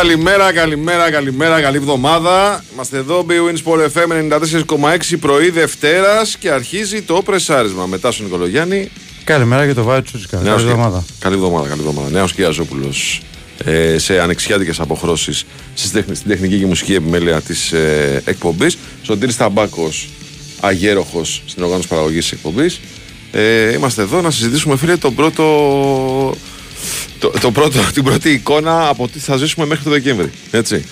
Καλημέρα, καλημέρα, καλημέρα, καλή εβδομάδα. Είμαστε εδώ, BWIN Sport FM 94,6 πρωί Δευτέρας και αρχίζει το πρεσάρισμα. Μετά στον Νικολογιάννη. Καλημέρα και το Βάιο Τσούτσικα. Καλή εβδομάδα. Καλή εβδομάδα, καλή εβδομάδα. Νέος Κιαζόπουλο ε, σε ανεξιάτικες αποχρώσεις στην τεχνική και μουσική επιμέλεια της ε, εκπομπής. Σωτήρη Ταμπάκος, αγέροχος στην οργάνωση παραγωγής της εκπομπής. Ε, είμαστε εδώ να συζητήσουμε, φίλε, τον πρώτο το, το πρώτο, την πρώτη εικόνα από τι θα ζήσουμε μέχρι το Δεκέμβρη. Έτσι.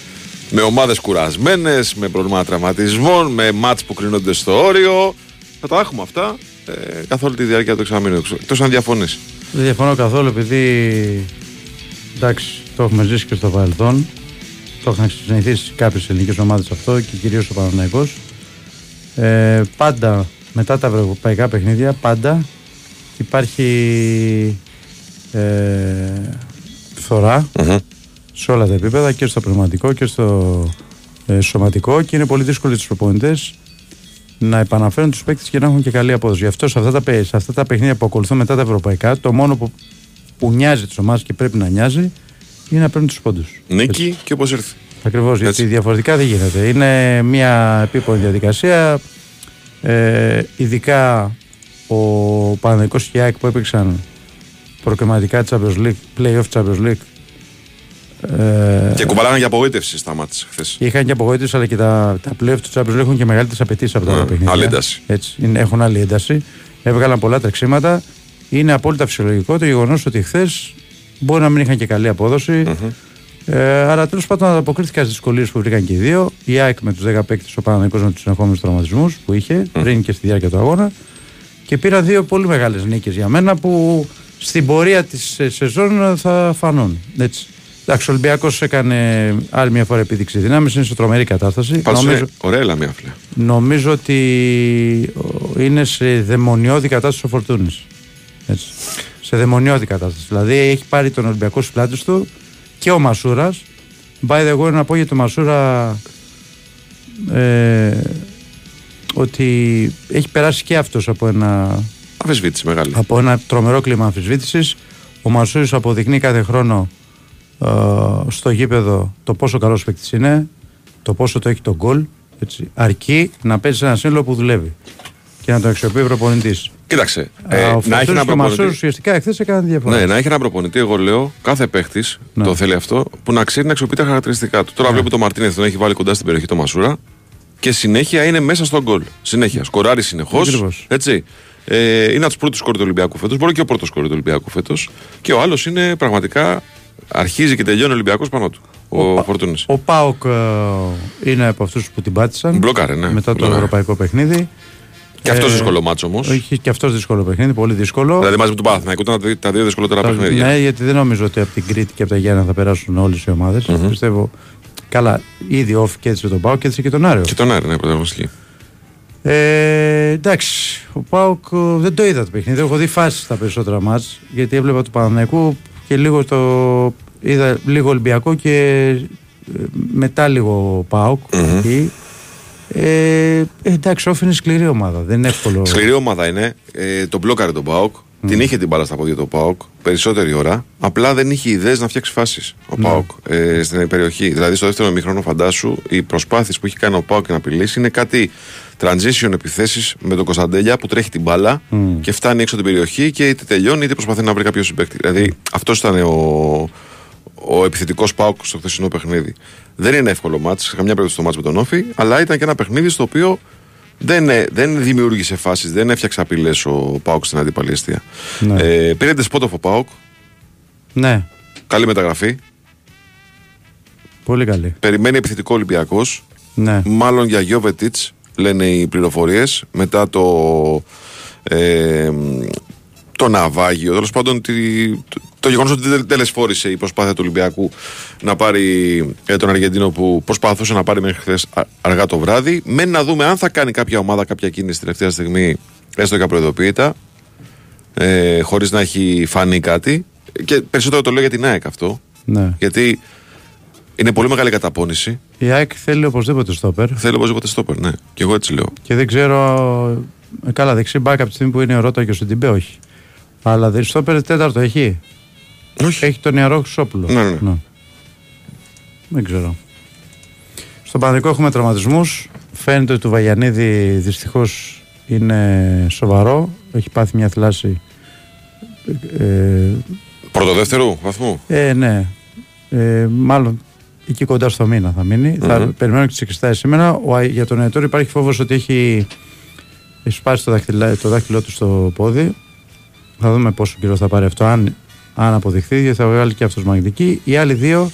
Με ομάδες κουρασμένες, με προβλήματα τραυματισμών, με μάτς που κρίνονται στο όριο. Θα τα έχουμε αυτά ε, καθ' όλη τη διάρκεια του εξαμήνου. Εκτό αν διαφωνείς. Δεν διαφωνώ καθόλου επειδή. Εντάξει, το έχουμε ζήσει και στο παρελθόν. Το έχουν συνηθίσει κάποιες ελληνικές ομάδες αυτό και κυρίως ο Παναναναϊκό. Ε, πάντα μετά τα ευρωπαϊκά παιχνίδια, πάντα υπάρχει ε, φθορα σε όλα τα επίπεδα και στο πνευματικό και στο ε, σωματικό και είναι πολύ δύσκολο τους προπονητές να επαναφέρουν τους παίκτες και να έχουν και καλή απόδοση. Γι' αυτό σε αυτά, τα, σε αυτά τα παιχνίδια που ακολουθούν μετά τα ευρωπαϊκά, το μόνο που, που νοιάζει τι ομάδε και πρέπει να νοιάζει είναι να παίρνουν τους πόντους. Νίκη και όπως έρθει. Ακριβώς, γιατί διαφορετικά δεν γίνεται. Είναι μια επίπονη διαδικασία. Ε, ειδικά ο Παναδικός και η που έπαιξαν προκριματικά Champions League, playoff Champions League. Ε, και κουβαλάγαν για απογοήτευση στα μάτια χθες. Είχαν και απογοήτευση, αλλά και τα, τα playoff του Champions League έχουν και μεγαλύτερες απαιτήσεις από τα mm, παιχνίδια. Άλλη ένταση. Έτσι, είναι, έχουν άλλη ένταση. Έβγαλαν πολλά τρεξίματα. Είναι απόλυτα φυσιολογικό το γεγονός ότι χθες μπορεί να μην είχαν και καλή απόδοση. Mm-hmm. Ε, αλλά τέλος πάντων ανταποκρίθηκαν στις δυσκολίες που βρήκαν και οι δύο. Η ΑΕΚ με τους 10 παίκτες, ο Παναγενικό με τους συνεχόμενου τραυματισμούς που είχε mm. πριν και στη διάρκεια του αγώνα. Και πήραν δύο πολύ μεγάλες νίκες για μένα που στην πορεία της σεζόν θα φανούν. Έτσι. Εντάξει, ο Ολυμπιακός έκανε άλλη μια φορά επίδειξη δύναμη, είναι σε τρομερή κατάσταση. Πάντως νομίζω, ωραία μια φίλε. Νομίζω ότι είναι σε δαιμονιώδη κατάσταση ο Φορτούνης. Σε δαιμονιώδη κατάσταση. Δηλαδή έχει πάρει τον Ολυμπιακό στους πλάτε του και ο Μασούρας. By the way, να πω για τον Μασούρα ε, ότι έχει περάσει και αυτός από ένα Αμφισβήτηση μεγάλη. Από ένα τρομερό κλίμα αμφισβήτησης. Ο Μασούρης αποδεικνύει κάθε χρόνο ε, στο γήπεδο το πόσο καλός παίκτης είναι, το πόσο το έχει το γκολ. Έτσι, αρκεί να παίζει σε ένα σύνολο που δουλεύει και να το αξιοποιεί ο προπονητής. Κοίταξε. Ε, ο να έχει ένα προπονητή. ουσιαστικά εχθές έκανε διαφορά. Ναι, να έχει ένα προπονητή, εγώ λέω, κάθε παίχτη ναι. το θέλει αυτό, που να ξέρει να αξιοποιεί τα χαρακτηριστικά του. Τώρα ναι. βλέπω το Μαρτίνεθ τον έχει βάλει κοντά στην περιοχή το Μασούρα και συνέχεια είναι μέσα στον γκολ. Συνέχεια. Σκοράρει συνεχώς. Έτσι. Ε, είναι από τους πρώτους σκόρου του Ολυμπιακού φέτος. Μπορεί και ο πρώτος σκόρ του Ολυμπιακού φέτος. Και ο άλλος είναι πραγματικά. Αρχίζει και τελειώνει ο Ολυμπιακός πάνω του. Ο, ο Φορτούνης. Ο Πάοκ ε, είναι από αυτούς που την πάτησαν. Μπλοκάρε, ναι. Μετά το ευρωπαϊκό παιχνίδι. Και αυτός ε, δύσκολο μάτσο όμως. Έχει και αυτός δύσκολο παιχνίδι, πολύ δύσκολο. Δηλαδή μαζί με τον Παναθηναϊκό ήταν τα δύο δυσκολότερα παιχνίδια. Ναι, γιατί δεν νομίζω ότι από την Κρήτη και από τα Γιάννα θα περάσουν όλες οι ομάδες. Mm-hmm. Πιστεύω. Καλά, ήδη off και έτσι τον Πάοκ και έτσι και τον Άριο. Και τον Άριο, ναι, πρωτεύουσα. Ε, εντάξει, ο Πάουκ ε, δεν το είδα το παιχνίδι. Έχω δει φάσεις στα περισσότερα μάτς γιατί έβλεπα του Παναναϊκού και λίγο το είδα λίγο Ολυμπιακό και ε, μετά λίγο Πάουκ. Mm-hmm. Ε, εντάξει, όφη είναι σκληρή ομάδα. Δεν είναι εύκολο. Σκληρή ομάδα είναι. Ε, το μπλόκαρε τον Πάουκ. Mm. Την είχε την μπάλα στα πόδια του Πάουκ περισσότερη ώρα. Απλά δεν είχε ιδέες να φτιάξει φάσεις ο ναι. Πάουκ ε, στην περιοχή. Δηλαδή, στο δεύτερο μηχρόνο, φαντάσου, οι προσπάθειες που έχει κάνει ο Πάουκ να απειλήσει είναι κάτι transition επιθέσεις με τον Κωνσταντέλια που τρέχει την μπάλα mm. και φτάνει έξω την περιοχή και είτε τελειώνει είτε προσπαθεί να βρει κάποιο συμπέκτη. Δηλαδή, αυτός ήταν ο, ο επιθετικός Πάουκ στο χθεσινό παιχνίδι. Δεν είναι εύκολο μάτι, σε καμιά περίπτωση το μάτι με τον Όφη, αλλά ήταν και ένα παιχνίδι στο οποίο δεν, δεν δημιούργησε φάσεις, δεν έφτιαξε απειλές ο Πάουκ στην αντίπαλη Ναι. Ε, πήρε ο Πάουκ. Ναι. Καλή μεταγραφή. Πολύ καλή. Περιμένει επιθετικό Ολυμπιακός. Ναι. Μάλλον για Γιώβετιτς, λένε οι πληροφορίες. Μετά το. Ε, το ναυάγιο. Τέλος πάντων, τη, το, το γεγονός ότι δεν τελεσφόρησε η προσπάθεια του Ολυμπιακού να πάρει ε, τον Αργεντίνο που προσπαθούσε να πάρει μέχρι χθες αργά το βράδυ. Μένει να δούμε αν θα κάνει κάποια ομάδα κάποια κίνηση τελευταία στιγμή, έστω και απροειδοποιητά, ε, χωρίς να έχει φανεί κάτι. Και περισσότερο το λέω για την ΑΕΚ αυτό. Ναι. Γιατί είναι πολύ μεγάλη καταπώνηση. Η ΑΕΚ θέλει οπωσδήποτε στόπερ. Θέλει οπωσδήποτε στόπερ, ναι. Και εγώ έτσι λέω. Και δεν ξέρω. Ε, καλά, δεξί μπακ από τη στιγμή που είναι ο Ρότα και ο Σεντιμπέ, όχι. Αλλά δεν στο τέταρτο έχει. Όχι. Έχει τον νεαρό Χρυσόπουλο. Ναι, ναι. ναι. Δεν ξέρω. Στον Παναδικό έχουμε τραυματισμούς. Φαίνεται ότι το Βαγιανίδη δυστυχώς είναι σοβαρό. Έχει πάθει μια θλάση. Ε, Πρωτοδεύτερου βαθμού. Ε, ναι. Ε, μάλλον εκεί κοντά στο μήνα θα μείνει. Mm-hmm. Θα περιμένω και τις εξετάσεις σήμερα. Ο, για τον Αιτόρ υπάρχει φόβος ότι έχει, έχει σπάσει το, δάχτυλο, το δάχτυλό του στο πόδι. Θα δούμε πόσο καιρό θα πάρει αυτό. Αν, αν αποδειχθεί, γιατί θα βγάλει και αυτό μαγνητική. Οι άλλοι δύο,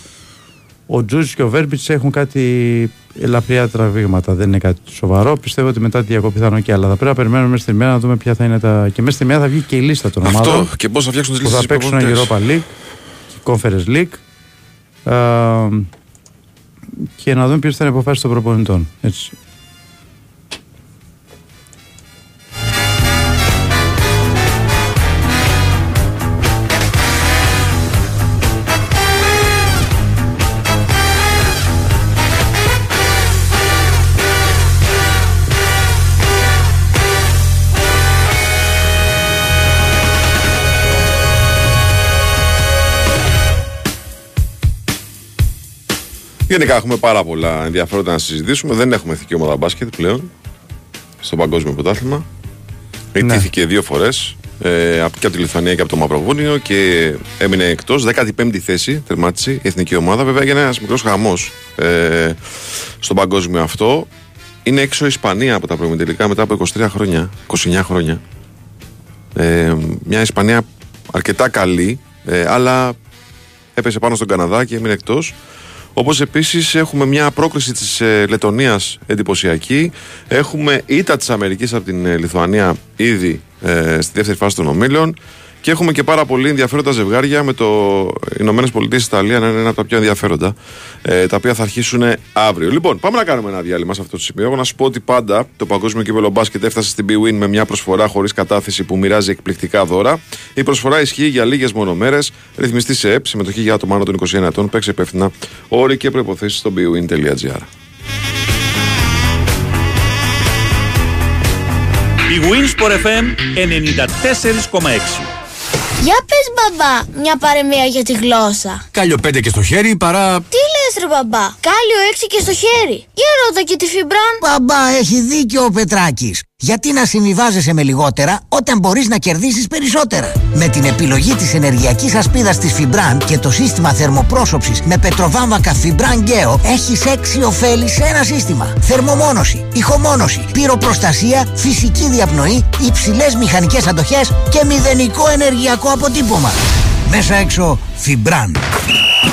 ο Τζούζη και ο Βέρμπιτς, έχουν κάτι ελαφριά τραβήγματα. Δεν είναι κάτι σοβαρό. Πιστεύω ότι μετά τη διακοπή θα είναι και άλλα. Θα πρέπει να περιμένουμε μέσα στη μέρα να δούμε ποια θα είναι τα. Και μέσα στη μέρα θα βγει και η λίστα των αυτό ομάδων. και πώς θα φτιάξουν τις λίστες. Θα παίξουν Europa League και Conference League. Uh, και να δούμε ποιε θα είναι οι αποφάσει των προπονητών. Έτσι. Γενικά έχουμε πάρα πολλά ενδιαφέροντα να συζητήσουμε. Δεν έχουμε ηθική ομάδα μπάσκετ πλέον στο παγκόσμιο πρωτάθλημα. Ναι. Ιτήθηκε δύο φορές ε, και από τη Λιθουανία και από το Μαυροβούνιο και έμεινε εκτός. 15η θέση τερμάτισε η εθνική ομάδα. Βέβαια έγινε ένας μικρός χαμός ε, στον παγκόσμιο αυτό. Είναι έξω η Ισπανία από τα προημιτελικά μετά από 23 χρόνια, 29 χρόνια. Ε, μια Ισπανία αρκετά καλή, ε, αλλά έπεσε πάνω στον Καναδά και έμεινε εκτός. Όπως επίσης έχουμε μια πρόκριση της ε, Λετωνίας εντυπωσιακή. Έχουμε ήττα της Αμερικής από την ε, Λιθουανία ήδη ε, στη δεύτερη φάση των ομίλων. Και έχουμε και πάρα πολύ ενδιαφέροντα ζευγάρια με το Ηνωμένες Πολιτείες Ιταλία να είναι ένα από τα πιο ενδιαφέροντα, ε, τα οποία θα αρχίσουν αύριο. Λοιπόν, πάμε να κάνουμε ένα διάλειμμα σε αυτό το σημείο. Εγώ να σου πω ότι πάντα το Παγκόσμιο Κύπελο Μπάσκετ έφτασε στην BWIN με μια προσφορά χωρίς κατάθεση που μοιράζει εκπληκτικά δώρα. Η προσφορά ισχύει για λίγες μονομέρες, ρυθμιστή σε ΕΠ, συμμετοχή για άτομα άνω των 21 ετών, παίξει υπεύθυνα όροι και προποθέσει στο bwin.gr. Η Winsport FM 94,6 για πες μπαμπά, μια παρεμία για τη γλώσσα. Κάλιο πέντε και στο χέρι παρά... Τι λες ρε μπαμπά, κάλιο έξι και στο χέρι. Για ρώτα και τη Φιμπράν. Μπαμπά, έχει δίκιο ο Πετράκης. Γιατί να συμβιβάζεσαι με λιγότερα όταν μπορείς να κερδίσεις περισσότερα; Με την επιλογή της ενεργειακής ασπίδας της Fibran και το σύστημα θερμοπρόσωψης με πετροβάμβακα Fibran Geo έχεις έξι ωφέλη σε ένα σύστημα. Θερμομόνωση, ηχομόνωση, πυροπροστασία, φυσική διαπνοή, υψηλές μηχανικές αντοχές και μηδενικό ενεργειακό αποτύπωμα. Μέσα έξω Fibran.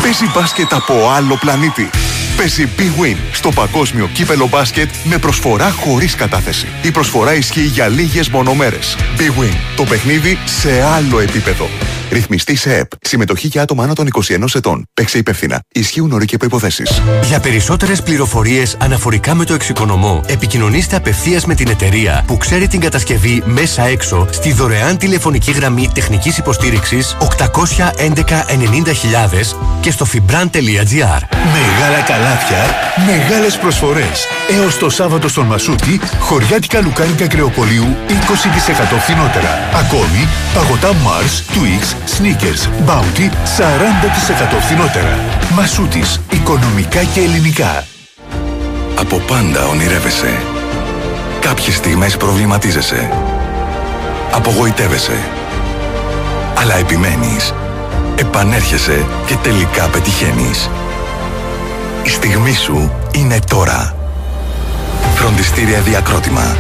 Παίζει μπάσκετ από άλλο πλανήτη. Παίζει Big Win στο παγκόσμιο κύπελο μπάσκετ με προσφορά χωρίς κατάθεση. Η προσφορά ισχύει για λίγες μονομέρες. Big Win. Το παιχνίδι σε άλλο επίπεδο. Ρυθμιστή σε ΕΠ. Συμμετοχή για άτομα άνω των 21 ετών. Παίξε υπεύθυνα. Ισχύουν όροι και προποθέσει. Για περισσότερες πληροφορίες αναφορικά με το εξοικονομώ, επικοινωνήστε απευθείας με την εταιρεία που ξέρει την κατασκευή μέσα έξω στη δωρεάν τηλεφωνική γραμμή τεχνικής υποστήριξης 811 90.000 και στο fibran.gr. Μεγάλα καλάθια, μεγάλες προσφορές. Έως το Σάββατο στον Μασούτη, χωριάτικα λουκάνικα κρεοπολίου 20% φθηνότερα. Ακόμη, παγωτά Mars, Twix, Sneakers, Bounty 40% φθηνότερα. Μασούτης, οικονομικά και ελληνικά. Από πάντα ονειρεύεσαι. Κάποιες στιγμές προβληματίζεσαι. Απογοητεύεσαι. Αλλά επιμένεις. Επανέρχεσαι και τελικά πετυχαίνεις. Η στιγμή σου είναι τώρα. Φροντιστήρια Διακρότημα.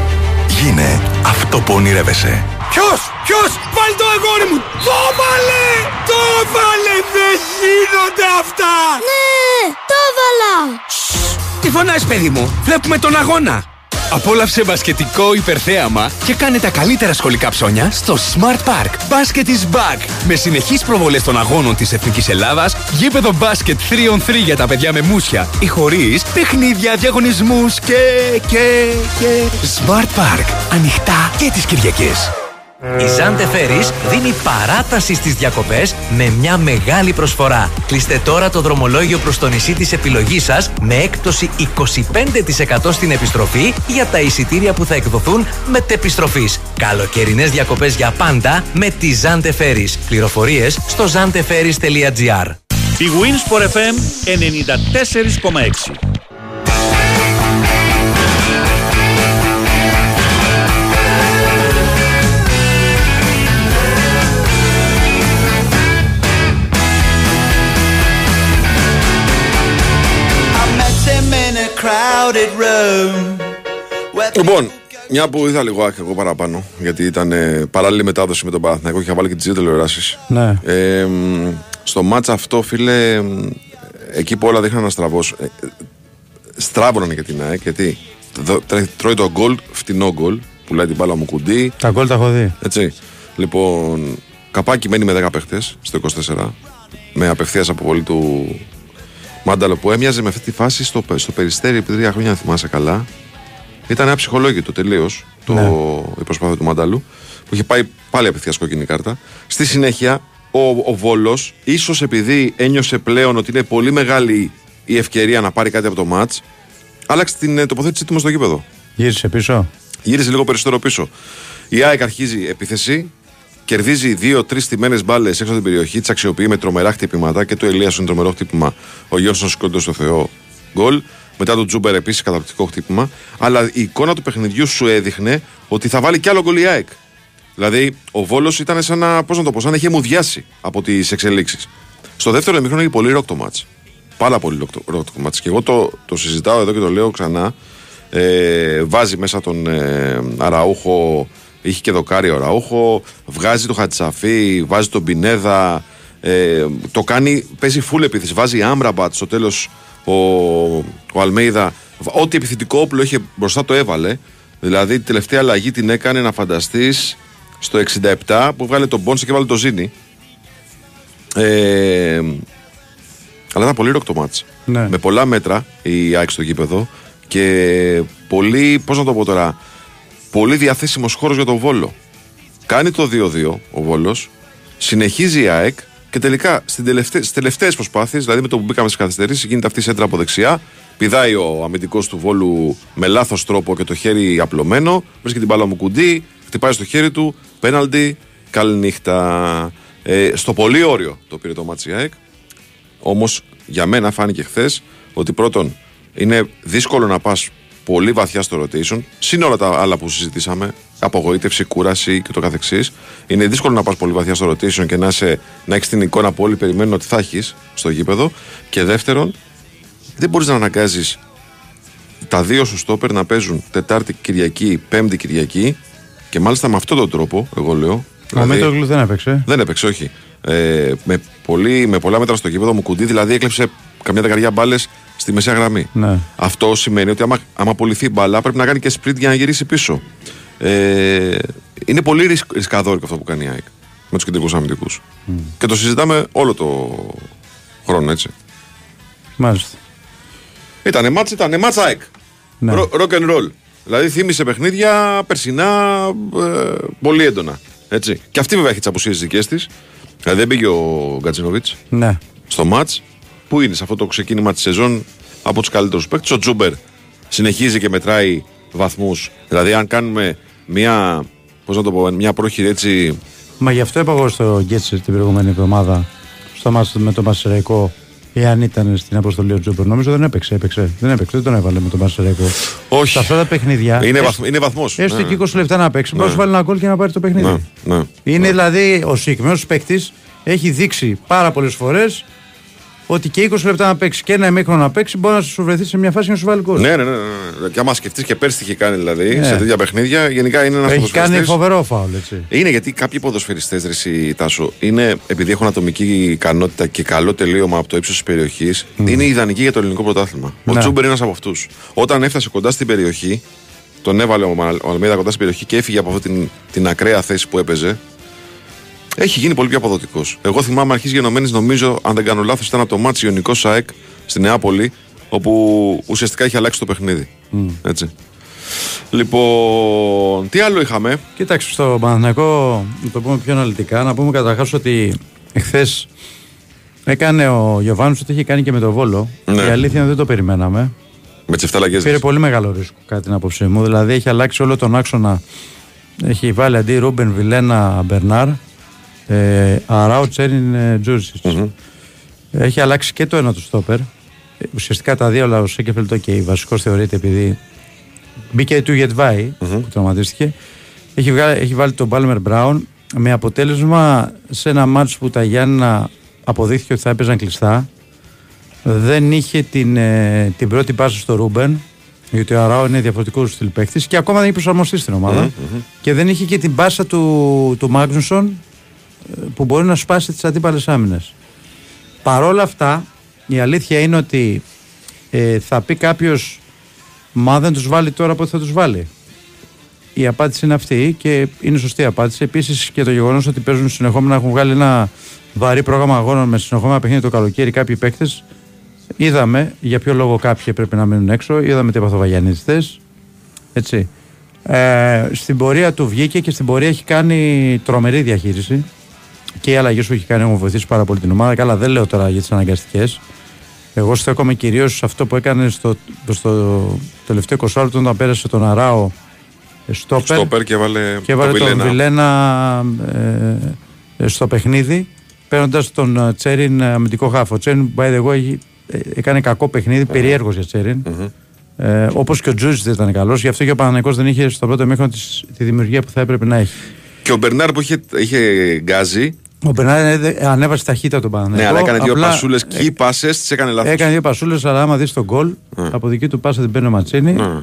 Γίνε αυτό που ονειρεύεσαι. Ποιος, ποιος, βάλει το αγόρι μου, το βάλε, το βάλε, δεν γίνονται αυτά. Ναι, το βάλα. Τι φωνάς παιδί μου, βλέπουμε τον αγώνα. Απόλαυσε μπασκετικό υπερθέαμα και κάνε τα καλύτερα σχολικά ψώνια στο Smart Park. Basket is back! Με συνεχείς προβολές των αγώνων της Εθνικής Ελλάδας, γήπεδο μπάσκετ 3on3 για τα παιδιά με μουσια ή χωρίς, παιχνίδια, διαγωνισμούς και... και... και... Smart Park. Ανοιχτά και τις Κυριακές. Η Ζάντε Φέρις δίνει παράταση στις διακοπές με μια μεγάλη προσφορά. Κλείστε τώρα το δρομολόγιο προς το νησί της επιλογής σας με έκπτωση 25% στην επιστροφή για τα εισιτήρια που θα εκδοθούν μετεπιστροφής. Καλοκαιρινές διακοπές για πάντα με τη Ζάντε Φέρις. Πληροφορίες στο zanteferis.gr Η Winsport FM 94,6. Λοιπόν, μια που είδα λίγο άκρη εγώ παραπάνω, γιατί ήταν ε, παράλληλη μετάδοση με τον Παναθηναϊκό και είχα βάλει και τις δύο τηλεοράσεις. Ναι. Ε, μ, στο μάτσα αυτό, φίλε, μ, εκεί που όλα δείχναν να στραβώ. Ε, στράβωναν για την ΑΕΚ, γιατί δο- τρέ- τρώει το γκολ, φτηνό γκολ, πουλάει την μπάλα μου κουντί. Τα γκολ τα έχω δει. Έτσι. Λοιπόν, καπάκι μένει με 10 παίχτες στο 24, με απευθείας αποβολή του Μάνταλο που έμοιαζε με αυτή τη φάση στο, στο περιστέρι επί τρία χρόνια, αν θυμάσαι καλά. Ήταν αψυχολόγητο τελείως το, Ναι. η προσπάθεια του Μάνταλου, που είχε πάει πάλι απευθεία κόκκινη κάρτα. Στη συνέχεια, ο, ο Βόλος, ίσως επειδή ένιωσε πλέον ότι είναι πολύ μεγάλη η ευκαιρία να πάρει κάτι από το ματ, άλλαξε την ε, τοποθέτησή του μες στο γήπεδο. Γύρισε πίσω. Γύρισε λίγο περισσότερο πίσω. Η ΑΕΚ αρχίζει επίθεση, κερδίζει δύο-τρει τιμένε μπάλες έξω από την περιοχή, τις αξιοποιεί με τρομερά χτυπήματα και το Ελίας είναι τρομερό χτύπημα. Ο Γιώργο σηκώνεται στο Θεό γκολ. Μετά τον Τζούμπερ επίσης καταπληκτικό χτύπημα. Αλλά η εικόνα του παιχνιδιού σου έδειχνε ότι θα βάλει κι άλλο γκολ η ΑΕΚ. Δηλαδή, ο Βόλος ήταν σαν να, πώς να το πω, σαν να είχε μουδιάσει από τις εξελίξεις. Στο δεύτερο ημίχρονο είχε πολύ ροκ το ματς. Πάρα πολύ ροκ το, ροκ το ματς. Και εγώ το, το συζητάω εδώ και το λέω ξανά. Ε, βάζει μέσα τον ε, Αραούχο, είχε και δοκάρι ο Αραούχο, βγάζει το Χατζισαφί, βάζει τον Πινέδα, ε, το κάνει, παίζει full επίθεση, βάζει Άμραμπατ στο τέλος ο, ο Αλμέιδα, ό,τι επιθετικό όπλο είχε μπροστά το έβαλε, δηλαδή τη τελευταία αλλαγή την έκανε να φανταστείς στο 67 που βγάλε τον Μπόνσε και βάλε το Ζήνη. Ε, αλλά ήταν πολύ ροκ το μάτς. Ναι. Με πολλά μέτρα η ΑΕΚ στο γήπεδο και πολύ, πώς να το πω τώρα, πολύ διαθέσιμος χώρος για τον Βόλο. Κάνει το 2-2 ο Βόλος, συνεχίζει η ΑΕΚ και τελικά στην τελευταί, στις τελευταίες προσπάθειες, δηλαδή με το που μπήκαμε στις καθυστερήσεις, γίνεται αυτή η σέντρα από δεξιά, πηδάει ο αμυντικός του Βόλου με λάθος τρόπο και το χέρι απλωμένο, βρίσκει την μπάλα ο Μουκουντί, χτυπάει στο χέρι του, πέναλτι, καλή νύχτα. Ε, στο πολύ όριο το πήρε το ματς η ΑΕΚ, Όμως για μένα φάνηκε χθες ότι πρώτον είναι δύσκολο να πας πολύ βαθιά στο rotation, συν όλα τα άλλα που συζητήσαμε, απογοήτευση, κούραση και ούτω καθεξής. Είναι δύσκολο να πας πολύ βαθιά στο rotation και να, είσαι, να έχεις την εικόνα που όλοι περιμένουν ότι θα έχεις στο γήπεδο. Και δεύτερον, δεν μπορείς να αναγκάζεις τα δύο σου στόπερ να παίζουν Τετάρτη Κυριακή, Πέμπτη Κυριακή και μάλιστα με αυτόν τον τρόπο, εγώ λέω. Ο δηλαδή- Μίτογλου δεν έπαιξε. δεν έπαιξε, όχι. Ε, με, πολύ, με πολλά μέτρα στο γήπεδο μου κουντί, δηλαδή έκλεψε καμιά δεκαριά μπάλες στη μεσαία γραμμή. Ναι. Αυτό σημαίνει ότι άμα, άμα απολυθεί μπάλα πρέπει να κάνει και sprint για να γυρίσει πίσω. Ε, είναι πολύ ρισκ, ρισκαδόρικο αυτό που κάνει η ΑΕΚ με τους κεντρικούς αμυντικούς. Και το συζητάμε όλο το χρόνο, έτσι. Μάλιστα. Ήτανε μάτς, ήτανε μάτς ΑΕΚ. Ναι. Ρο- Rock and roll. Δηλαδή θύμισε παιχνίδια περσινά ε, πολύ έντονα. Έτσι. Και αυτή βέβαια έχει τις απουσίες δικές της. Δηλαδή δεν πήγε ο Γκατσινοβίτς Ναι. στο ματ που είναι σε αυτό το ξεκίνημα της σεζόν από τους καλύτερους παίκτες. Ο Τζούμπερ συνεχίζει και μετράει βαθμούς. Δηλαδή, αν κάνουμε μια, πώς να το πω, μια πρόχειρη έτσι. Μα γι' αυτό είπα εγώ στο Γκέτσε την προηγούμενη εβδομάδα στο μάτς με τον Μασεραϊκό εάν ήταν στην αποστολή ο Τζούπερ. Νομίζω δεν έπαιξε, έπαιξε. Δεν έπαιξε, δεν τον έβαλε με τον Μασεραϊκό. Όχι. Σε αυτά τα παιχνίδια. Είναι, έστω- βαθ, είναι βαθμός. Έστω Ναι. και 20 λεπτά να παίξει. Μπορείς να σου βάλει ένα γκολ και να πάρει το παιχνίδι. Ναι, ναι. Είναι δηλαδή ο συγκεκριμένος παίκτης έχει δείξει πάρα πολλές φορές ότι και 20 λεπτά να παίξει και ένα ημίχρονο να παίξει μπορεί να σου βρεθεί σε μια φάση και να σου βάλει γκολ. Ναι, ναι, ναι, ναι, ναι. Και άμα σκεφτείς και πέρσι τι είχε κάνει δηλαδή Ναι. σε τέτοια παιχνίδια, γενικά είναι ένας Έχει κάνει φοβερό φάουλ, έτσι. Είναι γιατί κάποιοι ποδοσφαιριστές, Ρεσί Τάσο, είναι, επειδή έχουν ατομική ικανότητα και καλό τελείωμα από το ύψος της περιοχής, είναι ιδανικοί για το ελληνικό πρωτάθλημα. Ο Ναι. Τσούμπερ είναι ένας από αυτούς. Όταν έφτασε κοντά στην περιοχή, τον έβαλε ο, Μα- ο Αλμίδα κοντά στην περιοχή και έφυγε από αυτή την, την ακραία θέση που έπαιζε. Έχει γίνει πολύ πιο αποδοτικός. Εγώ θυμάμαι αρχής γενομένης, νομίζω, αν δεν κάνω λάθος, ήταν από το ματς Ιωνικός ΑΕΚ στη Νεάπολη, όπου ουσιαστικά είχε αλλάξει το παιχνίδι. Έτσι. Λοιπόν, τι άλλο είχαμε; Κοίταξε, στο Παναθηναϊκό, να το πούμε πιο αναλυτικά, να πούμε καταρχάς ότι εχθές έκανε ο Γιοβάνοβιτς ό,τι είχε κάνει και με το Βόλο. Ναι. Η αλήθεια είναι δεν το περιμέναμε. Με τις 7 αλλαγές. Πήρε πολύ μεγάλο ρίσκο, κατά την άποψή μου. Δηλαδή έχει αλλάξει όλο τον άξονα. Έχει βάλει αντί Ρούμπεν Βιλένα Μπερνάρ, ε, Αράο, Τσέριν ε, Τζούρισιτς. Έχει αλλάξει και το ένα του στόπερ. Ε, Ουσιαστικά τα δύο, αλλά ο Σένκεφελντ και βασικός θεωρείται επειδή μπήκε του Γεντβάι που τραυματίστηκε. Έχει, βγάλει- έχει βάλει τον Πάλμερ Μπράουν με αποτέλεσμα σε ένα ματς που τα Γιάννενα αποδείχθηκε ότι θα έπαιζαν κλειστά. Δεν είχε την, ε, την πρώτη πάσα στο Ρούμπεν, γιατί ο Αράο είναι διαφορετικός στυλ παίχτης και ακόμα δεν έχει προσαρμοστεί στην ομάδα. Και δεν είχε και την πάσα του, του Μάγνουσον ε, που μπορεί να σπάσει τις αντίπαλες άμυνες. Παρόλα αυτά, η αλήθεια είναι ότι ε, θα πει κάποιος, μα δεν τους βάλει τώρα, πότε θα τους βάλει; Η απάντηση είναι αυτή και είναι σωστή η απάντηση. Επίσης και το γεγονός ότι παίζουν συνεχόμενα, έχουν βγάλει ένα βαρύ πρόγραμμα αγώνων με συνεχόμενα παιχνίδια το καλοκαίρι κάποιοι παίκτες. Είδαμε για ποιο λόγο κάποιοι πρέπει να μείνουν έξω. Είδαμε τι έπαθε ο Βαγιανίδης χθες. Έτσι. Ε, στην πορεία του βγήκε και στην πορεία έχει κάνει τρομερή διαχείριση και οι αλλαγέ που έχει κάνει έχουν βοηθήσει πάρα πολύ την ομάδα. Καλά, δεν λέω τώρα για τις αναγκαστικές. Εγώ στέκομαι κυρίως σε αυτό που έκανε στο, στο τελευταίο 20 λεπτό όταν πέρασε τον Αράο ε, στόπερ Στόπερ και έβαλε και έβαλε τον Βιλένα. Βιλένα ε, ε, στο παιχνίδι παίρνοντας τον ε, Τσέριν ε, αμυντικό χάφο. Ο Τσέριν, by the way, έχει- ε, έκανε κακό παιχνίδι, περίεργος για Τσέριν. Ε, Όπως και ο Τζούζη δεν ήταν καλός, γι' αυτό και ο Παναγενικό δεν είχε στο πρώτο μήχρονο της- τη δημιουργία που θα έπρεπε να έχει. Και ο Μπερνάρ που είχε, είχε γκάζι, Ο Μπερνάρ ε, ανέβασε ταχύτητα τον Παναγενικό. ναι, αλλά έκανε δύο απλά, πασούλες ε, και πάσες, τις έκανε λάθος. Έκανε δύο πασούλες, αλλά άμα δεις τον γκολ, από δική του πάσα την παίρνει ο Ματσίνη. Ναι.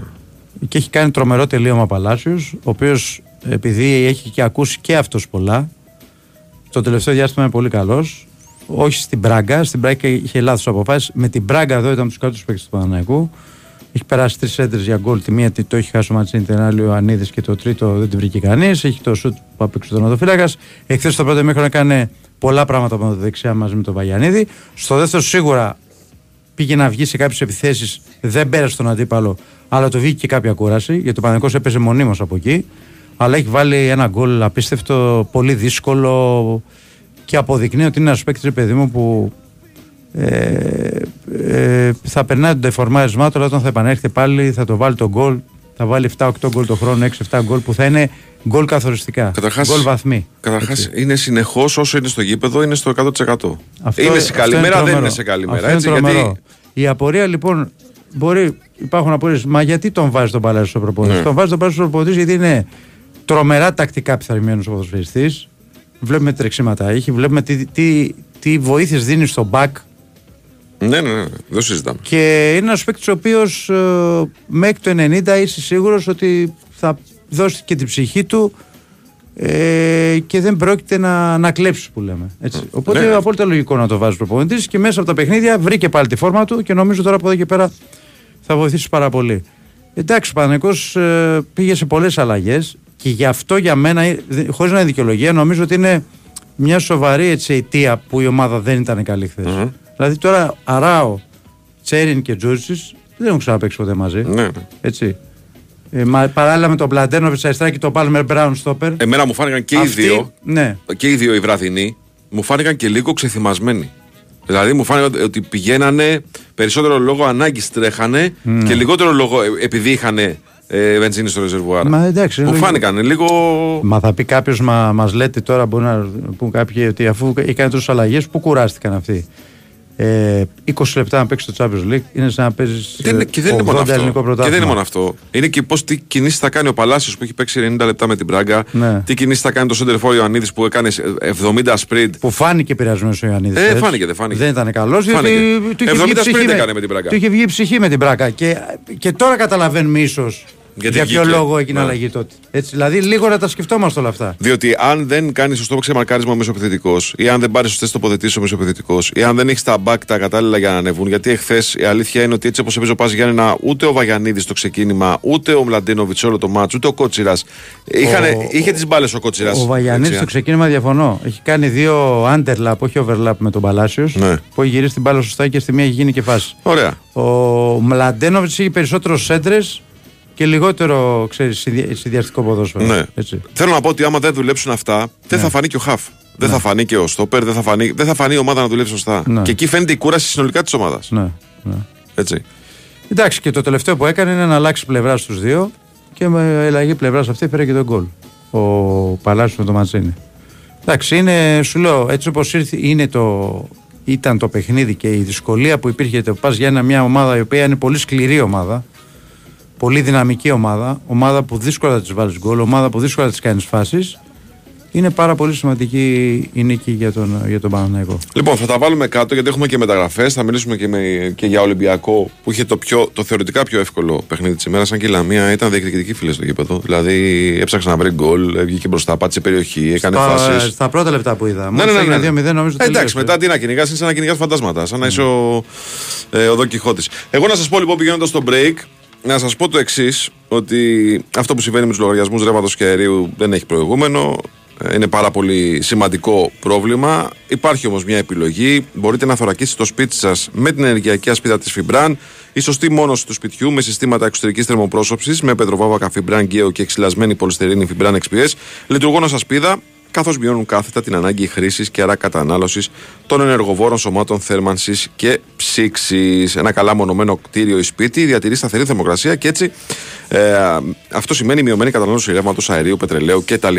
Και έχει κάνει τρομερό τελείωμα Παλάσιος, ο οποίος επειδή έχει και ακούσει και αυτός πολλά, το τελευταίο διάστημα είναι πολύ καλός. Όχι στην Μπράγκα, στην Μπράγκα είχε λάθος αποφάσεις. Με την Μπράγκα εδώ ήταν τους καλύτερους παίκτες του Παναναϊκού. Έχει περάσει τρεις έντρες για γκολ. Τη μία τη- το έχει χάσει ο Ματσίνη, την άλλη ο Ανίδης και το τρίτο δεν την βρήκε κανείς. Έχει το σουτ που απέξε ο τερματοφύλακα. Εχθές το πρώτο μήχρονο έκανε πολλά πράγματα από τα δεξιά μαζί με τον Βαγιανίδη. Στο δεύτερο σίγουρα πήγε να βγει σε κάποιες επιθέσεις, δεν πέρασε τον αντίπαλο, αλλά το βγήκε και κάποια κούραση, γιατί ο Παναγενικό έπαιζε μονίμως από εκεί. Αλλά έχει βάλει ένα γκολ απίστευτο, πολύ δύσκολο και αποδεικνύει ότι είναι ένας παίκτης, ρε παιδί μου, που ε, ε, θα περνάει τον τεφορμάρισμά του, αλλά όταν θα επανέρχεται πάλι θα το βάλει τον γκολ. Θα βάλει 7-8 γκολ το χρόνο, 6-7 γκολ που θα είναι γκολ καθοριστικά. Καταρχάς- γκολ βαθμοί. Καταρχάς είναι συνεχώς όσο είναι στο γήπεδο είναι στο 100%. Αυτό- είναι σε αυτό καλή είναι μέρα, δεν τρομερό. είναι σε καλή Αυτό μέρα. είναι Έτσι, τρομερό. γιατί Η απορία λοιπόν μπορεί, υπάρχουν απορίες. Μα γιατί τον βάζει τον Παλάσιο στο προπονητής; Ναι. Τον βάζει τον Παλάσιο στο προπονητής γιατί είναι τρομερά τακτικά πειθαρχημένο ο ποδοσφαιριστής. Βλέπουμε τι τρεξίματα έχει, βλέπουμε τι, τι, τι βοήθειες δίνει στο back. Ναι, ναι, ναι, δεν συζητάμε. Και είναι ένας παίκτης ο οποίος μέχρι το 90 είσαι σίγουρος ότι θα δώσει και την ψυχή του ε, και δεν πρόκειται να, να κλέψει που λέμε. Έτσι. Οπότε Ναι. είναι απόλυτα λογικό να το βάζει προπονητής και μέσα από τα παιχνίδια βρήκε πάλι τη φόρμα του και νομίζω τώρα από εδώ και πέρα θα βοηθήσει πάρα πολύ. Εντάξει, ο Παναγικός ε, πήγε σε πολλές αλλαγές και γι' αυτό για μένα, χωρίς να είναι δικαιολογία, νομίζω ότι είναι μια σοβαρή έτσι, αιτία που η ομάδα δεν ήταν καλή χθες. Δηλαδή τώρα Αράο, Τσέριν και Τζούρισι δεν έχουν ξαναπέξει ποτέ μαζί. Ναι, ναι. Έτσι. Ε, μα, παράλληλα με τον Πλαντένοβιτ αριστερά και τον Πάλμερ Μπράουν στόπερ. Εμένα μου φάνηκαν και οι Αυτοί- δύο, Ναι. και οι δύο οι βραδινοί, μου φάνηκαν και λίγο ξεθυμασμένοι. Δηλαδή μου φάνηκε ότι πηγαίνανε περισσότερο λόγω ανάγκης τρέχανε Ναι. και λιγότερο λόγω ε, επειδή είχαν ε, βενζίνη στο ρεζερβουάρ. Μα εντάξει, είναι μου λογικό. φάνηκαν λίγο. Μα θα πει κάποιος, μα μας λέτε τώρα, μπορεί να πούν κάποιοι ότι αφού έκανε τόσε αλλαγές, πού κουράστηκαν αυτοί; Ε, 20 λεπτά να παίξεις το Champions League είναι σαν να παίζεις Δεν είναι- και δεν είναι μόνο αυτό. ελληνικό Και πρωτάθλημα. δεν είναι μόνο αυτό. Είναι και πώς τι κινήσεις θα κάνει ο Παλάσιος που έχει παίξει 90 λεπτά με την Μπράγκα. Ναι. Τι κινήσεις θα κάνει το Σέντερ Ιωαννίδης που έκανε 70 σπριντ. Που φάνηκε πειρασμένος ο Ιωαννίδης. Ε, φάνηκε, δεν φάνηκε. Δεν ήταν καλός. Φάνηκε. Του είχε 70 βγει ψυχή sprint με- έκανε με την Μπράγκα. Του είχε βγει ψυχή με την Μπράγκα. Και, και τώρα καταλαβαίνουμε ίσως Γιατί για ποιο βγήκε. λόγο έγινε Ναι. αλλαγή τότε. Έτσι, δηλαδή λίγο να τα σκεφτόμαστε όλα αυτά. Διότι αν δεν κάνεις σωστό ξεμαρκάρισμα ο μεσοπιθετικό, ή αν δεν πάρεις σωστές τοποθετήσεις ο μεσοπιθετικό, ή αν δεν έχεις τα back τα κατάλληλα για να ανεβούν. Γιατί εχθές η αλήθεια είναι ότι έτσι όπως έπαιζε ο Πας Γιάννενα, ούτε ο Βαγιανίδης στο ξεκίνημα, ούτε ο Μλαντίνοβιτ όλο το μάτσο, ούτε ο Κότσιρας. Ο- Είχε τις μπάλες ο Κότσιρας. Ο Βαγιανίδης στο ξεκίνημα διαφωνώ. Έχει κάνει δύο underlap, όχι overlap με τον Παλάσιος. Ναι. Που έχει γυρίσει την μπάλα σωστά και στη μία έχει γίνει και φάση. Ωραία. Ο Μλαντένοβιτς έχει περισσότερο σέντρες και λιγότερο ξέρεις, συνδυα- συνδυαστικό ποδόσφαιρο. Ναι. Έτσι. Θέλω να πω ότι άμα δεν δουλέψουν αυτά, δεν θα φανεί και ο Χαφ. Δεν θα φανεί και ο Στόπερ, δεν θα φανεί, δεν θα φανεί η ομάδα να δουλέψει σωστά. Ναι. Και εκεί φαίνεται η κούραση συνολικά της ομάδας. Ναι, ναι. Έτσι. Εντάξει, και το τελευταίο που έκανε είναι να αλλάξει πλευρά στους δύο και με αλλαγή πλευράς αυτή πήρε και τον γκολ. Ο Παλάσιος με το Ματσίνη. Εντάξει, είναι, σου λέω, έτσι όπως ήρθε, είναι το, ήταν το παιχνίδι και η δυσκολία που υπήρχε το πας για ένα, μια ομάδα η οποία είναι πολύ σκληρή ομάδα, πολύ δυναμική ομάδα, ομάδα που δύσκολα της βάλεις γκολ, ομάδα που δύσκολα της κάνεις φάσεις, είναι πάρα πολύ σημαντική η νίκη για τον, για τον Παναναϊκό. Λοιπόν, θα τα βάλουμε κάτω γιατί έχουμε και μεταγραφές. Θα μιλήσουμε και, με, και για Ολυμπιακό που είχε το, πιο, το θεωρητικά πιο εύκολο παιχνίδι της ημέρας. Σαν και η Λαμία ήταν διεκδικητική φίλη στο γήπεδο. Δηλαδή έψαξε να βρει γκολ, βγήκε μπροστά, πάτησε περιοχή, έκανε φάσεις. Στα πρώτα λεπτά που είδα. Ναι, ναι, ναι, ναι. 2-0 νομίζω. Ε, εντάξει, μετά τι να κυνηγάς, είναι σαν να κυνηγά φαντάσματα. Σαν να είσαι ο, ε, ο Εγώ να σας πω λοιπόν πηγαίνοντας στο break, να σας πω το εξής, ότι αυτό που συμβαίνει με τους λογαριασμούς ρεύματος και αερίου δεν έχει προηγούμενο είναι πάρα πολύ σημαντικό πρόβλημα. Υπάρχει όμως μια επιλογή. Μπορείτε να θωρακίσετε το σπίτι σας με την ενεργειακή ασπίδα της Φιμπραν. Η σωστή μόνωση του σπιτιού με συστήματα εξωτερικής θερμοπρόσωψης με πετροβάβακα Φιμπραν Γκέο και εξυλασμένη πολυστερίνη Φιμπραν XPS. Λειτουργούν ω ασπίδα καθώς μειώνουν κάθετα την ανάγκη χρήσης και άρα κατανάλωσης των ενεργοβόρων σωμάτων θέρμανσης και ψήξης. Ένα καλά μονομένο κτίριο ή σπίτι διατηρεί σταθερή θερμοκρασία και έτσι ε, αυτό σημαίνει μειωμένη κατανάλωση ρεύματος, αερίου, πετρελαίου κτλ.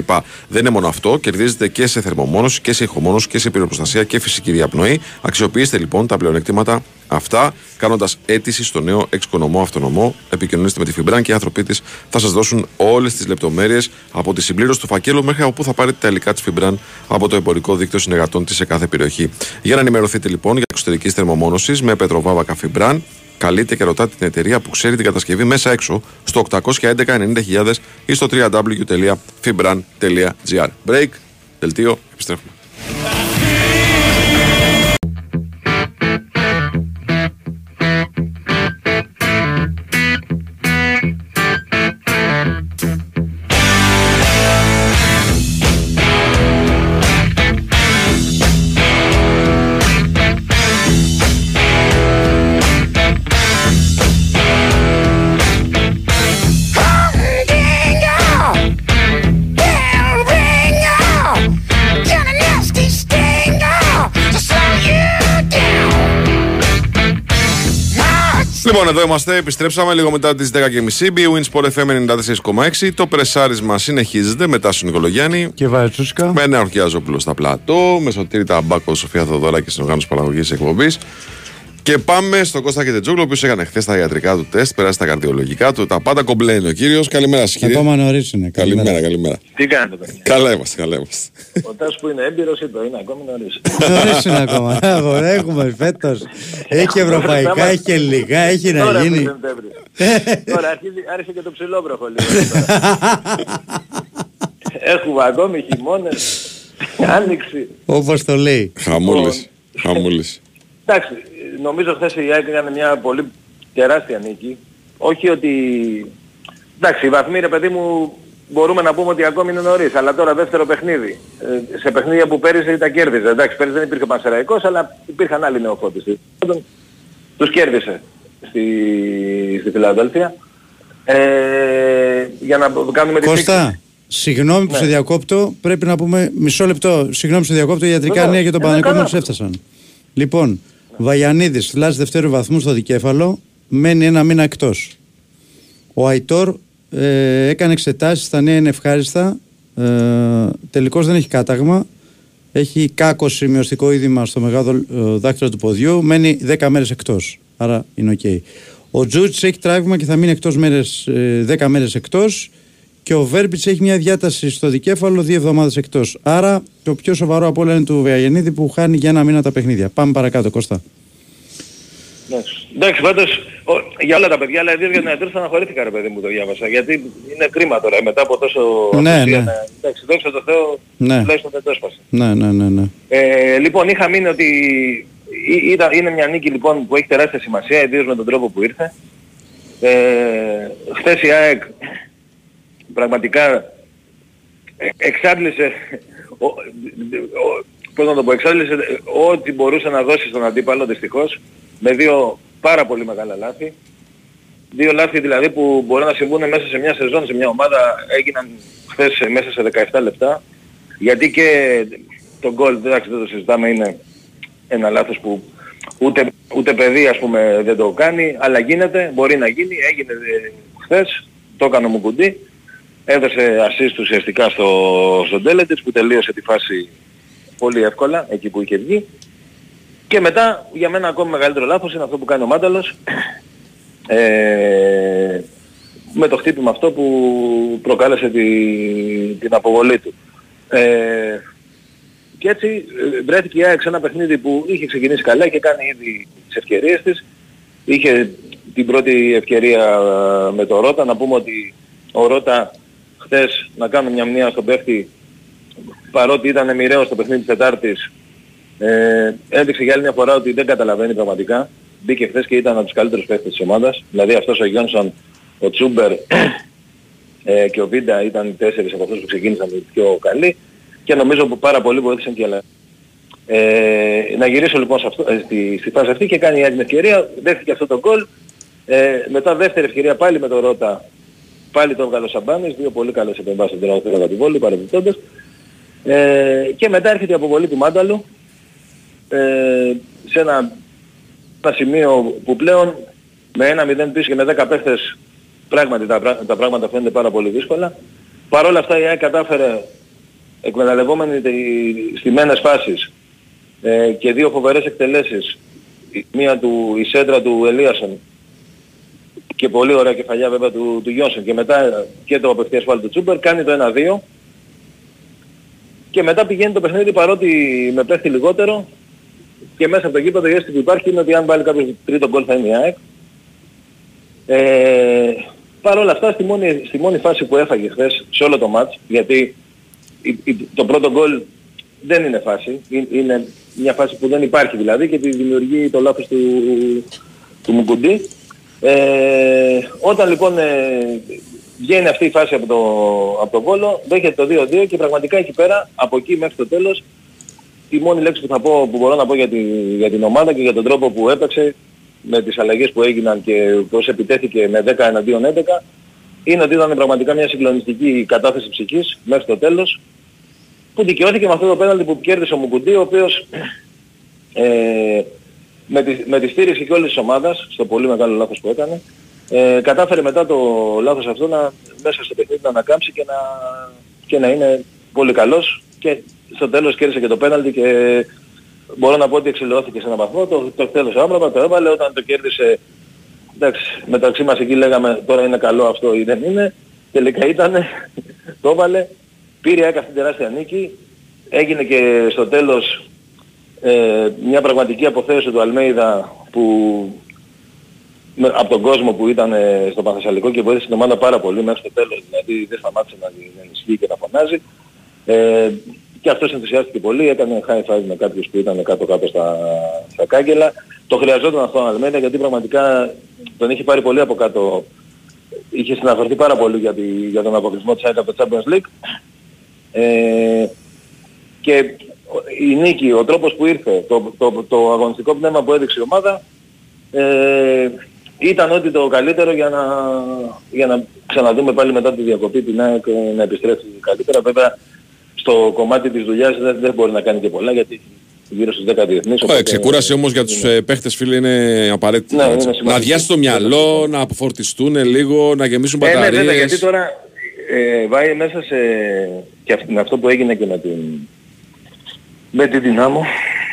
Δεν είναι μόνο αυτό, κερδίζετε και σε θερμομόνωση και σε ηχομόνωση και σε πυροπροστασία και φυσική διαπνοή. Αξιοποιήστε λοιπόν τα πλεονεκτήματα αυτά κάνοντας αίτηση στο νέο εξοικονομό αυτονομό. Επικοινωνήστε με τη Φιμπράν και οι άνθρωποι της θα σας δώσουν όλες τις λεπτομέρειες από τη συμπλήρωση του φακέλου μέχρι όπου θα πάρετε τα υλικά της Φιμπράν από το εμπορικό δίκτυο συνεργατών της σε κάθε περιοχή. Για να ενημερωθείτε λοιπόν για εξωτερική θερμομόνωσης με πετροβάβακα Φιμπράν, καλείτε και ρωτάτε την εταιρεία που ξέρει την κατασκευή μέσα έξω στο 811 90.000 ή στο www.fibran.gr. Break, δελτίο, επιστρέφουμε. Λοιπόν, εδώ είμαστε. Επιστρέψαμε λίγο μετά τις 10.30. BWIN Sport FM 94,6. Το πρεσάρισμα συνεχίζεται μετά στον Νικολογιάννη. Και Βαετσούσκα. Με ένα ορκιάζοπλο στα πλατό. Με σωτήρι Ταμπάκο, Σοφία Θοδωρά και στην οργάνωση παραγωγής εκπομπής. Και πάμε στο Κώστα Κετετζόγλου, ο οποίος έκανε χθες τα ιατρικά του τεστ, περάσει τα καρδιολογικά του. Τα πάντα κομπλένει ο κύριος. Καλημέρα σα, κύριε. Ακόμα νωρίς είναι. Καλημέρα, καλημέρα. καλημέρα. Τι κάνετε, παιδιά; Καλά είμαστε, καλά είμαστε. Ο Τάσος που είναι έμπειρος είπε, είναι ακόμη νωρίς. Νωρίς είναι ακόμα. Αγορά, έχουμε φέτος. Έχει ευρωπαϊκά, έχει ελληνικά, έχει να γίνει. Τώρα άρχισε και το ψηλόβροχο λίγο. Έχουμε ακόμη χειμώνες. Άνοιξη. Όπως το λέει. Χαμούλης. Χαμούλης. Εντάξει, νομίζω χθες η ΑΕΚ έκανε μια πολύ τεράστια νίκη. Όχι ότι... Εντάξει, οι βαθμοί ρε παιδί μου μπορούμε να πούμε ότι ακόμη είναι νωρίς, αλλά τώρα δεύτερο παιχνίδι. Ε, σε παιχνίδια που πέρυσι τα κέρδιζε. Εντάξει, πέρυσι δεν υπήρχε Πανσεραϊκός, αλλά υπήρχαν άλλοι νεοφώτες. Τους κέρδισε στη, στη Φιλαδέλφια. Ε, για να κάνουμε τη Κώστα, συγγνώμη που ναι. σε διακόπτω, πρέπει να πούμε μισό λεπτό. Συγγνώμη που σε διακόπτω, ιατρικά νέα για τον Παναγικό μας έφτασαν. Λοιπόν, Βαγιανίδης, φυλάζει δευτέρου βαθμού στο δικέφαλο, μένει ένα μήνα εκτός. Ο Αϊτόρ ε, έκανε εξετάσεις, τα νέα είναι ευχάριστα. Ε, Τελικώς δεν έχει κάταγμα. Έχει κάκωση με οστικό οίδημα στο μεγάλο ε, δάκτυλο του ποδιού. Μένει 10 μέρες εκτός. Άρα είναι οκ. Ο Τζούτ έχει τραύμα και θα μείνει εκτός μέρες, 10 μέρες εκτός και ο Βέρμπιτς έχει μια διάταση στο δικέφαλο δύο εβδομάδες εκτός. Άρα το πιο σοβαρό από όλα είναι του Βαγιαννίδη που χάνει για ένα μήνα τα παιχνίδια. Πάμε παρακάτω, Κώστα. Εντάξει, πάντως για όλα τα παιδιά, αλλά ιδίως για την Ατρίδα αναχωρήθηκα ρε παιδί μου το διάβασα. Γιατί είναι κρίμα τώρα μετά από τόσο ναι, ναι. Εντάξει, δόξα τω Θεώ, ναι. τουλάχιστον δεν το έσπασε. Ναι, ναι, ναι, ναι. Ε, λοιπόν, είχα μείνει ότι είναι μια νίκη λοιπόν που έχει τεράστια σημασία, ιδίως με τον τρόπο που ήρθε. Ε, χθες η ΑΕΚ πραγματικά ε, εξάντλησε, πώς να το πω, εξάντλησε ό,τι μπορούσε να δώσει στον αντίπαλο δυστυχώς με δύο πάρα πολύ μεγάλα λάθη. Δύο λάθη δηλαδή που μπορεί να συμβούν μέσα σε μια σεζόν, σε μια ομάδα έγιναν χθες μέσα σε 17 λεπτά. Γιατί και το γκολ, εντάξει δεν το συζητάμε, είναι ένα λάθος που ούτε, ούτε παιδί ας πούμε δεν το κάνει, αλλά γίνεται, μπορεί να γίνει, έγινε ε, χθες, το έκανε μου κουντί έδωσε assist ουσιαστικά στο, στον Τέλετης που τελείωσε τη φάση πολύ εύκολα εκεί που είχε βγει Και μετά για μένα ακόμη μεγαλύτερο λάθος είναι αυτό που κάνει ο Μάνταλος ε, με το χτύπημα αυτό που προκάλεσε τη, την αποβολή του. Ε, και έτσι ε, βρέθηκε η ΑΕΚ σε ένα παιχνίδι που είχε ξεκινήσει καλά και κάνει ήδη τις ευκαιρίες της. Είχε την πρώτη ευκαιρία ε, με το Ρότα. Να πούμε ότι ο Ρότα χθες να κάνουμε μια μνήμα στον παίχτη παρότι ήταν μοιραίο στο παιχνίδι της Τετάρτης ε, έδειξε για άλλη μια φορά ότι δεν καταλαβαίνει πραγματικά. Μπήκε χθες και ήταν από τους καλύτερους παίχτες της ομάδας. Δηλαδή αυτός ο Γιόνσον, ο Τσούμπερ ε, και ο Βίντα ήταν οι τέσσερις από αυτούς που ξεκίνησαν οι πιο καλοί και νομίζω που πάρα πολύ βοήθησαν και άλλα. Ε, να γυρίσω λοιπόν σε αυτό, ε, στη, στη φάση αυτή και κάνει η άλλη ευκαιρία, δέχτηκε αυτό το γκολ. Ε, μετά δεύτερη ευκαιρία πάλι με το Ρότα, πάλι το έβγαλε ο Σαμπάνης, δύο πολύ καλές επεμβάσεις τώρα από την βόλη παρεμπιπτόντας. Ε, και μετά έρχεται η αποβολή του Μάνταλου ε, σε ένα, ένα σημείο που πλέον με ένα 0 πίσω και με 10 παίχτες πράγματι τα, τα πράγματα φαίνονται πάρα πολύ δύσκολα. Παρ' όλα αυτά η ΑΕΚ κατάφερε εκμεταλλευόμενοι τις στιμένες φάσεις ε, και δύο φοβερές εκτελέσεις, η μία του, η σέντρα του Ελίασον και πολύ ωραία κεφαλιά βέβαια του, του Γιόνσον και μετά και το απευθείας πάλι του Τσούμπερ κάνει το 1-2 και μετά πηγαίνει το παιχνίδι παρότι με πέφτει λιγότερο και μέσα από το γήπεδο η αίσθηση που υπάρχει είναι ότι αν βάλει κάποιος τρίτο γκολ θα είναι η ΑΕΚ. Ε, Παρ' όλα αυτά στη μόνη, στη μόνη φάση που έφαγε χθες σε όλο το μάτς, γιατί το πρώτο γκολ δεν είναι φάση, είναι μια φάση που δεν υπάρχει δηλαδή και τη δημιουργεί το λάθος του, του Μουκουντή. Ε, όταν λοιπόν ε, βγαίνει αυτή η φάση από το, από το Βόλο, δέχεται το 2-2 και πραγματικά εκεί πέρα, από εκεί μέχρι το τέλος, η μόνη λέξη που, θα πω, που μπορώ να πω για, τη, για την ομάδα και για τον τρόπο που έπαιξε με τις αλλαγές που έγιναν και πώς επιτέθηκε με 10 εναντίον 11 είναι ότι ήταν πραγματικά μια συγκλονιστική κατάθεση ψυχής μέχρι το τέλος που δικαιώθηκε με αυτό το πέναλτι που κέρδισε ο Μουκουντή ο οποίος ε, με, τη, με τη στήριξη και όλης της ομάδας στο πολύ μεγάλο λάθος που έκανε ε, κατάφερε μετά το λάθος αυτό να, μέσα στο παιχνίδι να ανακάμψει και να, και να είναι πολύ καλός και στο τέλος κέρδισε και το πέναλτι και μπορώ να πω ότι εξελιώθηκε σε ένα βαθμό, το, το εκτέλεσε άμπραμα, το έβαλε, όταν το κέρδισε, εντάξει, μεταξύ μας εκεί λέγαμε τώρα είναι καλό αυτό ή δεν είναι, τελικά ήταν, το έβαλε, πήρε έκανε την τεράστια νίκη, έγινε και στο τέλος ε, μια πραγματική αποθέωση του Αλμέιδα που με, από τον κόσμο που ήταν ε, στο Παθασαλικό και βοήθησε την ομάδα πάρα πολύ μέχρι το τέλος, δηλαδή δεν σταμάτησε να ενισχύει και να φωνάζει. Ε, και αυτός ενθουσιάστηκε πολύ, έκανε high five με κάποιους που ήταν κάτω-κάτω στα, στα κάγκελα. Το χρειαζόταν αυτό ο Αλμέδα γιατί πραγματικά τον είχε πάρει πολύ από κάτω. Είχε συναφερθεί πάρα πολύ για, τη, για τον αποκλεισμό της ΑΕΚ από το Champions League. Ε, και η νίκη, ο τρόπος που ήρθε, το, το, το, αγωνιστικό πνεύμα που έδειξε η ομάδα ε, ήταν ότι το καλύτερο για να, για να ξαναδούμε πάλι μετά τη διακοπή την ΑΕΚ να επιστρέψει καλύτερα. Βέβαια στο κομμάτι της δουλειάς δεν, δεν μπορεί να κάνει και πολλά γιατί γύρω στους 10 διεθνείς. Ωραία, ξεκούραση όμως για τους είναι... παίχτες φίλοι είναι απαραίτητο. Ναι, είναι να διάσει το μυαλό, να αποφορτιστούν λίγο, να γεμίσουν μπαταρίες. Ε, ναι, γιατί τώρα ε, βάει μέσα σε... και αυτό, αυτό που έγινε και με την, με την δυνάμω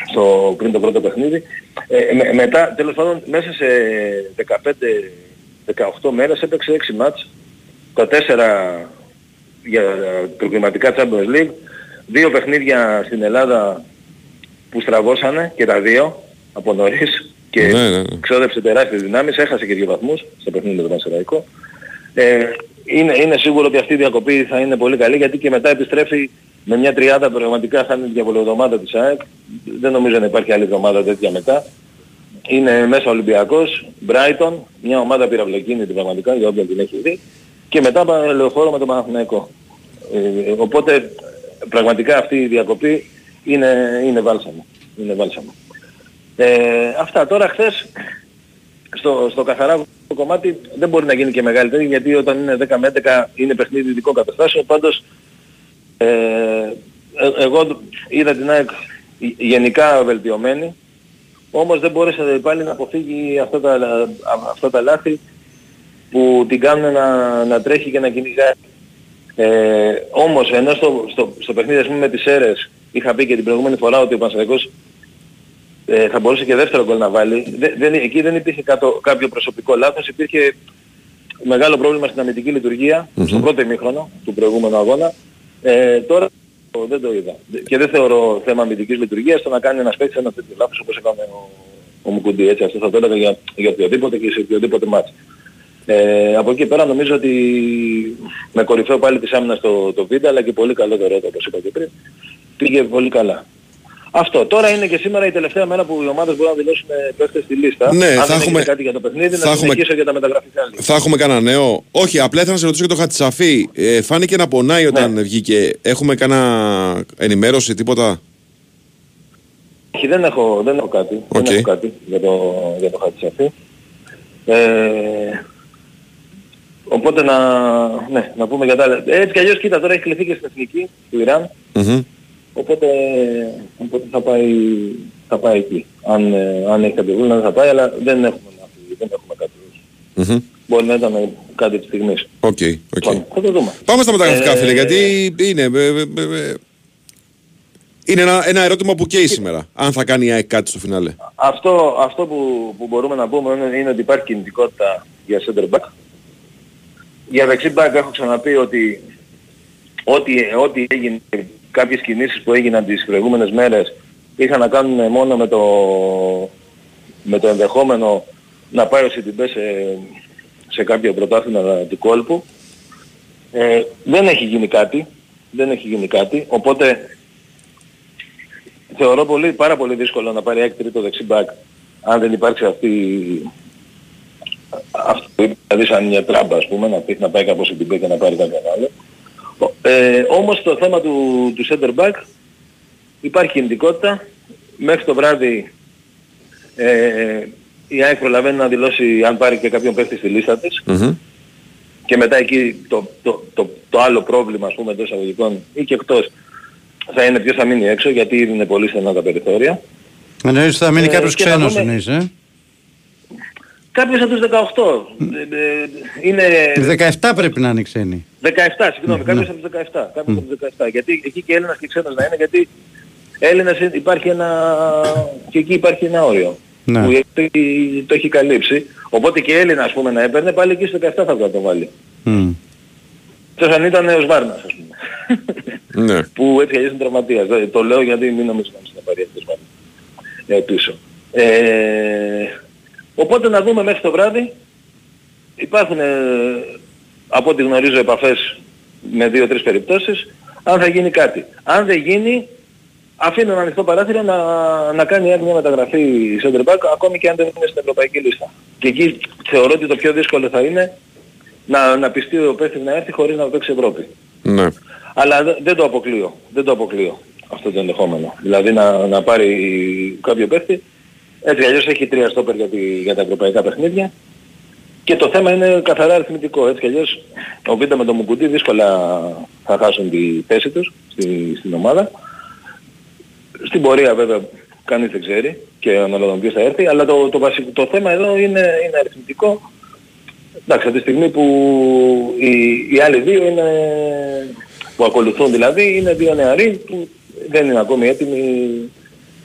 στο, πριν το πρώτο παιχνίδι. Ε, με, μετά, τέλος πάντων, μέσα σε 15-18 μέρες έπαιξε 6 μάτς. Τα 4 για προκριματικά Champions League. Δύο παιχνίδια στην Ελλάδα που στραβώσανε και τα δύο από νωρίς και ναι, ναι, ναι. ξόδεψε τεράστιες δυνάμεις, έχασε και δύο βαθμούς στο παιχνίδι με τον Μασεραϊκό. Ε, είναι, είναι σίγουρο ότι αυτή η διακοπή θα είναι πολύ καλή γιατί και μετά επιστρέφει με μια τριάδα πραγματικά θα είναι η διαβολοδομάδα της ΑΕΚ. Δεν νομίζω να υπάρχει άλλη εβδομάδα τέτοια μετά. Είναι μέσα Ολυμπιακός, Brighton, μια ομάδα πυραυλοκίνητη πραγματικά για όποιον την έχει δει και μετά λεωφόρο με τον Παναθηναϊκό. Ε, οπότε πραγματικά αυτή η διακοπή είναι, είναι βάλσαμο. Είναι βάλσαμο. Ε, αυτά τώρα χθες στο, στο καθαρά κομμάτι δεν μπορεί να γίνει και μεγάλη τέτοια γιατί όταν είναι 10 με 11 είναι παιχνίδι ειδικό καταστάσεων. Πάντως ε, ε, εγώ είδα την ΑΕΚ γενικά βελτιωμένη όμως δεν μπόρεσε πάλι να αποφύγει αυτά τα, αυτά τα λάθη που την κάνουν να, να τρέχει και να κυνηγάει. Ε, όμως ενώ στο, στο, στο παιχνίδι με τις αίρες είχα πει και την προηγούμενη φορά ότι ο Πανσεραϊκός ε, θα μπορούσε και δεύτερο γκολ να βάλει. Δεν, δεν, εκεί δεν υπήρχε κάτω, κάποιο προσωπικό λάθος, υπήρχε μεγάλο πρόβλημα στην αμυντική λειτουργία, στον πρώτο ημίχρονο του προηγούμενου αγώνα. Ε, τώρα δεν το είδα. Και δεν θεωρώ θέμα αμυντικής λειτουργίας το να κάνει ένας παίκτης ένα τέτοιο λάθος όπως έκανε ο, ο Μουκουντή. Έτσι, αυτό θα το έλεγα για, για οποιοδήποτε και σε οποιοδήποτε μάτς. Ε, από εκεί πέρα νομίζω ότι με κορυφαίο πάλι της άμυνας το, το βίντεο αλλά και πολύ καλό το ρέτο όπως είπα και πριν πήγε πολύ καλά. Αυτό. Τώρα είναι και σήμερα η τελευταία μέρα που οι ομάδες μπορούν να δηλώσουν παίχτες στη λίστα. Ναι, Αν θα δεν έχουμε- έχετε κάτι για το παιχνίδι, θα να έχουμε- συνεχίσω για τα μεταγραφικά. λίγο. Θα έχουμε κανένα νέο. Όχι, απλά ήθελα να σε ρωτήσω για το Χατσαφή. Ε, φάνηκε να πονάει όταν Ναι. βγήκε. Έχουμε κανένα ενημέρωση, τίποτα; Όχι, δεν έχω, δεν έχω κάτι. Οκ. Δεν έχω κάτι για το, για το Χατζισαφί. Ε, οπότε να, ναι, να πούμε για τα άλλα. Έτσι κι αλλιώς κοίτα τώρα έχει κληθεί και στην εθνική του Ιράν. Μμμ. Οπότε, οπότε θα, πάει, θα πάει εκεί. Αν, ε, αν έχει κάποιο βούλα θα πάει, αλλά δεν έχουμε, μάθει, δεν έχουμε κάτι. Μμμ. Μπορεί να ήταν κάτι της στιγμής. OK, OK. Πάμε, θα το δούμε. Πάμε στα μεταγραφικά, Ε, φίλε, γιατί είναι. ε, ε, ε, ε, είναι ένα, ένα ερώτημα που καίει σήμερα. Αν θα κάνει η ΑΕΚ κάτι στο φινάλε. Αυτό, αυτό που, που μπορούμε να πούμε είναι, είναι ότι υπάρχει κινητικότητα για center back. Για δεξί back έχω ξαναπεί ότι ό,τι, ό,τι έγινε, κάποιες κινήσεις που έγιναν τις προηγούμενες μέρες είχαν να κάνουν μόνο με το, με το ενδεχόμενο να πάει ο Σιντιμπέ σε, σε κάποιο πρωτάθλημα του κόλπου. Ε, δεν έχει γίνει κάτι. Δεν έχει γίνει κάτι. Οπότε θεωρώ πολύ, πάρα πολύ δύσκολο να πάρει ΑΕΚ τρίτο δεξί μπακ αν δεν υπάρξει αυτή αυτό που είπε, δηλαδή σαν μια τράμπα ας πούμε να, πει- να πάει κάπως στην και να πάρει κάποιον άλλο. Ε, όμως το θέμα του, του center back υπάρχει κινητικότητα. Μέχρι το βράδυ ε, η ΑΕΚ προλαβαίνει να δηλώσει αν πάρει και κάποιον παίχτη στη λίστα της Μμμ. και μετά εκεί το, το, το, το άλλο πρόβλημα ας πούμε εντός εισαγωγικών ή και εκτός θα είναι ποιος θα μείνει έξω γιατί είναι πολύ στενά τα περιθώρια. Εννοείς ότι θα μείνει Ε, κάποιος και να ξένος δούμε- εννοείς, ε; Κάποιος από τους 18. Ε, ε, είναι 17 πρέπει να είναι ξένοι. 17, συγγνώμη, κάποιος από τους 17. Κάποιος από τους 17. Γιατί εκεί και Έλληνας και ξένος να είναι, γιατί Έλληνας υπάρχει ένα... και εκεί υπάρχει ένα όριο. Ναι. Που το, έχει- το έχει καλύψει. Οπότε και Έλληνα ας πούμε να έπαιρνε, πάλι εκεί στο 17 θα το βάλει. Μμ. Εκτός αν ήταν ο Σβάρνας ας πούμε. Ναι. που έτσι αλλιώς είναι τραυματίας. Δεν- Το λέω γιατί μην νομίζετε να μην πάρει αυτός πάλι ε, πίσω. Ε, οπότε να δούμε μέχρι το βράδυ. Υπάρχουν ε, από ό,τι γνωρίζω επαφές με δύο-τρεις περιπτώσεις αν θα γίνει κάτι. Αν δεν γίνει αφήνω ένα ανοιχτό παράθυρο να, να κάνει άλλη μια μεταγραφή center back ακόμη και αν δεν είναι στην ευρωπαϊκή λίστα. Και εκεί θεωρώ ότι το πιο δύσκολο θα είναι να, να πιστεί ο παίκτης να έρθει χωρίς να παίξει Ευρώπη. ναι. Αλλά δε- δεν το αποκλείω. Δεν το αποκλείω αυτό το ενδεχόμενο. Δηλαδή να, να πάρει κάποιο παίχτη. Έτσι αλλιώς έχει τρία στόπερ για, τη- για τα ευρωπαϊκά παιχνίδια. Και το θέμα είναι καθαρά αριθμητικό. Έτσι κι αλλιώς ο Βίντα με τον Μουκουντή δύσκολα θα χάσουν τη θέση τους στη, στην ομάδα. Στην πορεία βέβαια κανείς δεν ξέρει και ανάλογα με ποιος θα έρθει. Αλλά το, το, βασικό, το θέμα εδώ είναι, είναι αριθμητικό. Εντάξει, από τη στιγμή που οι, οι άλλοι δύο είναι, που ακολουθούν δηλαδή, είναι δύο νεαροί που δεν είναι ακόμη έτοιμοι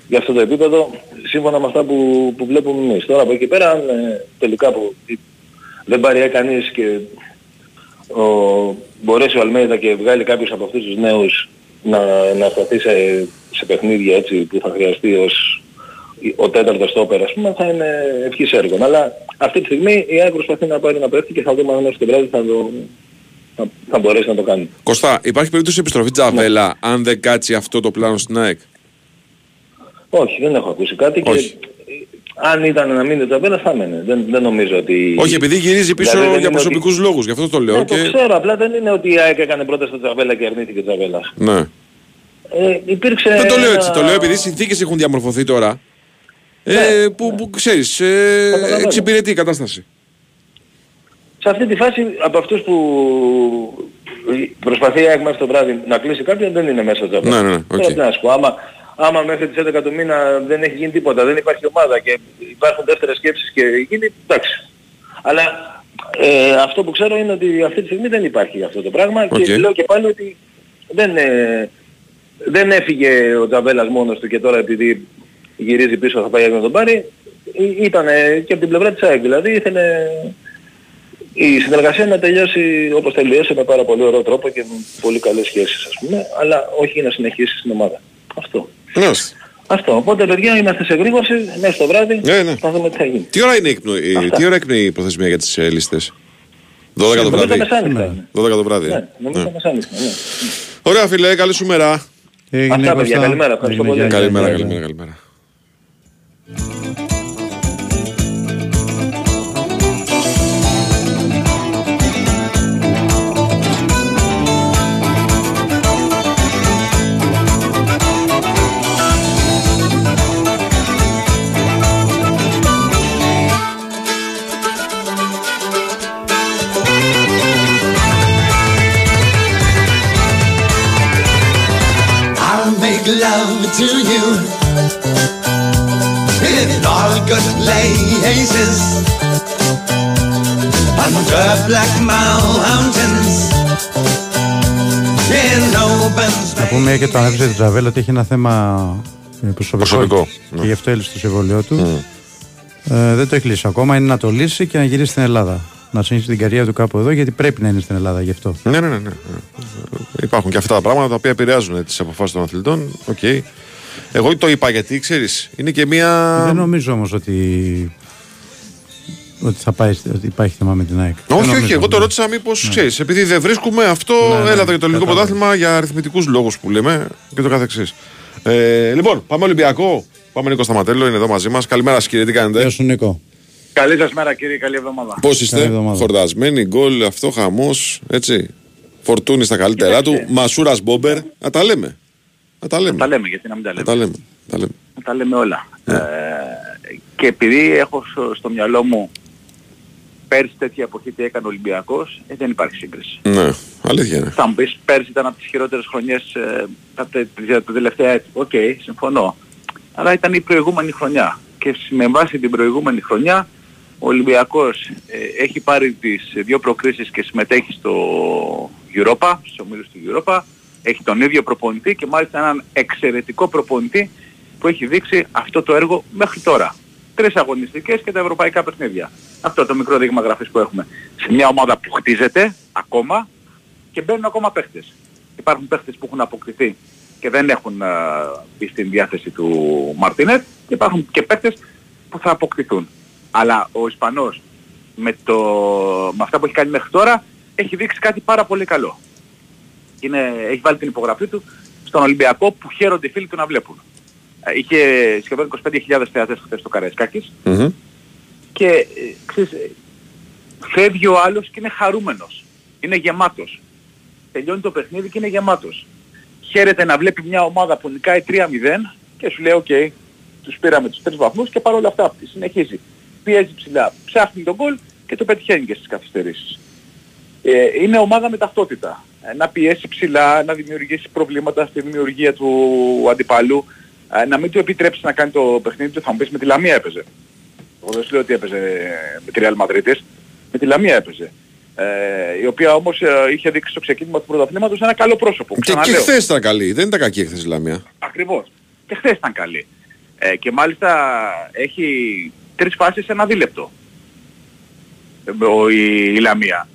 για αυτό το επίπεδο, σύμφωνα με αυτά που, που βλέπουμε εμείς. Τώρα από εκεί πέρα, αν ε, τελικά που δεν πάρει ε, κανείς και ο, μπορέσει ο Αλμέιδα και βγάλει κάποιους από αυτούς τους νέους να, να σταθεί σε, σε παιχνίδια έτσι που θα χρειαστεί ως ο τέταρτος στόπερ ας πούμε θα είναι ευχής έργων. Αλλά αυτή τη στιγμή η ΑΕΚ προσπαθεί να πάρει ένα παίχτη και θα δούμε αν μέχρι το βράδυ θα, το, θα, θα μπορέσει να το κάνει. Κωστά, υπάρχει περίπτωση επιστροφή Τζαβέλα αν δεν κάτσει αυτό το πλάνο στην ΑΕΚ; Όχι, δεν έχω ακούσει κάτι Όχι. και αν ήταν να μείνει το Τζαβέλα θα μένει. Δεν, δεν νομίζω ότι... Όχι, επειδή γυρίζει πίσω Δηλαδή δεν για είναι ότι- προσωπικούς λόγους, γι' αυτό το λέω. Ναι, και... το ξέρω, απλά δεν είναι ότι η ΑΕΚ έκανε πρώτα στο Τζαβέλα και αρνήθηκε ο Τζαβέλας. Ναι. Ε, υπήρξε Δεν το λέω ένα- έτσι, το λέω επειδή οι συνθήκες έχουν διαμορφωθεί τώρα. Ε, Ναι. που, που ξέρεις, ε, Καταλαβαίνω. εξυπηρετεί η κατάσταση. Σε αυτή τη φάση από αυτούς που προσπαθεί η ΑΕΚ μέχρι το βράδυ να κλείσει κάποιον δεν είναι μέσα το Ναι, ναι, ναι, οκ. Τώρα τι να σου πω, άμα, άμα μέχρι τις 11 του μήνα δεν έχει γίνει τίποτα, δεν υπάρχει ομάδα και υπάρχουν δεύτερες σκέψεις και γίνει, εντάξει. Αλλά ε, αυτό που ξέρω είναι ότι αυτή τη στιγμή δεν υπάρχει αυτό το πράγμα Οκ. και λέω και πάλι ότι δεν, ε, δεν έφυγε ο Τζαβέλας μόνος του και τώρα επειδή γυρίζει πίσω θα πάει να τον πάρει, ήταν και από την πλευρά της ΑΕΚ. Δηλαδή ήθελε η συνεργασία να τελειώσει όπως τελειώσει με πάρα πολύ ωραίο τρόπο και με πολύ καλές σχέσεις ας πούμε, αλλά όχι να συνεχίσει στην ομάδα. Αυτό. Ναι. Αυτό. Οπότε παιδιά είμαστε σε γρήγορση, μέσα το βράδυ, Ναι, ναι. θα δούμε τι θα γίνει. Τι ώρα είναι η, εκπνο... η- τι ώρα εκπνέει η προθεσμία για τις ε, λίστες; 12 το Νομίζω βράδυ. τα μεσάνυχτα είναι. 12 το βράδυ. ε. Ναι, νομίζω τα μεσάνυχτα, ναι. Ωραία φίλε, καλή σου μέρα. Έγινε, Αυτά, παιδιά, Κώστα. καλημέρα, ευχαριστώ Έγινε, πολύ. γεια, Καλημέρα, γεια, γεια. καλημέρα, καλημέρα. August places under black mountains in open Να πούμε και το ανέφερε την Τζαβέλα ότι έχει ένα θέμα ε, προσωπικό, Προσωπικό, και ναι. γι' αυτό έλυσε το συμβολίο του. Ε, δεν το έχει λύσει ακόμα. Είναι να το λύσει και να γυρίσει στην Ελλάδα. Να συνεχίσει την καριέρα του κάπου εδώ γιατί πρέπει να είναι στην Ελλάδα γι' αυτό. Ναι, ναι, ναι, ναι. Υπάρχουν και αυτά τα πράγματα τα οποία επηρεάζουν τις αποφάσεις των αθλητών. Οκ. Εγώ το είπα γιατί ξέρεις, είναι και μία. Δεν νομίζω όμως ότι, ότι θα πάει, ότι υπάρχει θέμα με την ΑΕΚ. Δεν Όχι, όχι, νομίζω. εγώ το ρώτησα μήπως ξέρεις, επειδή δεν βρίσκουμε αυτό, Ναι, ναι, έλα το για το ελληνικό κατάλαβα. πρωτάθλημα για αριθμητικούς λόγους που λέμε και το καθεξής. Ε, λοιπόν, πάμε Ολυμπιακό. Πάμε Νίκο Σταματέλο, είναι εδώ μαζί μας. Καλημέρα σας κύριε, τι κάνετε; Γεια σου Νίκο. Καλή σας μέρα κύριε, καλή εβδομάδα. Πώς Καλή είστε, εβδομάδα. χορτασμένοι, γκολ, αυτό χαμός, έτσι. Φορτούνη στα καλύτερά του, Μασούρας Μπόμπερ. Να τα λέμε. Να τα λέμε. Τα λέμε, γιατί να μην τα Να λέμε. τα λέμε. Τα λέμε. Να τα λέμε όλα. Ναι. Ε, και επειδή έχω στο, στο μυαλό μου πέρσι τέτοια εποχή τι έκανε ο Ολυμπιακός, ε, δεν υπάρχει σύγκριση. Ναι, αλήθεια είναι. Θα μου πεις πέρσι ήταν από τις χειρότερες χρονιές ε, τα, τε- τα τελευταία έτη. Οκ, συμφωνώ. Αλλά ήταν η προηγούμενη χρονιά. Και με βάση την προηγούμενη χρονιά ο Ολυμπιακός ε, έχει πάρει τις δύο προκρίσεις και συμμετέχει στο Europa, στους ομίλους του Europa. Έχει τον ίδιο προπονητή και μάλιστα έναν εξαιρετικό προπονητή που έχει δείξει αυτό το έργο μέχρι τώρα. Τρεις αγωνιστικές και τα ευρωπαϊκά παιχνίδια. Αυτό το μικρό δείγμα γραφής που έχουμε. Σε μια ομάδα που χτίζεται ακόμα και μπαίνουν ακόμα παίχτες. Υπάρχουν παίχτες που έχουν αποκτηθεί και δεν έχουν α, μπει στην διάθεση του Μαρτίνετ και υπάρχουν και παίχτες που θα αποκτηθούν. Αλλά ο Ισπανός με, το, με αυτά που έχει κάνει μέχρι τώρα έχει δείξει κάτι πάρα πολύ καλό. Είναι, έχει βάλει την υπογραφή του στον Ολυμπιακό που χαίρονται οι φίλοι του να βλέπουν. Ε, Είχε σχεδόν 25.000 θεατές χθες στο Καραϊσκάκης Μμμ. και ε, ξέρεις, ε, φεύγει ο άλλος και είναι χαρούμενος. Είναι γεμάτος. Τελειώνει το παιχνίδι και είναι γεμάτος. Χαίρεται να βλέπει μια ομάδα που νικάει 3-0 και σου λέει οκ, τους πήραμε τους τρεις βαθμούς και παρόλα αυτά συνεχίζει. Πιέζει ψηλά, ψάχνει τον γκολ και το πετυχαίνει και στις καθυστερήσεις. Ε, είναι ομάδα με ταυτότητα. Ε, να πιέσει ψηλά, να δημιουργήσει προβλήματα στη δημιουργία του αντιπαλού, ε, να μην του επιτρέψεις να κάνει το παιχνίδι του, θα μου πεις με τη Λαμία έπαιζε. Εγώ δεν σου λέω ότι έπαιζε με τη Real Madrid, με τη Λαμία έπαιζε. Ε, η οποία όμως ε, είχε δείξει στο ξεκίνημα του πρωταθλήματος ένα καλό πρόσωπο. Και, και Ξαναλέω. χθες ήταν καλή. Δεν ήταν κακή χθες η Λαμία. Ακριβώς. Και χθες ήταν καλή. Ε, και μάλιστα έχει τρεις φάσεις σε ένα δίλεπτο. Ε, ο- η, η Λαμία.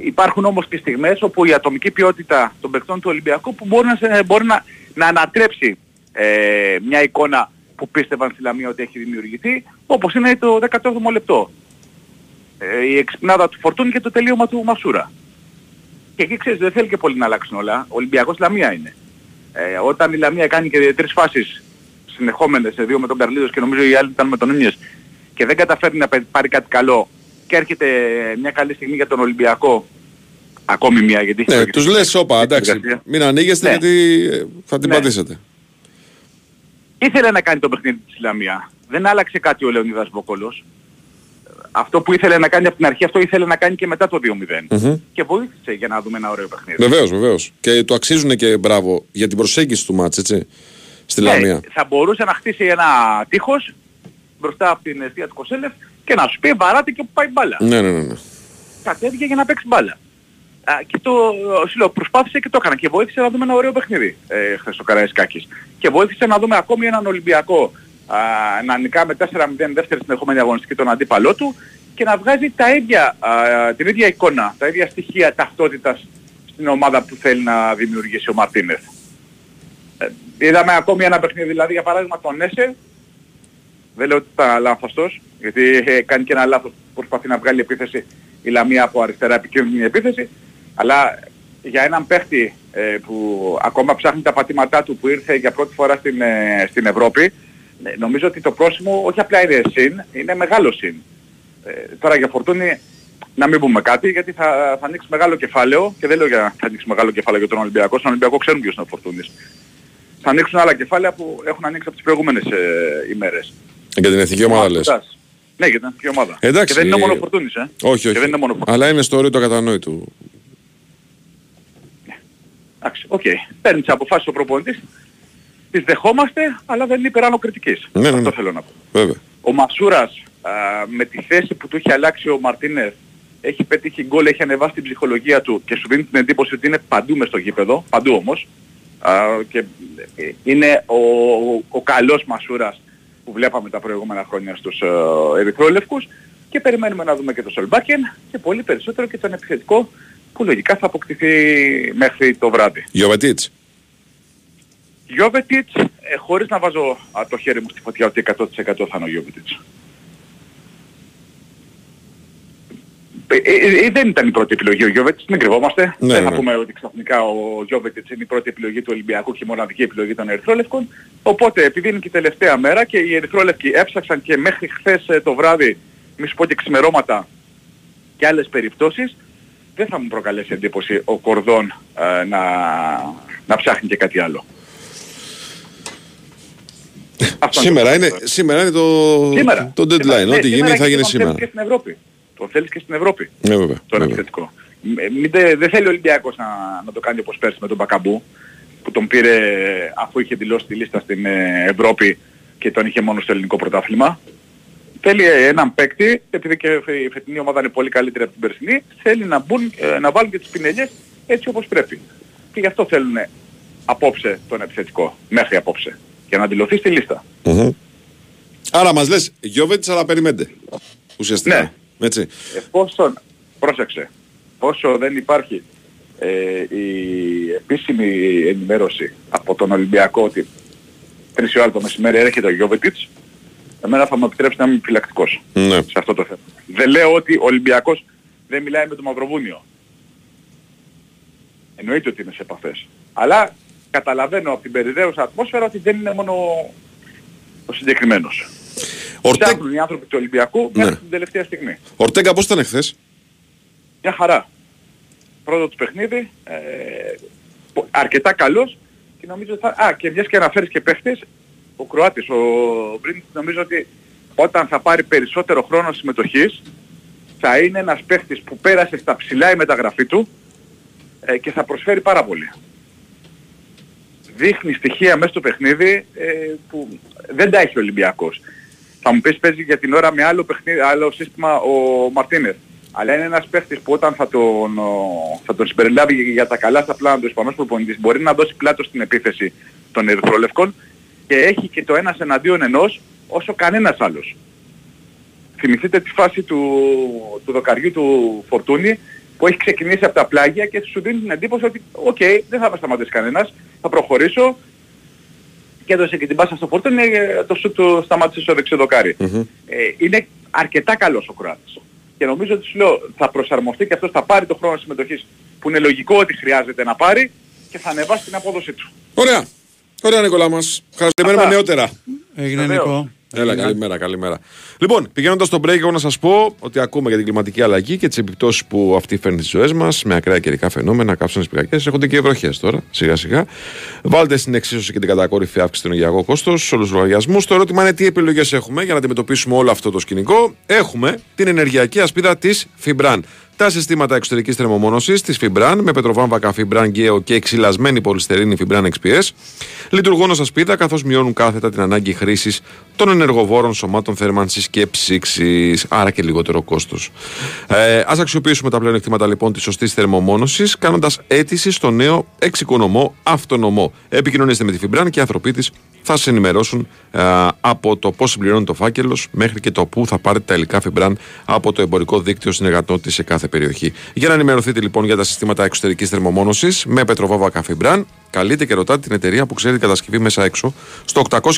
Υπάρχουν όμως και στιγμές όπου η ατομική ποιότητα των παιχτών του Ολυμπιακού που μπορεί να, σε- μπορεί να, να ανατρέψει ε, μια εικόνα που πίστευαν στη Λαμία ότι έχει δημιουργηθεί, όπως είναι το 18ο λεπτό. Ε, η εξυπνάδα του Φορτούν και το τελείωμα του Μασούρα. Και εκεί ξέρεις δεν θέλει και πολύ να αλλάξουν όλα. Ο Ολυμπιακός Λαμία είναι. Ε, όταν η Λαμία κάνει και τρεις φάσεις συνεχόμενες, σε δύο με τον Καρλίδος και νομίζω η άλλη ήταν με τον Νίνιες και δεν καταφέρνει να πε- πάρει κάτι καλό και έρχεται μια καλή στιγμή για τον Ολυμπιακό, ακόμη μια γιατί έχει Ναι, προηγηθεί. τους λες, όπα, εντάξει. Συνεργασία. Μην ανοίγεστε Ναι. γιατί ε, θα την Ναι. πατήσετε. Ήθελε να κάνει το παιχνίδι της Λαμία. Δεν άλλαξε κάτι ο Λεωνίδας Βόκολος. Αυτό που ήθελε να κάνει από την αρχή, αυτό ήθελε να κάνει και μετά το 2-0. Μμμ. Και βοήθησε για να δούμε ένα ωραίο παιχνίδι. Βεβαίως, βεβαίως. Και το αξίζουν και μπράβο για την προσέγγιση του μάτς, έτσι. Στη Ναι, Λαμία. θα μπορούσε να χτίσει ένα τείχος μπροστά από την αιστεία του Κοσέλεφ και να σου πει βαράτε και που πάει μπάλα. Ναι, ναι, ναι. ναι. Κατέβηκε για να παίξει μπάλα. Α, και το σου λέω, προσπάθησε και το έκανα και βοήθησε να δούμε ένα ωραίο παιχνίδι ε, χθες στο Καραϊσκάκης. Και βοήθησε να δούμε ακόμη έναν Ολυμπιακό α, να νικά με 4-0 δεύτερη συνεχόμενη αγωνιστική τον αντίπαλό του και να βγάζει τα ίδια, α, την ίδια εικόνα, τα ίδια στοιχεία ταυτότητας στην ομάδα που θέλει να δημιουργήσει ο Μαρτίνεθ. Ε, είδαμε ακόμη ένα παιχνίδι, δηλαδή για παράδειγμα τον Έσε, δεν λέω ότι ήταν λάθος γιατί είχε κάνει και ένα λάθος που προσπαθεί να βγάλει επίθεση η Λαμία από αριστερά επικίνδυνη επίθεση, αλλά για έναν παίχτη ε, που ακόμα ψάχνει τα πατήματά του που ήρθε για πρώτη φορά στην, ε, στην Ευρώπη, ε, νομίζω ότι το πρόσημο όχι απλά είναι συν, είναι μεγάλο συν. Ε, τώρα για Φορτούνη να μην πούμε κάτι γιατί θα, θα ανοίξει μεγάλο κεφάλαιο και δεν λέω για να θα ανοίξει μεγάλο κεφάλαιο για τον Ολυμπιακό, στον Ολυμπιακό ξέρουν ποιος είναι ο Φορτούνης. Θα ανοίξουν άλλα κεφάλαια που έχουν ανοίξει από τις προηγούμενες ε, ημέρες. Για την εθνική ομάδα λες. Ναι, για την εθνική ομάδα. Εντάξει, και δεν είναι ε, μόνο ο Φορτούνης, ε. Όχι, Και όχι. δεν είναι μόνο ο Φορτούνης. Αλλά είναι στο όριο το κατανοητό. Εντάξει, οκ. Παίρνει τις αποφάσεις ο προπονητής, τις δεχόμαστε, αλλά δεν είναι υπεράνω κριτικής. Ναι, ναι, ναι. Αυτό θέλω να πω. Βέβαια. Ο Μασούρας α, με τη θέση που του έχει αλλάξει ο Μαρτίνεθ έχει πετύχει γκολ, έχει ανεβάσει την ψυχολογία του και σου δίνει την εντύπωση ότι είναι παντού μες στο γήπεδο, παντού όμως. Α, και ε, είναι ο, ο καλός Μασούρας που βλέπαμε τα προηγούμενα χρόνια στους ε, ερυθρόλευκους και περιμένουμε να δούμε και το Σολμπάκεν και πολύ περισσότερο και τον επιθετικό που λογικά θα αποκτηθεί μέχρι το βράδυ. Γιωβετίτς. Γιώβετιτς, ε, χωρίς να βάζω α, το χέρι μου στη φωτιά ότι 100% θα είναι ο Γιώβετιτς. Ε, ε, ε, δεν ήταν η πρώτη επιλογή ο Γιώβετιτς, μην κρυβόμαστε. Ναι, δεν θα ναι. πούμε ότι ξαφνικά ο Γιώβετιτς είναι η πρώτη επιλογή του Ολυμπιακού και η μοναδική επιλογή των Ερυθρόλευκων. Οπότε επειδή είναι και η τελευταία μέρα και οι Ερυθρόλευκοι έψαξαν και μέχρι χθες ε, το βράδυ, μη σου πω και ξημερώματα και άλλες περιπτώσεις, δεν θα μου προκαλέσει εντύπωση ο Κορδόν ε, να, να ψάχνει και κάτι άλλο. Αυτό Σήμερα το είναι, πρώτο. σήμερα είναι το, Σήμερα. το deadline. Σήμερα. Ναι, Ό,τι γίνει σήμερα θα και γίνει τον σήμερα. θέλεις και στην Ευρώπη. Το θέλεις και στην Ευρώπη. Ναι, βέβαια. Το βέβαια. επιθετικό. Ε, μην τε- Δεν θέλει ο Ολυμπιακός να, να το κάνει όπως πέρσι με τον Μπακαμπού που τον πήρε αφού είχε δηλώσει τη λίστα στην ε, Ευρώπη και τον είχε μόνο στο ελληνικό πρωτάθλημα. Θέλει ε, έναν παίκτη, επειδή και η φετινή ομάδα είναι πολύ καλύτερη από την περσινή, θέλει να, μπουν, ε, να βάλουν και τις πινελιές έτσι όπως πρέπει. Και γι' αυτό θέλουν απόψε τον επιθετικό, μέχρι απόψε, για να δηλωθεί στη λίστα. Μμμ. Άρα μας λες Γιώβετιτς αλλά περιμένετε. Ουσιαστικά. Ναι. Έτσι. Εφόσον, πρόσεξε, όσο δεν υπάρχει ε, η επίσημη ενημέρωση από τον Ολυμπιακό ότι 3 η ώρα το μεσημέρι έρχεται ο Γιώβετιτς, εμένα θα μου επιτρέψει να είμαι φυλακτικός Ναι. σε αυτό το θέμα. Δεν λέω ότι ο Ολυμπιακός δεν μιλάει με το Μαυροβούνιο. Εννοείται ότι είναι σε επαφές. Αλλά καταλαβαίνω από την περιδέουσα ατμόσφαιρα ότι δεν είναι μόνο ο συγκεκριμένος. Ορτέ... Ψάχνουν οι άνθρωποι του Ολυμπιακού Ναι. μέχρι την τελευταία στιγμή. Ορτέγκα πώς ήταν εχθές; Μια χαρά. Πρώτο του παιχνίδι, ε, πο- αρκετά καλός και νομίζω ότι θα... Α, και μιας και αναφέρεις και παίχτες, ο Κροάτης, ο Μπρίνιτ, νομίζω ότι όταν θα πάρει περισσότερο χρόνο συμμετοχής θα είναι ένας παίχτης που πέρασε στα ψηλά η μεταγραφή του ε, και θα προσφέρει πάρα πολύ. Δείχνει στοιχεία μέσα στο παιχνίδι ε, που δεν τα έχει ο Ολυμπιακός. Θα μου πεις παίζει για την ώρα με άλλο, παιχνίδι, άλλο σύστημα ο Μαρτίνεθ. Αλλά είναι ένας παίχτης που όταν θα τον, ο, θα τον συμπεριλάβει για τα καλά στα πλάνα του Ισπανός προπονητής μπορεί να δώσει πλάτο στην επίθεση των Ερυθρόλευκων και έχει και το ένας εναντίον ενός όσο κανένας άλλος. Θυμηθείτε τη φάση του, του δοκαριού του Φορτούνη που έχει ξεκινήσει από τα πλάγια και σου δίνει την εντύπωση ότι οκ, δεν θα με σταματήσει κανένας, θα προχωρήσω και έδωσε και την πάσα στο Φορτούνη, ε, το σουτ του σταμάτησε στο δεξί δοκάρι. Μμμ. Ε, είναι αρκετά καλός ο Κροάτης. Και νομίζω ότι σου λέω θα προσαρμοστεί και αυτός θα πάρει το χρόνο συμμετοχής που είναι λογικό ότι χρειάζεται να πάρει και θα ανεβάσει την απόδοσή του. Ωραία. Ωραία Νικόλα μας. Ευχαριστούμε Αυτά. νεότερα. Έγινε Βεβαίως. Νικό. Έλα, καλημέρα, καλημέρα. Λοιπόν, πηγαίνοντας στο break, εγώ να σας πω ότι ακούμε για την κλιματική αλλαγή και τις επιπτώσεις που αυτή φέρνει στις ζωές μας με ακραία καιρικά φαινόμενα, κάψονε πυρακές. Έχονται και βροχές τώρα, σιγά σιγά. Βάλτε στην εξίσωση και την κατακόρυφη αύξηση του ενεργειακού κόστο σε όλους τους λογαριασμούς. Το ερώτημα είναι τι επιλογές έχουμε για να αντιμετωπίσουμε όλο αυτό το σκηνικό. Έχουμε την ενεργειακή ασπίδα της Fibran. Τα συστήματα εξωτερικής θερμομόνωσης της Fibran με πετροβάμβακα Fibran Geo και εξυλασμένη πολυστερίνη Fibran XPS λειτουργούν ως ασπίδα καθώς μειώνουν κάθετα την ανάγκη χρήσης των ενεργοβόρων σωμάτων θέρμανσης και ψήξης, άρα και λιγότερο κόστος. Ε, Α αξιοποιήσουμε τα πλεονεκτήματα λοιπόν της σωστής θερμομόνωσης κάνοντας αίτηση στο νέο εξοικονομό αυτονομό. Επικοινωνήστε με τη Fibran και οι άνθρωποι της θα σα ενημερώσουν ε, από το πώς συμπληρώνει το φάκελος μέχρι και το πού θα πάρετε τα υλικά Φιμπραν από το εμπορικό δίκτυο συνεργατών της σε κάθε περιοχή. Για να ενημερωθείτε λοιπόν για τα συστήματα εξωτερικής θερμομόνωσης με πετροβόβακα Φιμπραν, καλείτε και ρωτάτε την εταιρεία που ξέρει την κατασκευή μέσα έξω στο 811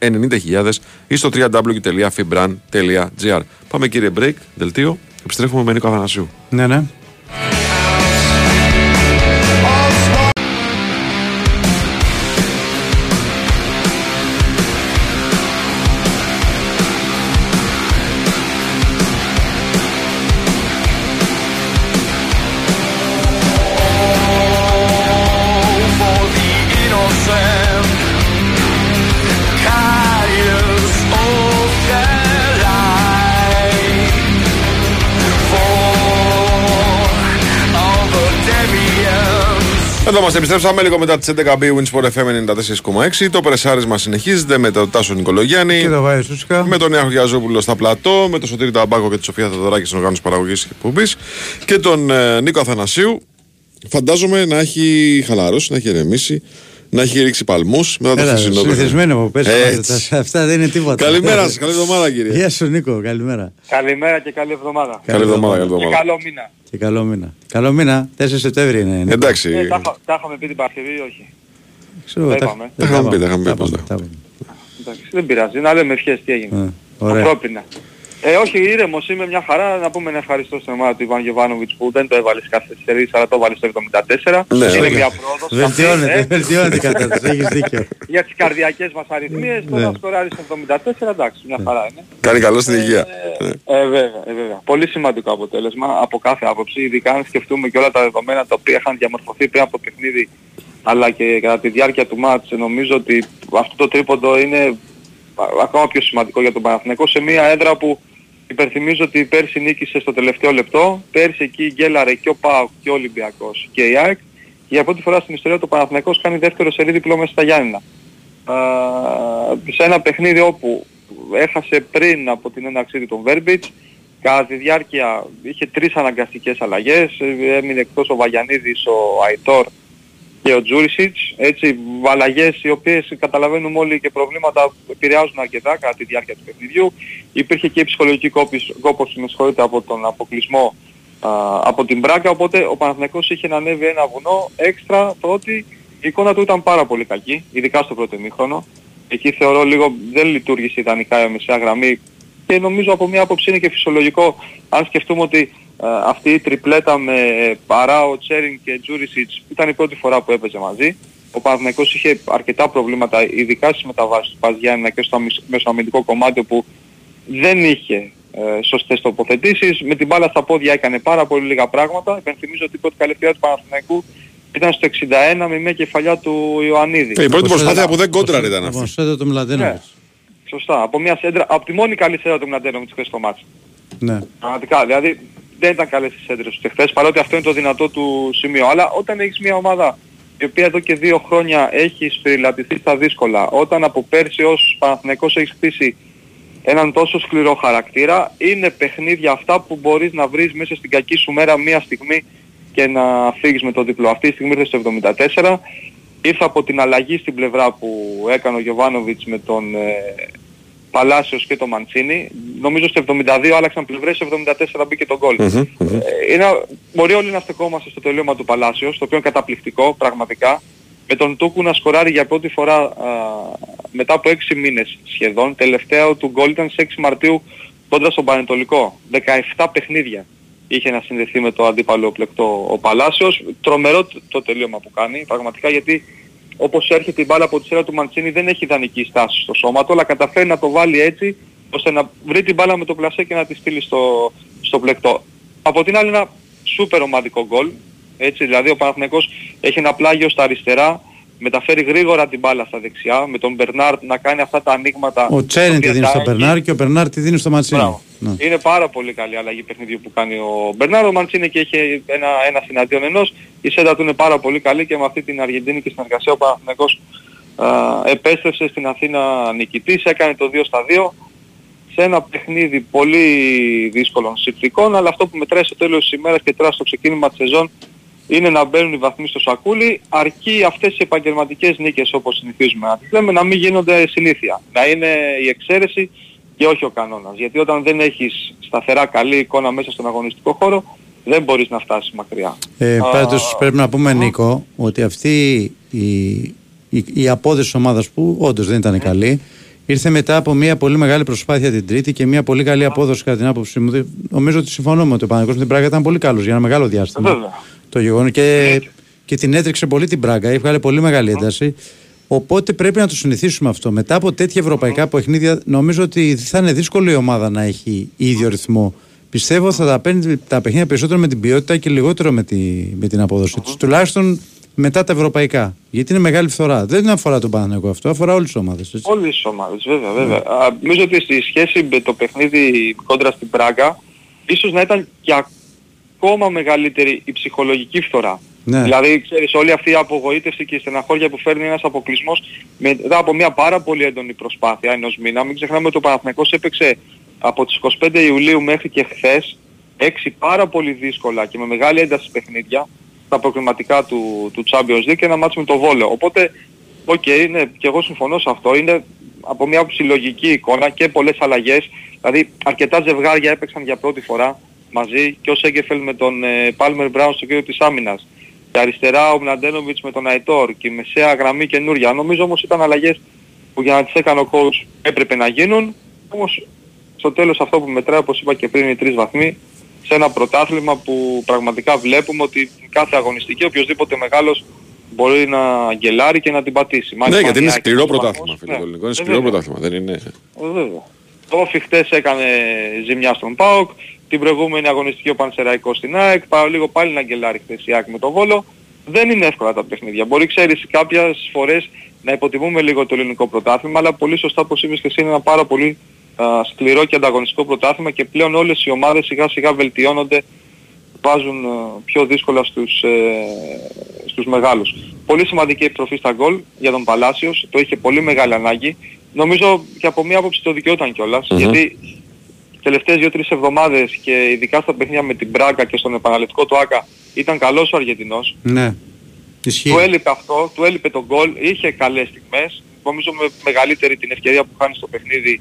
90.000 ή στο www.fibran.gr. Πάμε κύριε break, δελτίο. Επιστρέφουμε με Νίκο Αθανασίου. Ναι, ναι. Εδώ είμαστε, επιστρέψαμε λίγο μετά τις 11 B Winsport FM 94,6. Το πρεσάρισμα συνεχίζεται με τον Τάσο Νικολογιάννη. Και το Βάιο Σούσικα. Με τον Νέο Γιαζόπουλο στα πλατό. Με τον Σωτήρη Ταμπάκο και τη Σοφία Θεοδωράκη στην οργάνωση παραγωγής και εκπομπής. Και τον ε, Νίκο Αθανασίου. Φαντάζομαι να έχει χαλαρώσει, να έχει ερεμήσει, να έχει ρίξει παλμούς μετά το χθεσινό Συνηθισμένο που πες, Αυτά δεν είναι τίποτα. Καλημέρα σας, καλή εβδομάδα κύριε. Γεια σου Νίκο, καλημέρα. Καλημέρα και καλή εβδομάδα. Καλή εβδομάδα, καλή εβδομάδα. Και καλό μήνα. Και καλό μήνα. Καλό μήνα, 4 Σεπτέμβρη είναι. Νίκο. Εντάξει. Ε, τα, τα είχαμε πει την Παρασκευή ή όχι; Ξέρω, τα τα- είπαμε. Τα είχαμε πει, τα είχαμε πει. τα πάντα. είπαμε, τα είπαμε. Εντάξει, δεν πειράζει. Να λέμε ευχές τι έγινε. Ε, Ωραία. Ανθρώπινα. Ε, όχι, ήρεμος είμαι μια χαρά. Να πούμε ένα ευχαριστώ στην ομάδα του Ιβάν Γεβάνοβιτς που δεν το έβαλε σε κάθε σερί, αλλά το έβαλε στο 74. Ναι, είναι ωραία. μια πρόοδος. Βελτιώνεται, Ε, βελτιώνεται η κατάσταση. Έχεις δίκιο. για τις καρδιακές μας αριθμίες, το Ναι. να σκοράρει στο 74, εντάξει, μια χαρά είναι. Κάνει καλό στην υγεία. Ε, βέβαια, ε, βέβαια. Πολύ σημαντικό αποτέλεσμα από κάθε άποψη, ειδικά αν σκεφτούμε και όλα τα δεδομένα τα οποία είχαν διαμορφωθεί πριν από το παιχνίδι αλλά και κατά τη διάρκεια του μάτς. Νομίζω ότι αυτό το τρίποντο είναι α- ακόμα πιο σημαντικό για τον Παναθηναϊκό σε μια έδρα που υπερθυμίζω ότι πέρσι νίκησε στο τελευταίο λεπτό. Πέρσι εκεί γκέλαρε και ο ΠΑΟΚ και ο Ολυμπιακός και η ΑΕΚ. Για πρώτη φορά στην ιστορία του Παναθηναϊκός κάνει δεύτερο σερί διπλό μέσα στα Γιάννηνα. Α, σε ένα παιχνίδι όπου έχασε πριν από την έναρξή του τον Βέρμπιτς, κατά τη διάρκεια είχε τρεις αναγκαστικές αλλαγές, ε, έμεινε εκτός ο Βαγιανίδης, ο Αϊτόρ και ο Τζούρισιτς, έτσι αλλαγές οι οποίες καταλαβαίνουμε όλοι και προβλήματα επηρεάζουν αρκετά κατά τη διάρκεια του παιχνιδιού. Υπήρχε και η ψυχολογική κόπης, κόπωση, με συγχωρείτε, από τον αποκλεισμό α, από την Μπράγκα, οπότε ο Παναθηναϊκός είχε να ανέβει ένα βουνό έξτρα το ότι η εικόνα του ήταν πάρα πολύ κακή, ειδικά στο πρώτο ημίχρονο. Εκεί θεωρώ λίγο δεν λειτουργήσε ιδανικά η μεσαία γραμμή και νομίζω από μια άποψη είναι και φυσιολογικό αν σκεφτούμε ότι ε, αυτή η τριπλέτα με Παράο, Τσέριν και Τζούρισιτς ήταν η πρώτη φορά που έπαιζε μαζί. Ο Παναθηναϊκός είχε αρκετά προβλήματα, ειδικά στις μεταβάσεις του Παζιάννα και στο αμυσ- μεσοαμυντικό κομμάτι που δεν είχε ε, σωστές τοποθετήσεις. Με την μπάλα στα πόδια έκανε πάρα πολύ λίγα πράγματα. Επενθυμίζω ότι η πρώτη καλή ευκαιρία του Παναθηναϊκού ήταν στο 61 με μια κεφαλιά του Ιωαννίδη. Ε, Η πρώτη προσπάθεια που δεν κόντραρε ήταν αυτή. Λοιπόν, σέδε το Μλαντένοβιτς. Σωστά. Από μια σέντρα, από τη μόνη καλή σέντρα του Μναντένοβιτς χθες στο μάτς. Ναι. Πραγματικά, δηλαδή δεν ήταν καλές οι σέντρες τους και χθες, παρότι αυτό είναι το δυνατό του σημείο. Αλλά όταν έχεις μια ομάδα η οποία εδώ και δύο χρόνια έχει σφυριλατηθεί στα δύσκολα, όταν από πέρσι ως Παναθηναϊκός έχεις χτίσει έναν τόσο σκληρό χαρακτήρα, είναι παιχνίδια αυτά που μπορείς να βρεις μέσα στην κακή σου μέρα μία στιγμή και να φύγεις με το διπλό. Αυτή τη στιγμή ήρθε στο 74. Ήρθε από την αλλαγή στην πλευρά που έκανε ο Γιωβάνοβιτς με τον ε, Παλάσιος και τον Μαντσίνη. Νομίζω στο 72 άλλαξαν πλευρές, στο 74 μπήκε το γκολ. Ε, είναι, μπορεί όλοι να στεκόμαστε στο τελείωμα του Παλάσιος, το οποίο είναι καταπληκτικό πραγματικά. Με τον Τούκου να σκοράρει για πρώτη φορά α, μετά από 6 μήνες σχεδόν. Τελευταίο του γκολ ήταν σε 6 Μαρτίου κόντρα στον Πανετολικό. 17 παιχνίδια είχε να συνδεθεί με το αντίπαλο πλεκτό ο Παλάσιος. Τρομερό το- το τελείωμα που κάνει πραγματικά γιατί όπως έρχεται η μπάλα από τη σειρά του Μαντσίνη δεν έχει ιδανική στάση στο σώμα του αλλά καταφέρει να το βάλει έτσι ώστε να βρει την μπάλα με το πλασέ και να τη στείλει στο, στο πλεκτό. Από την άλλη ένα σούπερ ομαδικό γκολ. Έτσι, δηλαδή ο Παναθηναϊκός έχει ένα πλάγιο στα αριστερά, μεταφέρει γρήγορα την μπάλα στα δεξιά, με τον Μπερνάρτ να κάνει αυτά τα ανοίγματα. Ο Τσέριν τα τη οποία δίνει τα στο έχει. Μπερνάρ και ο Μπερνάρ τη δίνει στο Ματσίνη. Μπράβο. Ναι. Είναι πάρα πολύ καλή αλλαγή παιχνιδιού που κάνει ο Μπερνάρdo Μαντσίνη και έχει ένα, ένα συναντίον ενός. Η σέντα του είναι πάρα πολύ καλή και με αυτή την Αργεντίνικη συνεργασία ο Παναθηναϊκός α, επέστρεψε στην Αθήνα νικητής, έκανε το 2 στα 2 σε ένα παιχνίδι πολύ δύσκολων συνθηκών, αλλά αυτό που μετράει στο τέλος της ημέρας και τώρα στο ξεκίνημα της σεζόν είναι να μπαίνουν οι βαθμοί στο σακούλι, αρκεί αυτές οι επαγγελματικές νίκες όπως συνηθίζουμε να τις λέμε να μην γίνονται συνήθεια. Να είναι η εξαίρεση και όχι ο κανόνας. Γιατί όταν δεν έχεις σταθερά καλή εικόνα μέσα στον αγωνιστικό χώρο, δεν μπορείς να φτάσεις μακριά. Ε, πάντως πρέπει να πούμε Νίκο ότι αυτή η, η, η απόδοση της ομάδας που όντως δεν ήταν καλή ήρθε μετά από μια πολύ μεγάλη προσπάθεια την Τρίτη και μια πολύ καλή απόδοση κατά την άποψή μου. Νομίζω ότι συμφωνώ με το Παναγιώτο με την Πράγκα ήταν πολύ καλός για ένα μεγάλο διάστημα. Βέβαια. Το γεγονό και, και την έτρεξε πολύ την Πράγκα, έβγαλε πολύ μεγάλη ένταση. Οπότε πρέπει να το συνηθίσουμε αυτό. Μετά από τέτοια ευρωπαϊκά παιχνίδια, νομίζω ότι θα είναι δύσκολο η ομάδα να έχει ίδιο ρυθμό. Πιστεύω θα τα παίρνει τα παιχνίδια περισσότερο με την ποιότητα και λιγότερο με, τη, με την απόδοση τους. Τουλάχιστον μετά τα ευρωπαϊκά. Γιατί είναι μεγάλη φθορά. Δεν αφορά τον Παναγενικό αυτό, αφορά όλες τις ομάδες. Όλες τις ομάδες, βέβαια, βέβαια. Α, νομίζω ότι στη σχέση με το παιχνίδι κόντρα στην Πράγκα, ίσως να ήταν και ακόμα μεγαλύτερη η ψυχολογική φθορά. Ναι. Δηλαδή, ξέρεις, όλη αυτή η απογοήτευση και η στεναχώρια που φέρνει ένας αποκλεισμός μετά από μια πάρα πολύ έντονη προσπάθεια ενός μήνα. Μην ξεχνάμε ότι ο Παναθηναϊκός έπαιξε από τις 25 Ιουλίου μέχρι και χθες έξι πάρα πολύ δύσκολα και με μεγάλη ένταση παιχνίδια στα προκριματικά του, του Champions League και ένα ματς με το Βόλο. Οπότε, οκ, ναι, και εγώ συμφωνώ σε αυτό. Είναι από μια συλλογική εικόνα και πολλές αλλαγές. Δηλαδή, αρκετά ζευγάρια έπαιξαν για πρώτη φορά μαζί και ο Σένκεφελντ με τον ε, Πάλμερ Μπράουν στο κέντρο της άμυνας. Και αριστερά ο Μναντένοβιτς με τον Αϊτόρ και η μεσαία γραμμή καινούρια. Νομίζω όμως ήταν αλλαγές που για να τις έκανε ο coach έπρεπε να γίνουν. Όμως στο τέλος αυτό που μετράει όπως είπα και πριν είναι οι τρεις βαθμοί σε ένα πρωτάθλημα που πραγματικά βλέπουμε ότι κάθε αγωνιστική οποιοδήποτε μεγάλος μπορεί να γκελάρει και να την πατήσει. Ναι, Μάλιστα, γιατί είναι Παναθηναϊκός, σκληρό βαθμούς, πρωτάθλημα. φίλε, ναι. το ελληνικό. Είναι Ε, σκληρό βέβαια. πρωτάθλημα. Δεν είναι. Ε, Βέβαια. Το Όφι χτες έκανε ζημιά στον ΠΑΟΚ, την προηγούμενη αγωνιστική ο Πανσεραϊκός στην ΑΕΚ, πάω λίγο πάλι να γκελάρει χθες η ΑΕΚ με τον Βόλο. Δεν είναι εύκολα τα παιχνίδια. Μπορεί ξέρεις κάποιες φορές να υποτιμούμε λίγο το ελληνικό πρωτάθλημα, αλλά πολύ σωστά όπως είπες και εσύ είναι ένα πάρα πολύ α, σκληρό και ανταγωνιστικό πρωτάθλημα και πλέον όλες οι ομάδες σιγά σιγά βελτιώνονται βάζουν ε, πιο δύσκολα στους, ε, στους μεγάλους. Πολύ σημαντική επιστροφή στα γκολ για τον Παλάσιος, το είχε πολύ μεγάλη ανάγκη. Νομίζω και από μία άποψη το δικαιούταν κιόλας, γιατί τις τελευταίες 2-3 εβδομάδες και ειδικά στα παιχνίδια με την Μπράγκα και στον επαναληπτικό του Άκα ήταν καλός ο Αργεντινός. Ναι. Ισχύει. Του έλειπε αυτό, του έλειπε το γκολ, είχε καλές στιγμές. Νομίζω με μεγαλύτερη την ευκαιρία που χάνει στο παιχνίδι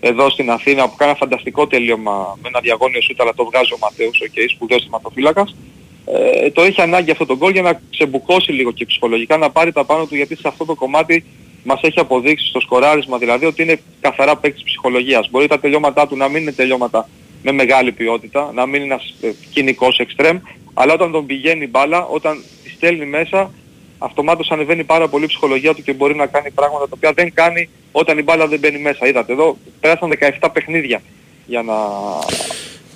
εδώ στην Αθήνα που κάνει ένα φανταστικό τελείωμα με ένα διαγώνιο σουτ αλλά το βγάζει ο Ματέους, οκ, σπουδαίος θεματοφύλακας. Ε, το έχει ανάγκη αυτό το γκολ για να ξεμπουκώσει λίγο και ψυχολογικά να πάρει τα πάνω του γιατί σε αυτό το κομμάτι μας έχει αποδείξει στο σκοράρισμα δηλαδή ότι είναι καθαρά παίκτης ψυχολογίας. Μπορεί τα τελειώματά του να μην είναι τελειώματα με μεγάλη ποιότητα, να μην είναι ένας ε, κοινικός εξτρέμ, αλλά όταν τον πηγαίνει η μπάλα, όταν τη στέλνει μέσα, αυτομάτως ανεβαίνει πάρα πολύ η ψυχολογία του και μπορεί να κάνει πράγματα τα οποία δεν κάνει όταν η μπάλα δεν μπαίνει μέσα. Είδατε εδώ, πέρασαν 17 παιχνίδια για να,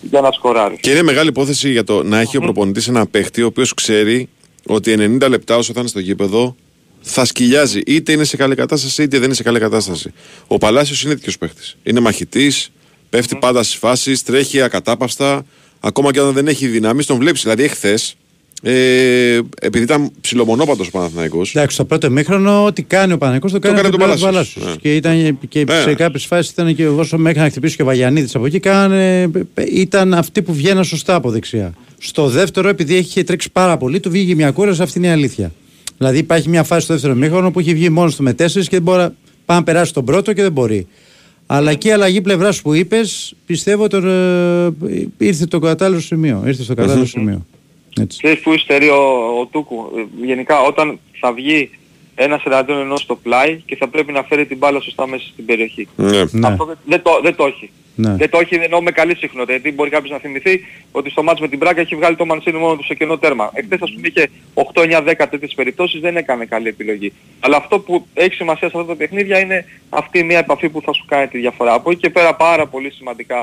για να σκοράρει. Και είναι μεγάλη υπόθεση για το να έχει ο προπονητής ένα παίχτη ο οποίος ξέρει ότι 90 λεπτά όσο θα είναι στο γήπεδο θα σκυλιάζει. Είτε είναι σε καλή κατάσταση είτε δεν είναι σε καλή κατάσταση. Ο Παλάσιος είναι τέτοιος παίχτης. Είναι μαχητής, πέφτει πάντα στις φάσεις, τρέχει ακατάπαυστα. Ακόμα και όταν δεν έχει δυνάμεις τον βλέπεις. Δηλαδή εχθές ε, επειδή ήταν ψιλομονόπατος ο Παναθηναϊκός Εντάξει, στο πρώτο μήχρονο ό,τι κάνει ο Παναγικό το κάνει έκανε από τον τον Παλάσιος. Παλάσιος. Ναι. Και, ήταν, και Ναι. σε κάποιες φάσεις ήταν και όσο μέχρι να χτυπήσει και ο Βαγιανίδης από εκεί, κάνανε, ήταν αυτοί που βγαίναν σωστά από δεξιά. Στο δεύτερο, επειδή έχει τρέξει πάρα πολύ, του βγήκε μια κούραση, αυτή είναι η αλήθεια. Δηλαδή υπάρχει μια φάση στο δεύτερο μήχρονο που έχει βγει μόνος του με τέσσερις και δεν μπορεί να πάει να περάσει τον πρώτο και δεν μπορεί. Αλλά εκεί η αλλαγή πλευράς που είπες, πιστεύω τον, ε, ήρθε το κατάλληλο σημείο. Ήρθε στο κατάλληλο σημείο. Έτσι. Ξέρεις που υστερεί ο, ο Τούκου. Ε, Γενικά όταν θα βγει ένας εναντίον ενός στο πλάι και θα πρέπει να φέρει την μπάλα σωστά μέσα στην περιοχή. Ναι. Ναι. Αυτό δεν, δεν, το, δεν το έχει. Ναι. Δεν το έχει εννοώ με καλή συχνότητα. Γιατί μπορεί κάποιος να θυμηθεί ότι στο μάτς με την Μπράκα έχει βγάλει το Μανσίνη μόνο του σε κενό τέρμα. Εχθές ας πούμε είχε 8-9-10 τέτοιες περιπτώσεις δεν έκανε καλή επιλογή. Αλλά αυτό που έχει σημασία σε αυτά τα παιχνίδια είναι αυτή μια επαφή που θα σου κάνει τη διαφορά. Από εκεί και πέρα πάρα πολύ σημαντικά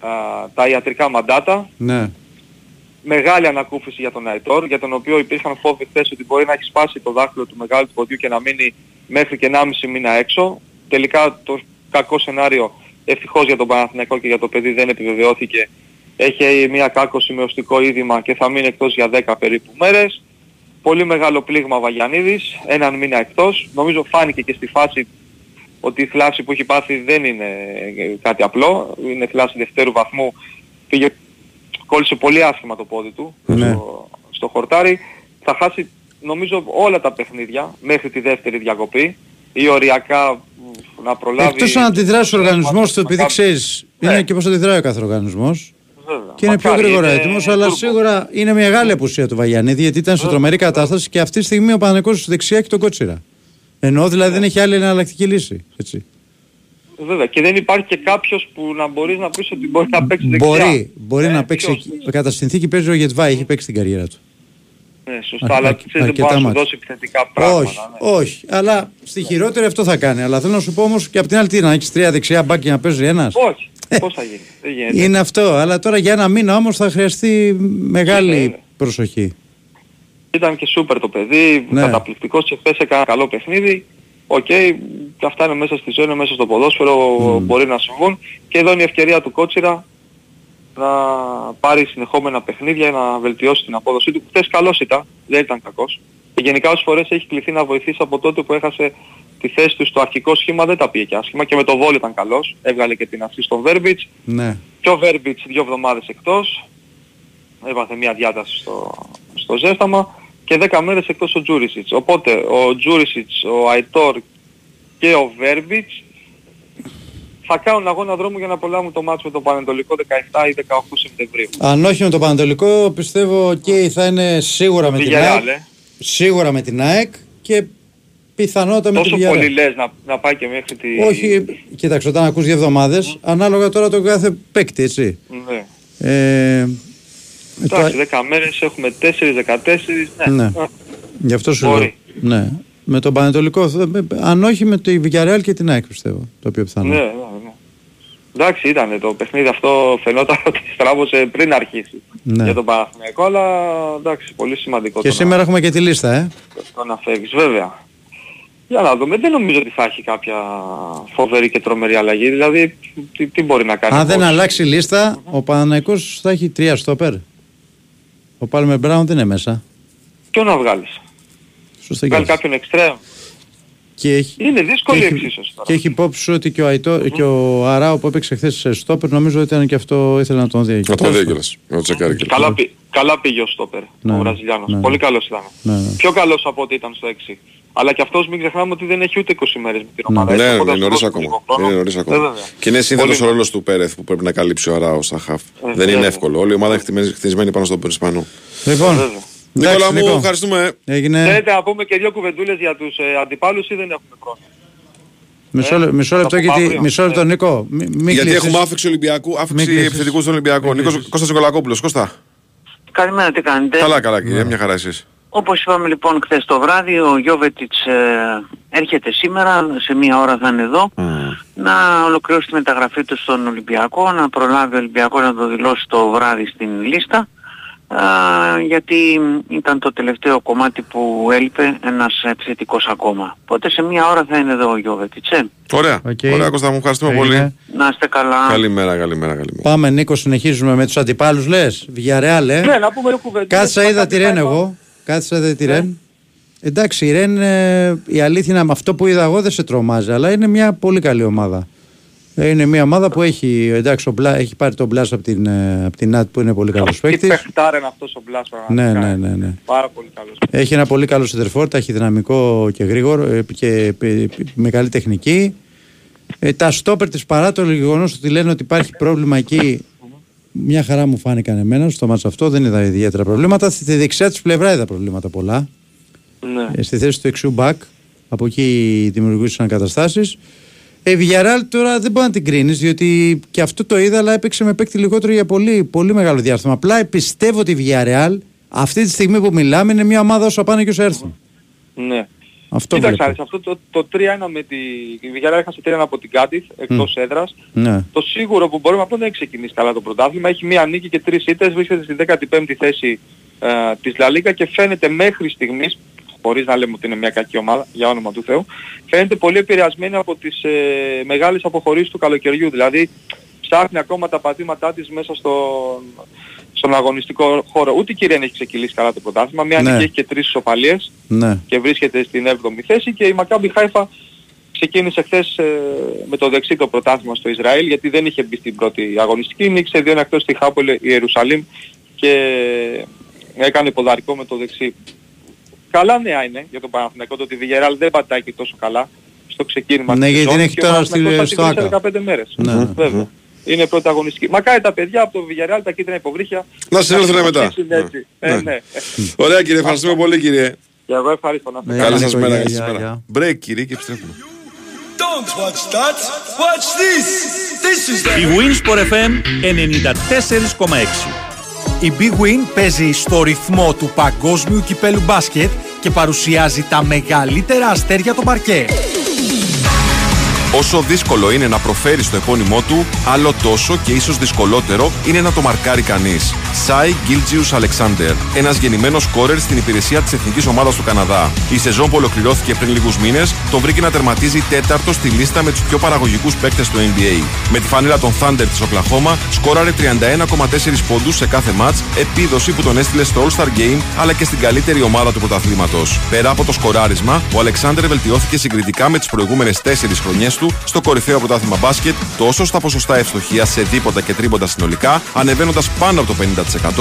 α, τα ιατρικά μαντάτα Ναι. Μεγάλη ανακούφιση για τον Αϊτόρ, για τον οποίο υπήρχαν φόβοι χθες ότι μπορεί να έχει σπάσει το δάχτυλο του μεγάλου του ποδιού και να μείνει μέχρι και 1,5 μήνα έξω. Τελικά το κακό σενάριο ευτυχώς για τον Παναθηναϊκό και για το παιδί δεν επιβεβαιώθηκε. Έχει μια κάκο σημειωστικό είδημα και θα μείνει εκτός για 10 περίπου μέρες. Πολύ μεγάλο πλήγμα ο Βαγιανίδης, έναν μήνα εκτός. Νομίζω φάνηκε και στη φάση ότι η θλάση που έχει πάθει δεν είναι ε, κάτι απλό. Είναι θλάση δευτέρου βαθμού. Πήγε κόλλησε πολύ άσχημα το πόδι του Ναι. στο, στο χορτάρι. θα χάσει νομίζω όλα τα παιχνίδια μέχρι τη δεύτερη διακοπή ή οριακά μ, να προλάβει... Εκτός αν αντιδράσει ο οργανισμός του, επειδή ξέρεις, Ναι. είναι και πώς αντιδράει ο κάθε οργανισμός. Βέβαια. Και είναι πιο Μακάρι, γρήγορα είναι έτοιμος, αλλά τούρμπο. σίγουρα είναι μεγάλη απουσία του Βαγιανίδη, γιατί ήταν σε τρομερή κατάσταση και αυτή τη στιγμή ο Παναγικός στη δεξιά έχει τον Κότσιρα. Ενώ δηλαδή δεν έχει άλλη εναλλακτική λύση. Έτσι. Βέβαια. Και δεν υπάρχει και κάποιος που να μπορείς να πεις ότι μπορεί να παίξει δεξιά. Μπορεί, μπορεί Ε, να παίξει. ποιος; εκεί. Κατά συνθήκη παίζει ο Γετβάη, έχει παίξει την καριέρα του. Ναι, σωστά. Α- αλλά α- ξέρεις, δεν αρκετά μπορεί να σου μάτια. δώσει επιθετικά πράγματα. όχι, ναι. όχι. Αλλά στη χειρότερη αυτό θα κάνει. Αλλά θέλω να σου πω όμως και από την άλλη τι να έχεις τρία δεξιά μπάκια να παίζει ένας; Όχι. Πώς θα γίνει. Δεν γίνεται. Είναι αυτό. Αλλά τώρα για ένα μήνα όμως θα χρειαστεί μεγάλη προσοχή. Ήταν και σούπερ το παιδί, Ναι. καταπληκτικός και χθες έκανε ένα καλό παιχνίδι. Οκ, και αυτά είναι μέσα στη ζωή, είναι μέσα στο ποδόσφαιρο, μπορεί να συμβούν. Και εδώ είναι η ευκαιρία του Κότσιρα να πάρει συνεχόμενα παιχνίδια, να βελτιώσει την απόδοσή του. Χθες καλός ήταν, δεν ήταν κακός. Και γενικά όσες φορές έχει κληθεί να βοηθήσει από τότε που έχασε τη θέση του στο αρχικό σχήμα δεν τα πήγε και άσχημα και με το Βόλ ήταν καλός. Έβγαλε και την αυτή στον Βέρμπιτς. Ναι. Και ο Βέρμπιτς δύο εβδομάδες εκτός. Έπαθε μια διάταση στο, στο ζέσταμα και 10 μέρες εκτός ο Τζούρισιτς. Οπότε ο Τζούρισιτς, ο Αϊτόρ και ο Βέρμπιτς θα κάνουν αγώνα δρόμου για να προλάβουν το μάτσο με το Πανετολικό 17 ή 18 Σεπτεμβρίου. Αν όχι με το Πανατολικό, πιστεύω και θα είναι σίγουρα με την Villarreal, ΑΕΚ. ε. Σίγουρα με την ΑΕΚ και πιθανότατα με Τόσο την πολύ Villarreal. λες να, να πάει και μέχρι τη... Όχι, κοίταξε, όταν ακούς δύο εβδομάδες, ανάλογα τώρα το κάθε παίκτη, έτσι. Ναι. Ε, το- Εντάξει, 10 μέρες έχουμε 4, 14, ναι. Ναι. Α, Γι' αυτό σου λέω. Μπορεί. Ναι. Με τον Πανετολικό, θα- με- αν όχι με το Villarreal και την ΑΕΚ πιστεύω. Το πιο πιθανό. Ναι, ναι, ναι. Εντάξει ήταν το παιχνίδι αυτό φαινόταν ότι στράβωσε πριν αρχίσει Ναι. για τον Παναθηναϊκό αλλά εντάξει πολύ σημαντικό Και το, σήμερα έχουμε και τη λίστα, ε. να, το να φεύγεις βέβαια. Για να δούμε, δεν νομίζω ότι θα έχει κάποια φοβερή και τρομερή αλλαγή, δηλαδή τι, τι μπορεί να κάνει. Αν δεν ο coach. αλλάξει η λίστα, ο Παναναϊκός θα έχει τρία στόπερ. Ο Πάλμερ Μπράουν δεν είναι μέσα. Ποιο να βγάλεις. Σωστά Βγάλει και κάποιον εξτρέμ. Και έχει, Είναι δύσκολη και η έχει- εξίσωση τώρα. Και έχει υπόψη σου ότι και ο, Αϊτό, και ο Αράου που έπαιξε χθε σε στόπερ, νομίζω ότι ήταν και αυτό ήθελε να τον δει. Να το δει κιόλας. Να το τσεκάρει κιόλας. Καλά, πή- καλά πήγε ο Στόπερ, Ναι, ο Βραζιλιάνος. ναι. Πολύ καλός ήταν. Ναι, ναι. Πιο καλός από ό,τι ήταν στο 6. Αλλά και αυτός μην ξεχνάμε ότι δεν έχει ούτε 20 μέρες με την ομάδα. Ναι, Έτσι, οπότε είναι θα νωρίς του δώσουμε ακόμα. λίγο χρόνο. Είναι νωρίς Ε, ακόμα. βέβαια. Και είναι σύνθετος ο Πολύ- ρόλος του Πέρεθ που πρέπει να καλύψει ο Αράο στα χαφ. Δεν είναι βέβαια. εύκολο. Όλη η ομάδα είναι χτισμένη πάνω στον Ισπανό. Λοιπόν, Βέβαια. Νικόλα μου, Νίκο. ευχαριστούμε. έγινε. Θέλετε να πούμε και δύο κουβεντούλες για τους ε, αντιπάλους ή δεν έχουμε χρόνο; Μισό, Ε, λε- μισό θα λεπτό, πούμε γιατί, αύριο. μισό λεπτό, Ε. Νίκο. Μη, μη Γιατί κλείσεις. έχουμε άφηξη Ολυμπιακού, άφηξη κλείσεις. επιθετικούς στον Ολυμπιακό. Μην Νίκος κλείσεις. Κώστας Νικολακόπουλος. Κώστα. Καλημέρα, τι κάνετε; Καλά, καλά κύριε, μια χαρά εσείς. Όπως είπαμε λοιπόν χθες το βράδυ, ο Γιώβετιτς ε, έρχεται σήμερα, σε μία ώρα θα είναι εδώ, να ολοκληρώσει τη μεταγραφή του στον Ολυμπιακό, να προλάβει ο Ολυμπιακός να το δηλώσει το βράδυ στην λίστα, α, γιατί ήταν το τελευταίο κομμάτι που έλειπε ένας επιθετικός ακόμα. Οπότε σε μία ώρα θα είναι εδώ ο Γιόβετιτς. Ε. Ωραία. Οκ. Ωραία Κώστα μου, ευχαριστούμε Έγινε. πολύ. Να είστε καλά. Καλημέρα, καλημέρα, καλημέρα. Πάμε Νίκο, συνεχίζουμε με τους αντιπάλους λες. Villarreal, ε. Ναι, να πούμε δύο κουβεντούλες. Κάτσα είδα Μακάμπι τη Ρεν Χάιφα. εγώ. Κάτσα είδα τη Ναι. Ρεν. Εντάξει, η Ρεν, ε, η αλήθεια είναι με αυτό που είδα εγώ δεν σε τρομάζει, αλλά είναι μια πολύ καλή ομάδα. Ε, Είναι μια ομάδα που έχει, εντάξει, ο Μπλα, έχει πάρει τον Μπλάς από την, ε, από την Ναντ που είναι πολύ καλός Τι παίκτης. παιχτάρα είναι αυτός ο Μπλάς Ναι, πραγματικά. ναι, ναι, ναι. Πάρα πολύ καλός. Έχει ένα πολύ καλό σεντερφόρ, ταχυδυναμικό και γρήγορο ε, και ε, με καλή τεχνική. Ε, τα στόπερ της παρά το γεγονός ότι λένε ότι υπάρχει πρόβλημα εκεί μια χαρά μου φάνηκαν εμένα στο ματς αυτό, δεν είδα ιδιαίτερα προβλήματα. Στη δεξιά της πλευρά είδα προβλήματα πολλά. Ναι. Ε, στη θέση του δεξιού μπακ, από εκεί δημιουργούσαν καταστάσεις. Ε, η Villarreal τώρα δεν μπορεί να την κρίνεις, διότι και αυτό το είδα, αλλά έπαιξε με παίκτη λιγότερο για πολύ, πολύ μεγάλο διάστημα. Απλά πιστεύω ότι η Villarreal αυτή τη στιγμή που μιλάμε είναι μια ομάδα όσο πάνε και όσο έρθουν. Ναι. Αυτό Κοίταξε, βλέπω. Άρης, αυτό το, το 3-1 με τη... Η Βιγιαρά έχασε 3-1 από την Κάτιθ εκτός έδρας. Ναι. Το σίγουρο που μπορούμε αυτό δεν έχει ξεκινήσει καλά το πρωτάθλημα. Έχει μία νίκη και τρεις ήττες, βρίσκεται στην 15η θέση ε, της Λα Λίγκα και φαίνεται μέχρι στιγμής, χωρίς να λέμε ότι είναι μια κακή ομάδα, για όνομα του Θεού, φαίνεται πολύ επηρεασμένη από τις ε, μεγάλες αποχωρήσεις του καλοκαιριού. Δηλαδή ψάχνει ακόμα τα πατήματά της μέσα στον, στον αγωνιστικό χώρο. Ούτε η κυρία έχει ξεκινήσει καλά το πρωτάθλημα. Μία Ναι. νίκη έχει και τρεις ισοπαλίες Ναι. και βρίσκεται στην 7η θέση και η Μακάμπι Χάιφα ξεκίνησε χθες ε, με το δεξί το πρωτάθλημα στο Ισραήλ γιατί δεν είχε μπει στην πρώτη αγωνιστική, νίκησε δύο εκτός στη Χάπολε η Ιερουσαλήμ και έκανε ποδαρικό με το δεξί καλά νέα είναι για τον Παναθηναϊκό το ότι η Villarreal δεν πατάει και τόσο καλά στο ξεκίνημα Ναι, της γιατί την σεζόν έχει και ο τώρα Παναθηναϊκός στη- θα την στο βρει σε Άκα. 15 μέρες. Ναι. Βέβαια. Είναι πρωταγωνιστική. Μακάρι τα παιδιά από το Villarreal, τα κίτρινα υποβρύχια. Να συνέλθουν μετά. συνεχίσουν έτσι. Ε, Ναι. ναι. Ωραία κύριε, ευχαριστούμε πολύ κύριε. Και εγώ ευχαριστώ να είστε Καλή καλά. σας μέρα, γεια, καλή σας γεια, μέρα. γεια. Break κύριε και επιστρέφουμε. Don't watch that. Watch this. This is the Η Winsport FM 94,6. Η Big Win παίζει στο ρυθμό του παγκόσμιου κυπέλου μπάσκετ και παρουσιάζει τα μεγαλύτερα αστέρια του παρκέ. Όσο δύσκολο είναι να προφέρει το επώνυμό του, άλλο τόσο και ίσως δυσκολότερο είναι να το μαρκάρει κανείς. Σάι Γκίλτζιους Αλεξάνδερ, ένας γεννημένος σκόρερ στην υπηρεσία της εθνικής ομάδας του Καναδά. Η σεζόν που ολοκληρώθηκε πριν λίγους μήνες τον βρήκε να τερματίζει τέταρτο στη λίστα με τους πιο παραγωγικούς παίκτες του NBA. Με τη φανέλα των Thunder της Οκλαχώμα, σκόραρε 31,4 πόντους σε κάθε ματ, επίδοση που τον έστειλε στο All-Star Game αλλά και στην καλύτερη ομάδα του πρωταθλήματος. Πέρα από το σκοράρισμα, ο Αλεξάνδρ βελτιώθηκε συγκριτικά με τις προηγούμενες 4 χρονιές του στο κορυφαίο πρωτάθλημα μπάσκετ, τόσο στα ποσοστά ευστοχίας σε δίποτα και τρίποντα συνολικά, ανεβαίνοντας πάνω από το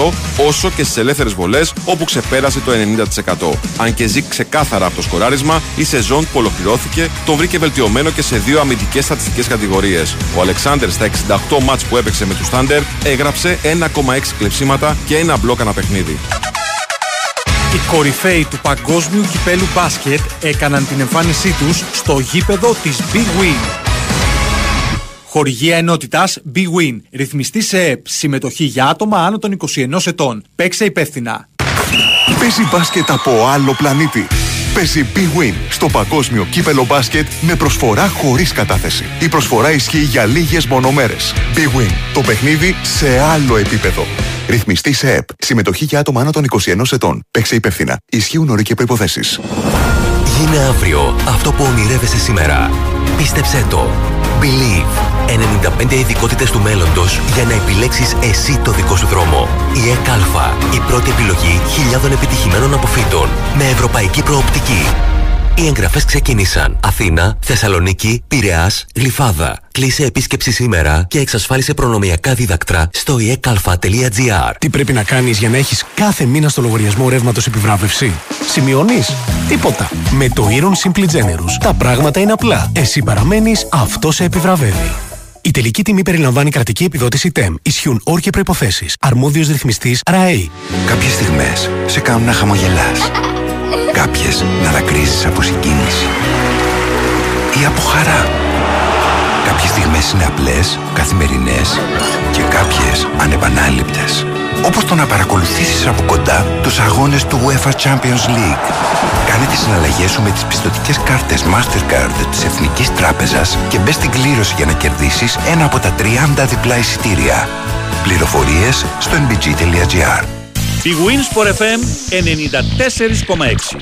50%, όσο και στις ελεύθερες βολές, όπου ξεπέρασε το 90%. Αν και ζει ξεκάθαρα από το σκοράρισμα, η σεζόν που ολοκληρώθηκε τον βρήκε βελτιωμένο και σε δύο αμυντικές στατιστικές κατηγορίες. Ο Αλεξάνδρ στα 68 μάτς που έπαιξε με τους Thunder έγραψε 1,6 κλεψίματα και ένα μπλοκ ανά παιχνίδι. Οι κορυφαίοι του παγκόσμιου κυπέλου μπάσκετ έκαναν την εμφάνισή τους στο γήπεδο της Big Win. Χορηγία ενότητας Big Win. Ρυθμιστή σε ΕΠ. Συμμετοχή για άτομα άνω των 21 ετών. Παίξε υπεύθυνα. Παίζει μπάσκετ από άλλο πλανήτη. Παίζει Big Win στο παγκόσμιο κύπελο μπάσκετ με προσφορά χωρίς κατάθεση. Η προσφορά ισχύει για λίγες μονομέρες. Big Win. Το παιχνίδι σε άλλο επίπεδο. Ρυθμιστή σε ΕΠ. Συμμετοχή για άτομα άνω των 21 ετών. Παίξε υπεύθυνα. Ισχύουν όροι και προϋποθέσεις. Γίνε αύριο αυτό που ονειρεύεσαι σήμερα. Πίστεψέ το. Believe. 95 ειδικότητες του μέλλοντος για να επιλέξεις εσύ το δικό σου δρόμο. Η ΕΚΑΛΦΑ. Η πρώτη επιλογή χιλιάδων επιτυχημένων αποφύτων. Με ευρωπαϊκή προοπτική. Οι εγγραφές ξεκίνησαν. Αθήνα, Θεσσαλονίκη, Πειραιάς, Γλυφάδα. Κλείσε επίσκεψη σήμερα και εξασφάλισε προνομιακά δίδακτρα στο ekalfa.gr. Τι πρέπει να κάνεις για να έχεις κάθε μήνα στο λογαριασμό ρεύματος επιβράβευση; Σημειώνεις; Τίποτα. Με το Iron Simply Generous τα πράγματα είναι απλά. Εσύ παραμένεις, αυτό σε επιβραβεύει. Η τελική τιμή περιλαμβάνει κρατική επιδότηση TEM. Ισχύουν όροι και προϋποθέσεις. Αρμόδιος ρυθμιστής RAE. Κάποιες στιγμές σε κάνουν να χαμογελάς. Κάποιες να δακρύζεις από συγκίνηση. Ή από χαρά. Κάποιες στιγμές είναι απλές, καθημερινές και κάποιες ανεπανάληπτες. Όπως το να παρακολουθήσεις από κοντά τους αγώνες του UEFA Champions League. Κάνε τις συναλλαγές σου με τις πιστοτικές κάρτες Mastercard της Εθνικής Τράπεζας και μπες στην κλήρωση για να κερδίσεις ένα από τα 30 διπλά εισιτήρια. Πληροφορίες στο nbg.gr Η Winsport FM 94,6.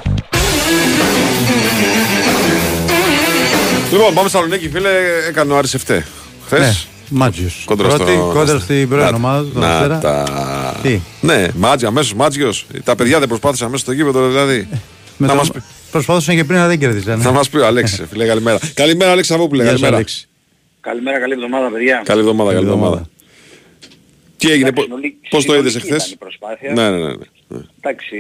Λοιπόν, πάμε Θεσσαλονίκη, φίλε. Έκανε ο Άρης 7. Χθες. Ναι, Μάτζιος. Κόντρα Πρώτη, στο- κόντρα στην πρώην Να- ομάδα του Να Δευτέρα. τα. Τι; Ναι, Μάτζιο, αμέσως Μάτζιο. Τα παιδιά δεν προσπάθησαν μέσα στο γήπεδο, δηλαδή. Με να το- μας πει. Προσπαθούσαν και πριν να δεν κερδίζαν. Θα μας πει ο Αλέξης, φίλε, καλημέρα. Καλημέρα, Αλέξη Αβόπουλε. Γεια σου, Καλημέρα. Αλέξη. Καλημέρα, καλή εβδομάδα παιδιά. Καλή εβδομάδα, καλή εβδομάδα. Τι έγινε, Εντάξει, πώ συνολική- το είδες συνολική εχθές; ήταν η προσπάθεια. Ναι, ναι, ναι. ναι. Εντάξει,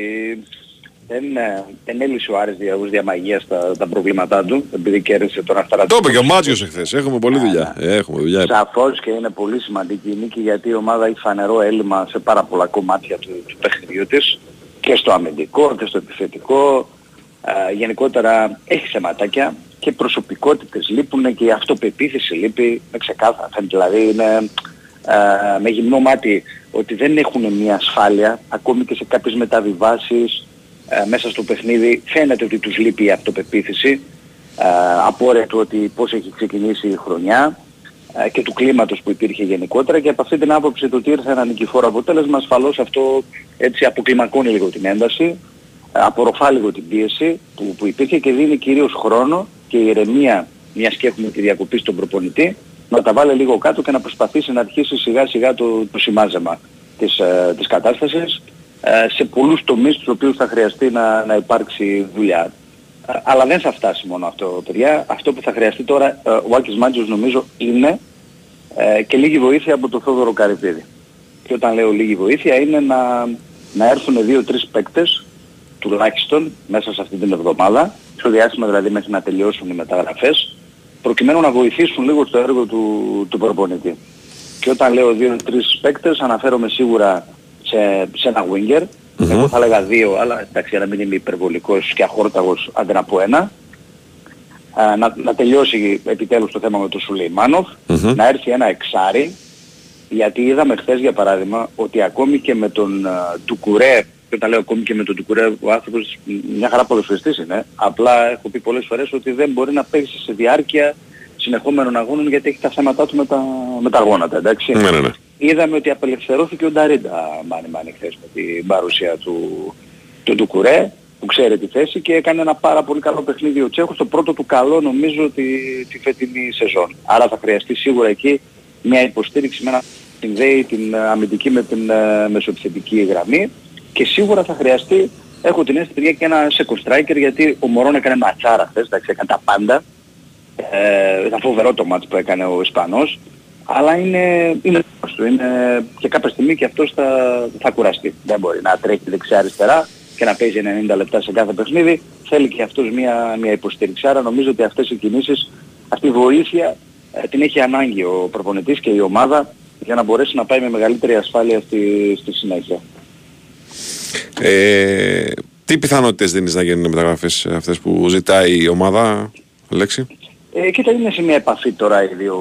δεν, ε, δεν έλυσε ο Άρης δια, ως διαμαγείας τα, τα προβλήματά του, επειδή κέρδισε τον Ασταρατικό. Το είπε και ο Μάτζιο εχθές. Έχουμε πολλή δουλειά. Ε, Έχουμε δουλειά. Σαφώς και είναι πολύ σημαντική η νίκη γιατί η ομάδα έχει φανερό έλλειμμα σε πάρα πολλά κομμάτια του, του παιχνιδιού της και στο αμυντικό και στο επιθετικό. Ε, γενικότερα έχει σεματάκια και προσωπικότητες λείπουν και η αυτοπεποίθηση λείπει με ξεκάθαρα. Φαίνεται δηλαδή είναι ε, με γυμνό μάτι ότι δεν έχουν μια ασφάλεια ακόμη και σε κάποιες μεταβιβάσεις ε, μέσα στο παιχνίδι φαίνεται ότι τους λείπει η αυτοπεποίθηση ε, απόρρια του ότι πώς έχει ξεκινήσει η χρονιά ε, και του κλίματος που υπήρχε γενικότερα και από αυτή την άποψη το ότι ήρθε ένα νικηφόρο αποτέλεσμα ασφαλώς αυτό έτσι αποκλιμακώνει λίγο την ένταση, ε, απορροφά λίγο την πίεση που, που υπήρχε και δίνει κυρίως χρόνο και ηρεμία μιας και έχουμε τη διακοπή στον προπονητή να τα βάλει λίγο κάτω και να προσπαθήσει να αρχίσει σιγά σιγά το, το σημάζεμα της, ε, της κατάστασης ε, σε πολλούς τομείς στους οποίους θα χρειαστεί να, να υπάρξει δουλειά. Ε, Αλλά δεν θα φτάσει μόνο αυτό, παιδιά. Αυτό που θα χρειαστεί τώρα ε, ο Άκης Μάντζος νομίζω είναι ε, και λίγη βοήθεια από τον Θόδωρο Καρυπίδη. Και όταν λέω λίγη βοήθεια είναι να, να έρθουν δύο-τρεις παίκτες τουλάχιστον μέσα σε αυτή την εβδομάδα, στο διάστημα δηλαδή μέχρι να τελειώσουν οι μεταγραφές, προκειμένου να βοηθήσουν λίγο στο έργο του, του προπονητή. Και όταν λέω δύο-τρεις παίκτες αναφέρομαι σίγουρα σε, σε ένα winger, εγώ θα έλεγα δύο, αλλά εντάξει για να μην είμαι υπερβολικός και αχόρταγος αντί να πω ένα. Α, να, να τελειώσει επιτέλους το θέμα με τον σουλεϊμανοφ να έρθει ένα εξάρι, γιατί είδαμε χθες για παράδειγμα ότι ακόμη και με τον α, Τουκουρέ, και όταν λέω ακόμη και με τον Τουκουρέ, ο άνθρωπος μια χαρά ποδοσφαιριστής είναι, απλά έχω πει πολλές φορές ότι δεν μπορεί να παίξει σε διάρκεια συνεχόμενων αγώνων γιατί έχει τα θέματα του με τα, με τα γόνατα, εντάξει. Ναι, ναι, ναι. Είδαμε ότι απελευθερώθηκε ο Νταρίντα μάνι μάνι χθες με την παρουσία του, του Ντουκουρέ που ξέρει τη θέση και έκανε ένα πάρα πολύ καλό παιχνίδι ο Τσέχος, το πρώτο του καλό νομίζω τη, τη φετινή σεζόν. Άρα θα χρειαστεί σίγουρα εκεί μια υποστήριξη με ένα συνδέει την αμυντική με την ε, μεσοεπιθετική γραμμή και σίγουρα θα χρειαστεί, έχω την αίσθηση και ένα second striker γιατί ο Μωρόν έκανε ματσάρα χθες, εντάξει έκανε τα πάντα. Ε, ήταν φοβερό το μάτς που έκανε ο Ισπανός αλλά είναι, είναι, του, είναι και κάποια στιγμή και αυτός θα, θα κουραστεί. Δεν μπορεί να τρέχει δεξιά-αριστερά και να παίζει 90 λεπτά σε κάθε παιχνίδι. Θέλει και αυτός μια, μια υποστήριξη. Άρα νομίζω ότι αυτές οι κινήσεις, αυτή η βοήθεια ε, την έχει ανάγκη ο προπονητής και η ομάδα για να μπορέσει να πάει με μεγαλύτερη ασφάλεια στη, στη συνέχεια. Ε, τι πιθανότητες δίνεις να γίνουν οι μεταγραφές αυτές που ζητάει η ομάδα, Αλέξη; Ε, κοίτα, είναι σε μια επαφή τώρα οι δύο,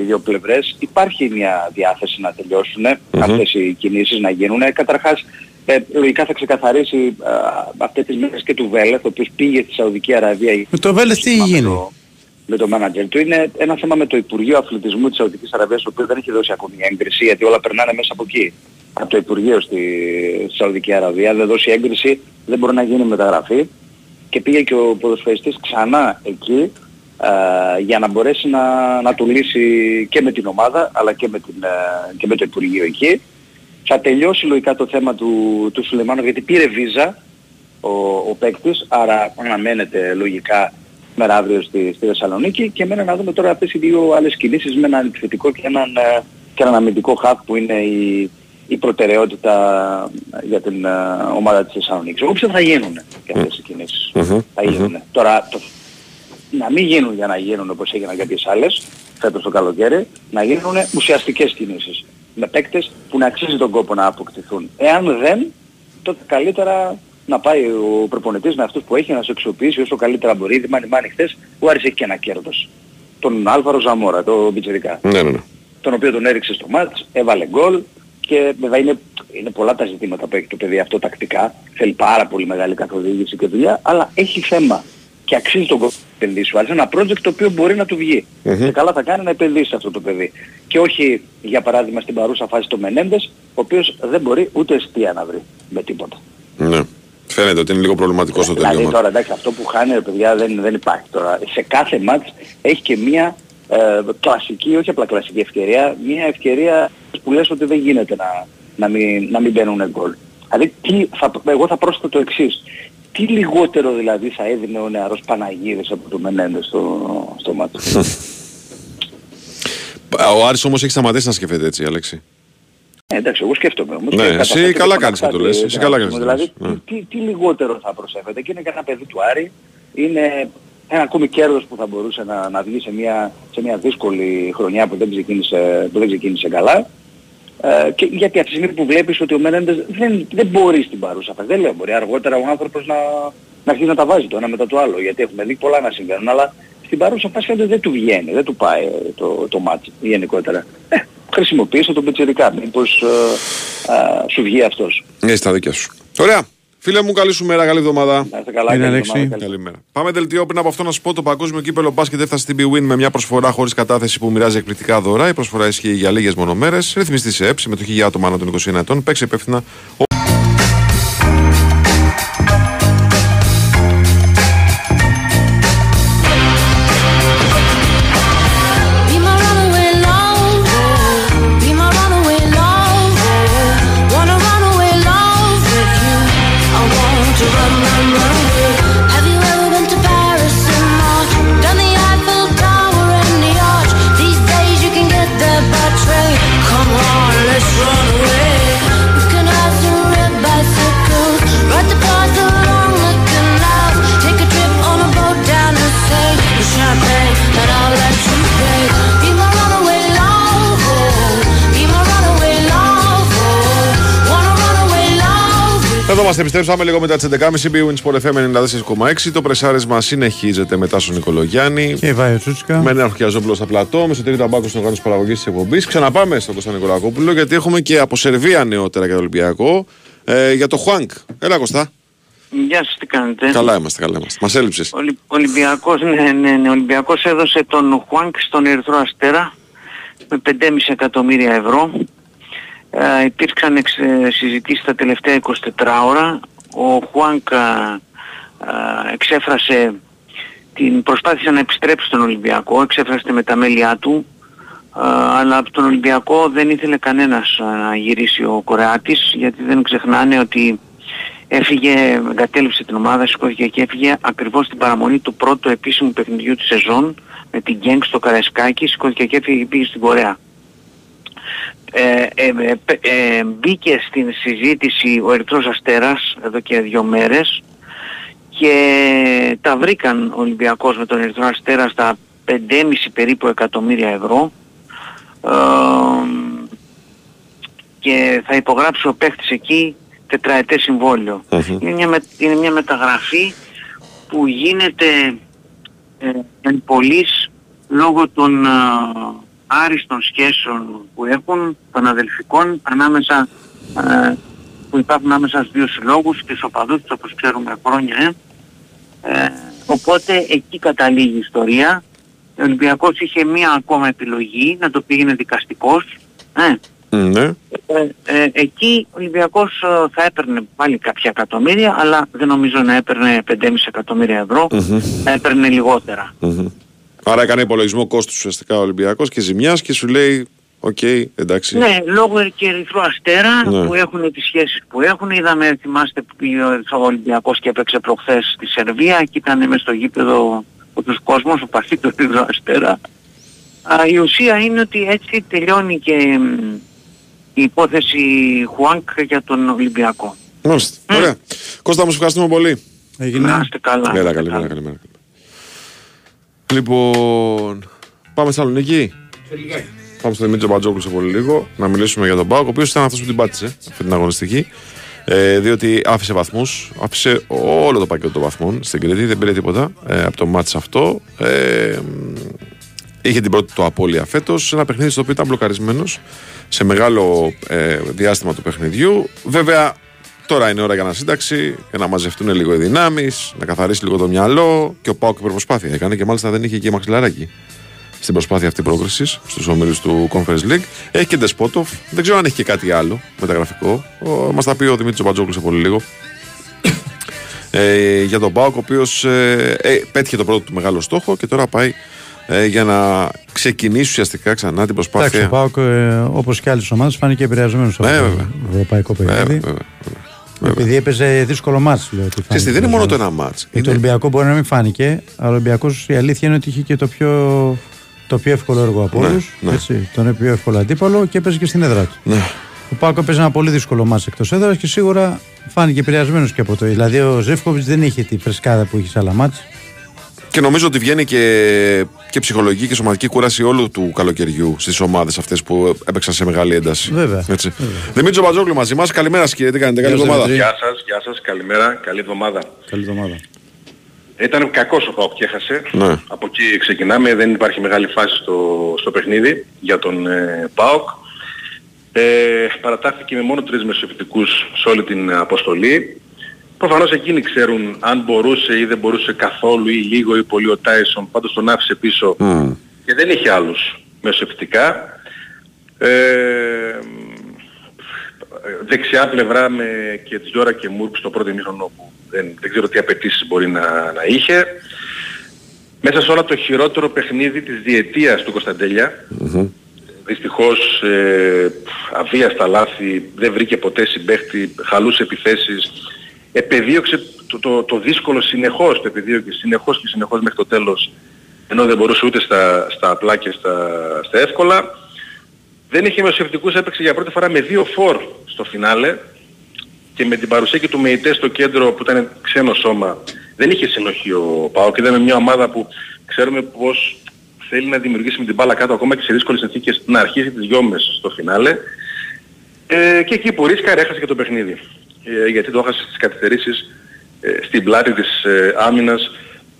οι δύο πλευρές. Υπάρχει μια διάθεση να τελειώσουν αυτές οι κινήσεις, να γίνουν. Καταρχάς, ε, λογικά θα ξεκαθαρίσει α, αυτές τις μέρες και του Βέλεθ, ο οποίος πήγε στη Σαουδική Αραβία. Με το Βέλεθ τι γίνει; Με το μάνατζερ του. Είναι ένα θέμα με το Υπουργείο Αθλητισμού της Σαουδικής Αραβίας, το οποίος δεν έχει δώσει ακόμη έγκριση, γιατί όλα περνάνε μέσα από εκεί. Από το Υπουργείο στη Σαουδική Αραβία. Δεν δώσει έγκριση, δεν μπορεί να γίνει μεταγραφή. Και πήγε και ο ποδοσφαιριστής ξανά εκεί ε, για να μπορέσει να, να του λύσει και με την ομάδα αλλά και με, την, ε, και με το Υπουργείο εκεί. Θα τελειώσει λογικά το θέμα του, του Σουλεμάνου γιατί πήρε βίζα ο, ο παίκτης, άρα αναμένεται λογικά μέρα αύριο στη, στη Θεσσαλονίκη και μένει να δούμε τώρα αυτές οι δύο άλλες κινήσεις με έναν επιθετικό και έναν, ε, και έναν αμυντικό χαφ που είναι η, η προτεραιότητα για την uh, ομάδα της Θεσσαλονίκης. Εγώ πιστεύω θα γίνουν και αυτές οι κινήσεις. Θα γίνουν. Τώρα το να μην γίνουν για να γίνουν όπως έγιναν κάποιες άλλες, φέτος το καλοκαίρι, να γίνουν ουσιαστικές κινήσεις. Με παίκτες που να αξίζει τον κόπο να αποκτηθούν. Εάν δεν, τότε καλύτερα να πάει ο προπονητής με αυτούς που έχει να σε αξιοποιήσει όσο καλύτερα μπορεί. Ήδη μάνι μάνι χθες, ο Άρης έχει και ένα κέρδος. Τον Άλβαρο Ζαμόρα, το Μπιτζερικά. Ναι, ναι, ναι. Τον οποίο τον έριξε στο μάτς, έβαλε γκολ και βέβαια είναι, είναι πολλά τα ζητήματα που έχει το παιδί αυτό τακτικά. Θέλει πάρα πολύ μεγάλη καθοδήγηση και δουλειά, αλλά έχει θέμα και αξίζει τον κόπο να επενδύσει ο ένα project το οποίο μπορεί να του βγει. Και καλά θα κάνει να επενδύσει αυτό το παιδί. Και όχι για παράδειγμα στην παρούσα φάση το Μενέντες, ο οποίος δεν μπορεί ούτε αιστεία να βρει με τίποτα. Ναι. Φαίνεται ότι είναι λίγο προβληματικό στο δηλαδή, τελείωμα. τώρα εντάξει αυτό που χάνει ρε παιδιά δεν, δεν υπάρχει τώρα. Σε κάθε μάτς έχει και μία ε, κλασική, όχι απλά κλασική ευκαιρία, μία ευκαιρία που λες ότι δεν γίνεται να, να, μην, να μην μπαίνουν γκολ. Δηλαδή τι, θα, εγώ θα πρόσθετα το εξής. Τι λιγότερο δηλαδή θα έδινε ο νεαρός Παναγίδης από το Μενέντες στο, στο μάτι. Ο Άρης όμως έχει σταματήσει να σκεφτείτε έτσι, Αλέξη. Ε, εντάξει, εγώ σκέφτομαι όμως. Ναι, και εσύ καταθέτω καλά και κάνεις να το κάτι, λες, εσύ ε, καλά κάνεις να το Δηλαδή, λες. Ναι. τι, τι λιγότερο θα προσέφερε. Και είναι και ένα παιδί του Άρη. Είναι ένα ακόμη κέρδος που θα μπορούσε να, να βγει σε μια, σε μια δύσκολη χρονιά που δεν ξεκίνησε, που δεν ξεκίνησε καλά. Ε, και γιατί από τη στιγμή που βλέπεις ότι ο Μένεντες δεν, δεν μπορεί στην παρούσα φάση. Δεν λέω μπορεί αργότερα ο άνθρωπος να, να αρχίσει να τα βάζει το ένα μετά το άλλο. Γιατί έχουμε δει πολλά να συμβαίνουν. Αλλά στην παρούσα φάση φαίνεται δεν του βγαίνει, δεν του πάει ε, το, το μάτι γενικότερα. Ε, χρησιμοποιήσω τον Πετσερικά. Μήπως ε, ε, σου βγει αυτός. Έχει τα δίκια σου. Ωραία. Φίλε μου, καλή σου μέρα, καλή εβδομάδα. Να είστε καλά, καλή εβδομάδα, καλή. Καλημέρα. Πάμε δελτίο πριν από αυτό να σου πω: Το παγκόσμιο κύπελο μπάσκετ έφτασε στην BWIN με μια προσφορά χωρίς κατάθεση που μοιράζει εκπληκτικά δώρα. Η προσφορά ισχύει για λίγες μονομέρες. Ρυθμιστή σε ΕΠ, συμμετοχή για άτομα άνω των 21 ετών. Παίξει υπεύθυνα. Εδώ μας επιστρέψαμε λίγο μετά τις 11.30 BWIN Sport FM 94,6. Το πρεσάρισμα συνεχίζεται μετά στον Νικολογιάννη. Και η Βάιο Τσούτσικα. Με ένα Χιαζόπουλο στα πλατό, με σωτήρι Ταμπάκο στον οργάνωση παραγωγής της εκπομπής. Ξαναπάμε στον Κωνσταντίνο Νικολακόπουλο γιατί έχουμε και από Σερβία νεότερα για το Ολυμπιακό. Ε, για το Χουάνκ. Έλα Κωστά. Γεια σας, τι κάνετε. Καλά είμαστε, καλά είμαστε. Μας έλειψες. Ολυ- Ολυμπιακός, ναι, ναι, ναι. Ολυμπιακός έδωσε τον Χουάνκ στον Ερυθρό Αστέρα με 5,5 εκατομμύρια ευρώ. Ε, υπήρξαν εξ, ε, συζητήσεις τα τελευταία 24 ώρα. Ο Χουάνκ α, α, εξέφρασε την προσπάθησε να επιστρέψει στον Ολυμπιακό, εξέφρασε τη μεταμέλειά του, α, αλλά από τον Ολυμπιακό δεν ήθελε κανένας α, να γυρίσει ο Κορεάτης, γιατί δεν ξεχνάνε ότι έφυγε, εγκατέλειψε την ομάδα, σηκώθηκε και έφυγε ακριβώς στην παραμονή του πρώτου επίσημου παιχνιδιού της σεζόν με την Γκένγκ στο Καραϊσκάκι, σηκώθηκε και έφυγε και πήγε στην Κορέα. Ε, ε, ε, πε- ε, μπήκε στην συζήτηση ο Ερυθρός Αστέρας εδώ και δύο μέρες και τα βρήκαν ο Ολυμπιακός με τον Ερυθρό Αστέρα στα 5,5 περίπου εκατομμύρια ευρώ ε, και θα υπογράψει ο παίχτης εκεί τετραετές συμβόλαιο. Είναι, μια, με- είναι μια μεταγραφή που γίνεται ε, εν πολλής λόγω των ε, άριστων σχέσεων που έχουν, των αδελφικών, ανάμεσα, ε, που υπάρχουν ανάμεσα στους δύο συλλόγους και στους οπαδούς τους όπως ξέρουμε χρόνια. Ε. Ε, οπότε εκεί καταλήγει η ιστορία. Ο Ολυμπιακός είχε μία ακόμα επιλογή να το πήγαινε δικαστικός. Ε, Ναι. ε, ε, εκεί ο Ολυμπιακός ε, θα έπαιρνε πάλι κάποια εκατομμύρια, αλλά δεν νομίζω να έπαιρνε 5,5 εκατομμύρια ευρώ, θα έπαιρνε λιγότερα. Μμμ. Άρα έκανε υπολογισμό κόστους ουσιαστικά ο Ολυμπιακός και ζημιάς και σου λέει: Οκ, εντάξει. Ναι, λόγω και Ερυθρού Αστέρα Ναι. που έχουν τις σχέσεις που έχουν. Είδαμε, θυμάστε που πήγε ο Ερυθρό Ολυμπιακός και έπαιξε προχθές στη Σερβία και ήταν μες στο γήπεδο ο τους κόσμος, οπαδοί του Ερυθρού Αστέρα. Α, η ουσία είναι ότι έτσι τελειώνει και μ, η υπόθεση Χουάνγκ για τον Ολυμπιακό. Μάλιστα. Ωραία. Κώστα, μου ευχαριστούμε πολύ. Έγινε. Να είστε καλά. Έλα, καλημέρα, καλημέρα. Λοιπόν, πάμε στη Θεσσαλονίκη. Πάμε στο Δημήτρη Μπατζόκλου σε πολύ λίγο να μιλήσουμε για τον Πάοκ, ο οποίος ήταν αυτός που την πάτησε αυτή την αγωνιστική. Ε, διότι άφησε βαθμούς, άφησε όλο το πακέτο των βαθμών στην Κρήτη, δεν πήρε τίποτα ε, από το μάτς αυτό. Ε, μ, είχε την πρώτη του απώλεια φέτος, ένα παιχνίδι στο οποίο ήταν μπλοκαρισμένος σε μεγάλο ε, διάστημα του παιχνιδιού. Βέβαια, τώρα είναι ώρα για ανασύνταξη, για να μαζευτούν λίγο οι δυνάμεις, να καθαρίσει λίγο το μυαλό. Και ο Πάοκ υπερπροσπάθεια έκανε και μάλιστα δεν είχε και μαξιλαράκι στην προσπάθεια αυτή πρόκρισης στους ομίλους του Conference League. Έχει και Ντεσπότοφ. Δεν ξέρω αν έχει και κάτι άλλο μεταγραφικό. Μας τα πει ο Δημήτρης Μπατζόκλου σε πολύ λίγο. Ε, για τον Πάοκ, ο οποίος ε, ε, πέτυχε το πρώτο του μεγάλο στόχο και τώρα πάει ε, για να ξεκινήσει ουσιαστικά ξανά την Εντάξει, προσπάθεια. ο Πάοκ, ε, όπως και άλλες ομάδες, φάνηκε επηρεασμένος από Ναι, το βέβαια. ευρωπαϊκό παιχνίδι. Επειδή έπαιζε δύσκολο μάτς, λέω. ότι Ξέρεις τι, φάνηκε δεν είναι μόνο το επηρεασμένος. ένα μάτς. Και το Είναι- Ολυμπιακό μπορεί να μην φάνηκε, αλλά ο Ολυμπιακός η αλήθεια είναι ότι είχε και το πιο, το πιο εύκολο έργο από Ναι, όλους, ναι. έτσι, Τον πιο εύκολο αντίπαλο και έπαιζε και στην έδρα του. Ναι. Ο Πάκο έπαιζε ένα πολύ δύσκολο μάτς εκτός έδρας και σίγουρα φάνηκε επηρεασμένος και από το. Δηλαδή ο Ζεύκοβιτς δεν είχε τη φρεσκάδα που είχε σε άλλα μάτς. Και νομίζω ότι βγαίνει και, και ψυχολογική και σωματική κούραση όλου του καλοκαιριού στις ομάδες αυτές που έπαιξαν σε μεγάλη ένταση. Βέβαια. Έτσι. Δημήτρη Μπατζόγλου μαζί μας. Καλημέρα σας, κύριε. Τι κάνετε, καλή Γεια σας, εβδομάδα. Δημήτρη. Γεια σας, γεια σας, καλημέρα, καλή εβδομάδα. Καλή εβδομάδα. Ήταν κακός ο Πάοκ και έχασε. Ναι. Από εκεί ξεκινάμε, δεν υπάρχει μεγάλη φάση στο, στο παιχνίδι για τον ε, ΠΑΟΚ. Ε, παρατάχθηκε με μόνο τρεις μεσοεπιτικούς σε όλη την αποστολή. Προφανώς εκείνοι ξέρουν αν μπορούσε ή δεν μπορούσε καθόλου ή λίγο ή πολύ ο Τάισον, πάντως τον άφησε πίσω και δεν είχε άλλους μεσοεπιτικά. Ε, δεξιά πλευρά με και Τζιόρα και Μούρκ στο πρώτο ημίχρονο που δεν, δεν ξέρω τι απαιτήσεις μπορεί να, να είχε. Μέσα σε όλα το χειρότερο παιχνίδι της διετίας του Κωνσταντέλια. Δυστυχώς ε, αβίαστα λάθη, δεν βρήκε ποτέ συμπαίχτη, χαλούσε επιθέσεις. Επεδίωξε το, το, το δύσκολο συνεχώς, το επεδίωξε συνεχώς και συνεχώς μέχρι το τέλος, ενώ δεν μπορούσε ούτε στα, στα απλά και στα, στα εύκολα. Δεν είχε μεσοευτικούς, έπαιξε για πρώτη φορά με δύο φορ στο φινάλε και με την παρουσία και του Μεϊτέ στο κέντρο που ήταν ξένο σώμα δεν είχε συνοχή ο Πάο και ήταν μια ομάδα που ξέρουμε πως θέλει να δημιουργήσει με την μπάλα κάτω ακόμα και σε δύσκολες συνθήκες να αρχίσει τις γιόμες στο φινάλε ε, και εκεί που ρίσκαρε έχασε και το παιχνίδι. Ε, γιατί το έχασες στις καθυστερήσεις ε, στην πλάτη της ε, άμυνας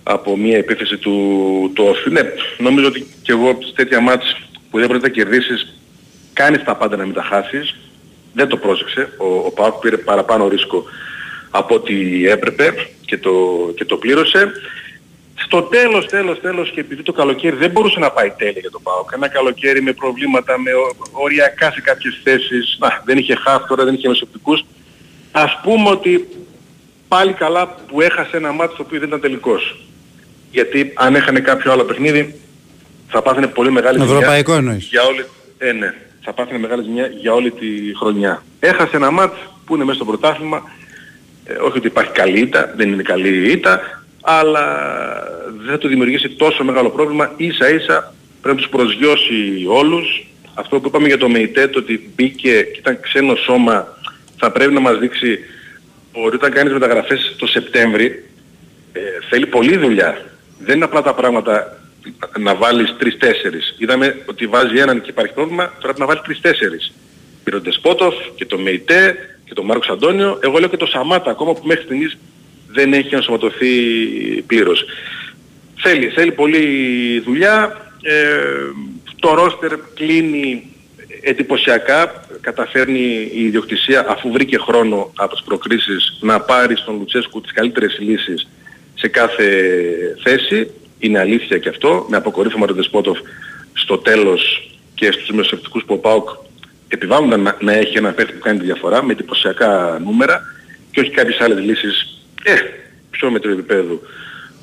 από μια επίθεση του, του Όφη. Ναι, νομίζω ότι και εγώ σε τέτοια μάτς που δεν πρέπει να κερδίσεις κάνεις τα πάντα να μην τα χάσεις. Δεν το πρόσεξε. Ο, ο Πάοκ πήρε παραπάνω ρίσκο από ό,τι έπρεπε και το, και το πλήρωσε. Στο τέλος, τέλος, τέλος και επειδή το καλοκαίρι δεν μπορούσε να πάει τέλεια για τον ΠΑΟΚ. Ένα καλοκαίρι με προβλήματα, με ο- οριακά σε κάποιες θέσεις. Να, δεν είχε χαφ τώρα, δεν είχε μεσοπτικούς. Ας πούμε ότι πάλι καλά που έχασε ένα μάτι το οποίο δεν ήταν τελικός. Γιατί αν έχανε κάποιο άλλο παιχνίδι θα πάθαινε πολύ μεγάλη ζημιά. Ευρωπαϊκό εννοείς. Για όλη... Ε, ναι. Θα πάθαινε μεγάλη ζημιά για όλη τη χρονιά. Έχασε ένα μάτς που είναι μέσα στο πρωτάθλημα. Ε, όχι ότι υπάρχει καλή ήττα, δεν είναι καλή ήττα, αλλά δεν θα του δημιουργήσει τόσο μεγάλο πρόβλημα. Ίσα ίσα πρέπει να τους προσγειώσει όλους. Αυτό που είπαμε για το ΜΕΙΤΕ, το ότι μπήκε και ήταν ξένο σώμα, θα πρέπει να μας δείξει ότι όταν κάνεις μεταγραφές το Σεπτέμβρη, ε, θέλει πολλή δουλειά. Δεν είναι απλά τα πράγματα να βάλεις τρεις-τέσσερις. Είδαμε ότι βάζει έναν και υπάρχει πρόβλημα, τώρα πρέπει να βάλεις τρεις-τέσσερις. Πήρε τον Τεσπότοφ και τον Μεϊτέ και τον Μάρκος Αντώνιο. Εγώ λέω και τον Σαμάτα ακόμα που μέχρι στιγμής δεν έχει ενσωματωθεί πλήρως. Θέλει, θέλει πολλή δουλειά. Ε, το ρόστερ κλείνει εντυπωσιακά. Καταφέρνει η ιδιοκτησία αφού βρήκε χρόνο από τις προκρίσεις να πάρει στον Λουτσέσκου τις καλύτερες λύσεις σε κάθε θέση. Είναι αλήθεια και αυτό. Με αποκορύφωμα τον Δεσπότοφ στο τέλος και στους μεσοπτικούς που ο ΠΑΟΚ επιβάλλονταν να, να έχει ένα παίχτη που κάνει τη διαφορά με εντυπωσιακά νούμερα και όχι κάποιες άλλες λύσεις ε, πιο μέτρο επίπεδου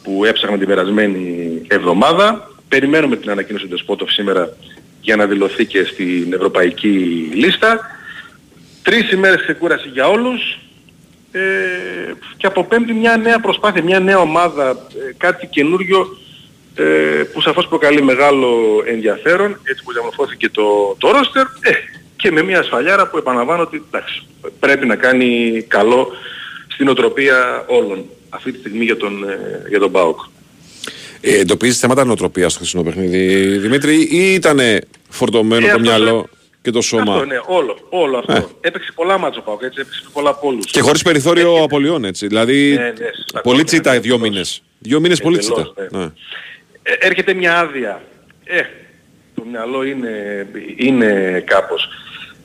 που έψαχναν την περασμένη εβδομάδα. Περιμένουμε την ανακοίνωση του Δεσπότοφ σήμερα για να δηλωθεί και στην ευρωπαϊκή λίστα. Τρεις ημέρες ξεκούραση για όλους ε, και από πέμπτη μια νέα προσπάθεια, μια νέα ομάδα, ε, κάτι καινούριο ε, που σαφώς προκαλεί μεγάλο ενδιαφέρον, έτσι που διαμορφώθηκε το, το ρόστερ ε, και με μια ασφαλιάρα που επαναλαμβάνω ότι εντάξει, πρέπει να κάνει καλό στην οτροπία όλων αυτή τη στιγμή για τον, ε, για τον ΠΑΟΚ. Ε, εντοπίζεις θέματα νοοτροπίας στο χθεσινό παιχνίδι, Δημήτρη, ή ήταν φορτωμένο Ε, το αυτό μυαλό και το σώμα; Αυτό, ναι, όλο, όλο αυτό. Ε. Έπαιξε πολλά μάτσο ΠΑΟΚ, έτσι, έπαιξε πολλά πόλους. Και χωρίς περιθώριο απολειών, έτσι. Δηλαδή, Ναι, ναι, σωστά. πολύ τσίτα δύο μήνες. Δύο μήνες πολύ τσίτα. Εντελώς, ναι. Ναι. Ε, έρχεται μια άδεια. Ε, το μυαλό είναι, είναι κάπως.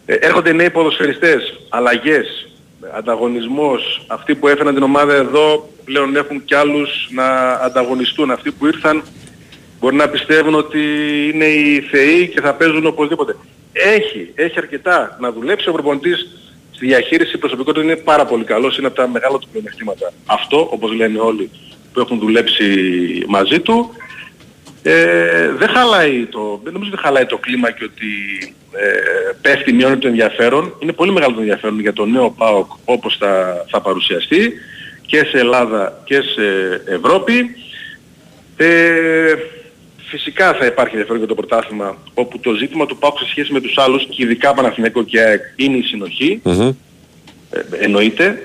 Ε, έρχονται νέοι ποδοσφαιριστές, αλλαγές, ανταγωνισμός. Αυτοί που έφεραν την ομάδα εδώ πλέον έχουν κι άλλους να ανταγωνιστούν. Αυτοί που ήρθαν μπορεί να πιστεύουν ότι είναι οι θεοί και θα παίζουν οπωσδήποτε. Έχει, έχει αρκετά. Να δουλέψει ο προπονητής στη διαχείριση προσωπικότητας είναι πάρα πολύ καλός. Είναι από τα μεγάλα του πλεονεκτήματα. Αυτό, όπως λένε όλοι που έχουν δουλέψει μαζί του, ε, δεν χαλάει το, δεν νομίζω ότι χαλάει το κλίμα και ότι ε, πέφτει, μειώνει το ενδιαφέρον. Είναι πολύ μεγάλο το ενδιαφέρον για το νέο ΠΑΟΚ όπως θα, θα παρουσιαστεί και σε Ελλάδα και σε Ευρώπη. Ε, φυσικά θα υπάρχει ενδιαφέρον για το πρωτάθλημα όπου το ζήτημα του ΠΑΟΚ σε σχέση με τους άλλους και ειδικά Παναθηναϊκό και ΑΕΚ είναι η συνοχή. Μμμ. Ε, εννοείται.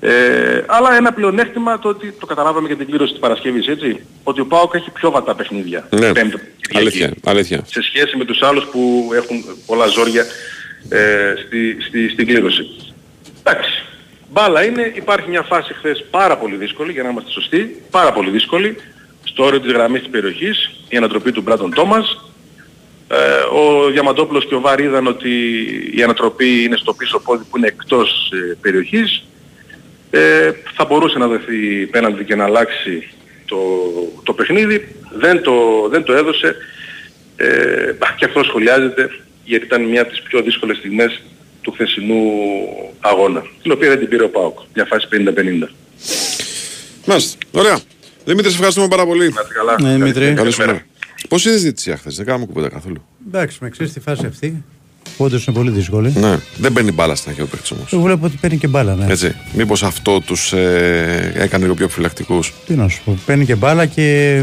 Ε, αλλά ένα πλεονέκτημα το ότι το καταλάβαμε για την κλήρωση της Παρασκευής, έτσι. Ότι ο ΠΑΟΚ έχει πιο βατά παιχνίδια. Ναι. Πέμπτη, Κυριακή. Αλήθεια, αλήθεια. Σε σχέση με τους άλλους που έχουν πολλά ζόρια ε, στη, στη, στην κλήρωση. Εντάξει. Μπάλα είναι, υπάρχει μια φάση χθες πάρα πολύ δύσκολη, για να είμαστε σωστοί, πάρα πολύ δύσκολη, στο όριο της γραμμής της περιοχής, η ανατροπή του Μπράτον Τόμας. Ε, ο Διαμαντόπουλος και ο Βάρη είδαν ότι η ανατροπή είναι στο πίσω πόδι που είναι εκτός ε, περιοχής. Ε, θα μπορούσε να δοθεί πέναντι και να αλλάξει το, το παιχνίδι. Δεν το, δεν το έδωσε. Ε, μπα, και αυτό σχολιάζεται γιατί ήταν μια από τις πιο δύσκολες στιγμές του χθεσινού αγώνα. Την οποία δεν την πήρε ο ΠΑΟΚ. Μια φάση 50-50. Μάλιστα. Ωραία. Δημήτρη, σε ευχαριστούμε πάρα πολύ. Να είστε καλά. Ναι, Δημήτρη. Καλή σου μέρα. Πώς είδες τη διετησία χθες, δεν κάναμε κουβέντα καθόλου. Εντάξει, με ξέρεις τη φάση αυτή. Όντως είναι πολύ δύσκολη. Ναι, δεν παίρνει μπάλα στην αρχή ο παίκτης όμως. Εγώ βλέπω ότι παίρνει και μπάλα, ναι. Έτσι. Μήπως αυτό τους ε, έκανε λίγο πιο επιφυλακτικούς. Τι να σου πω. Παίρνει και μπάλα και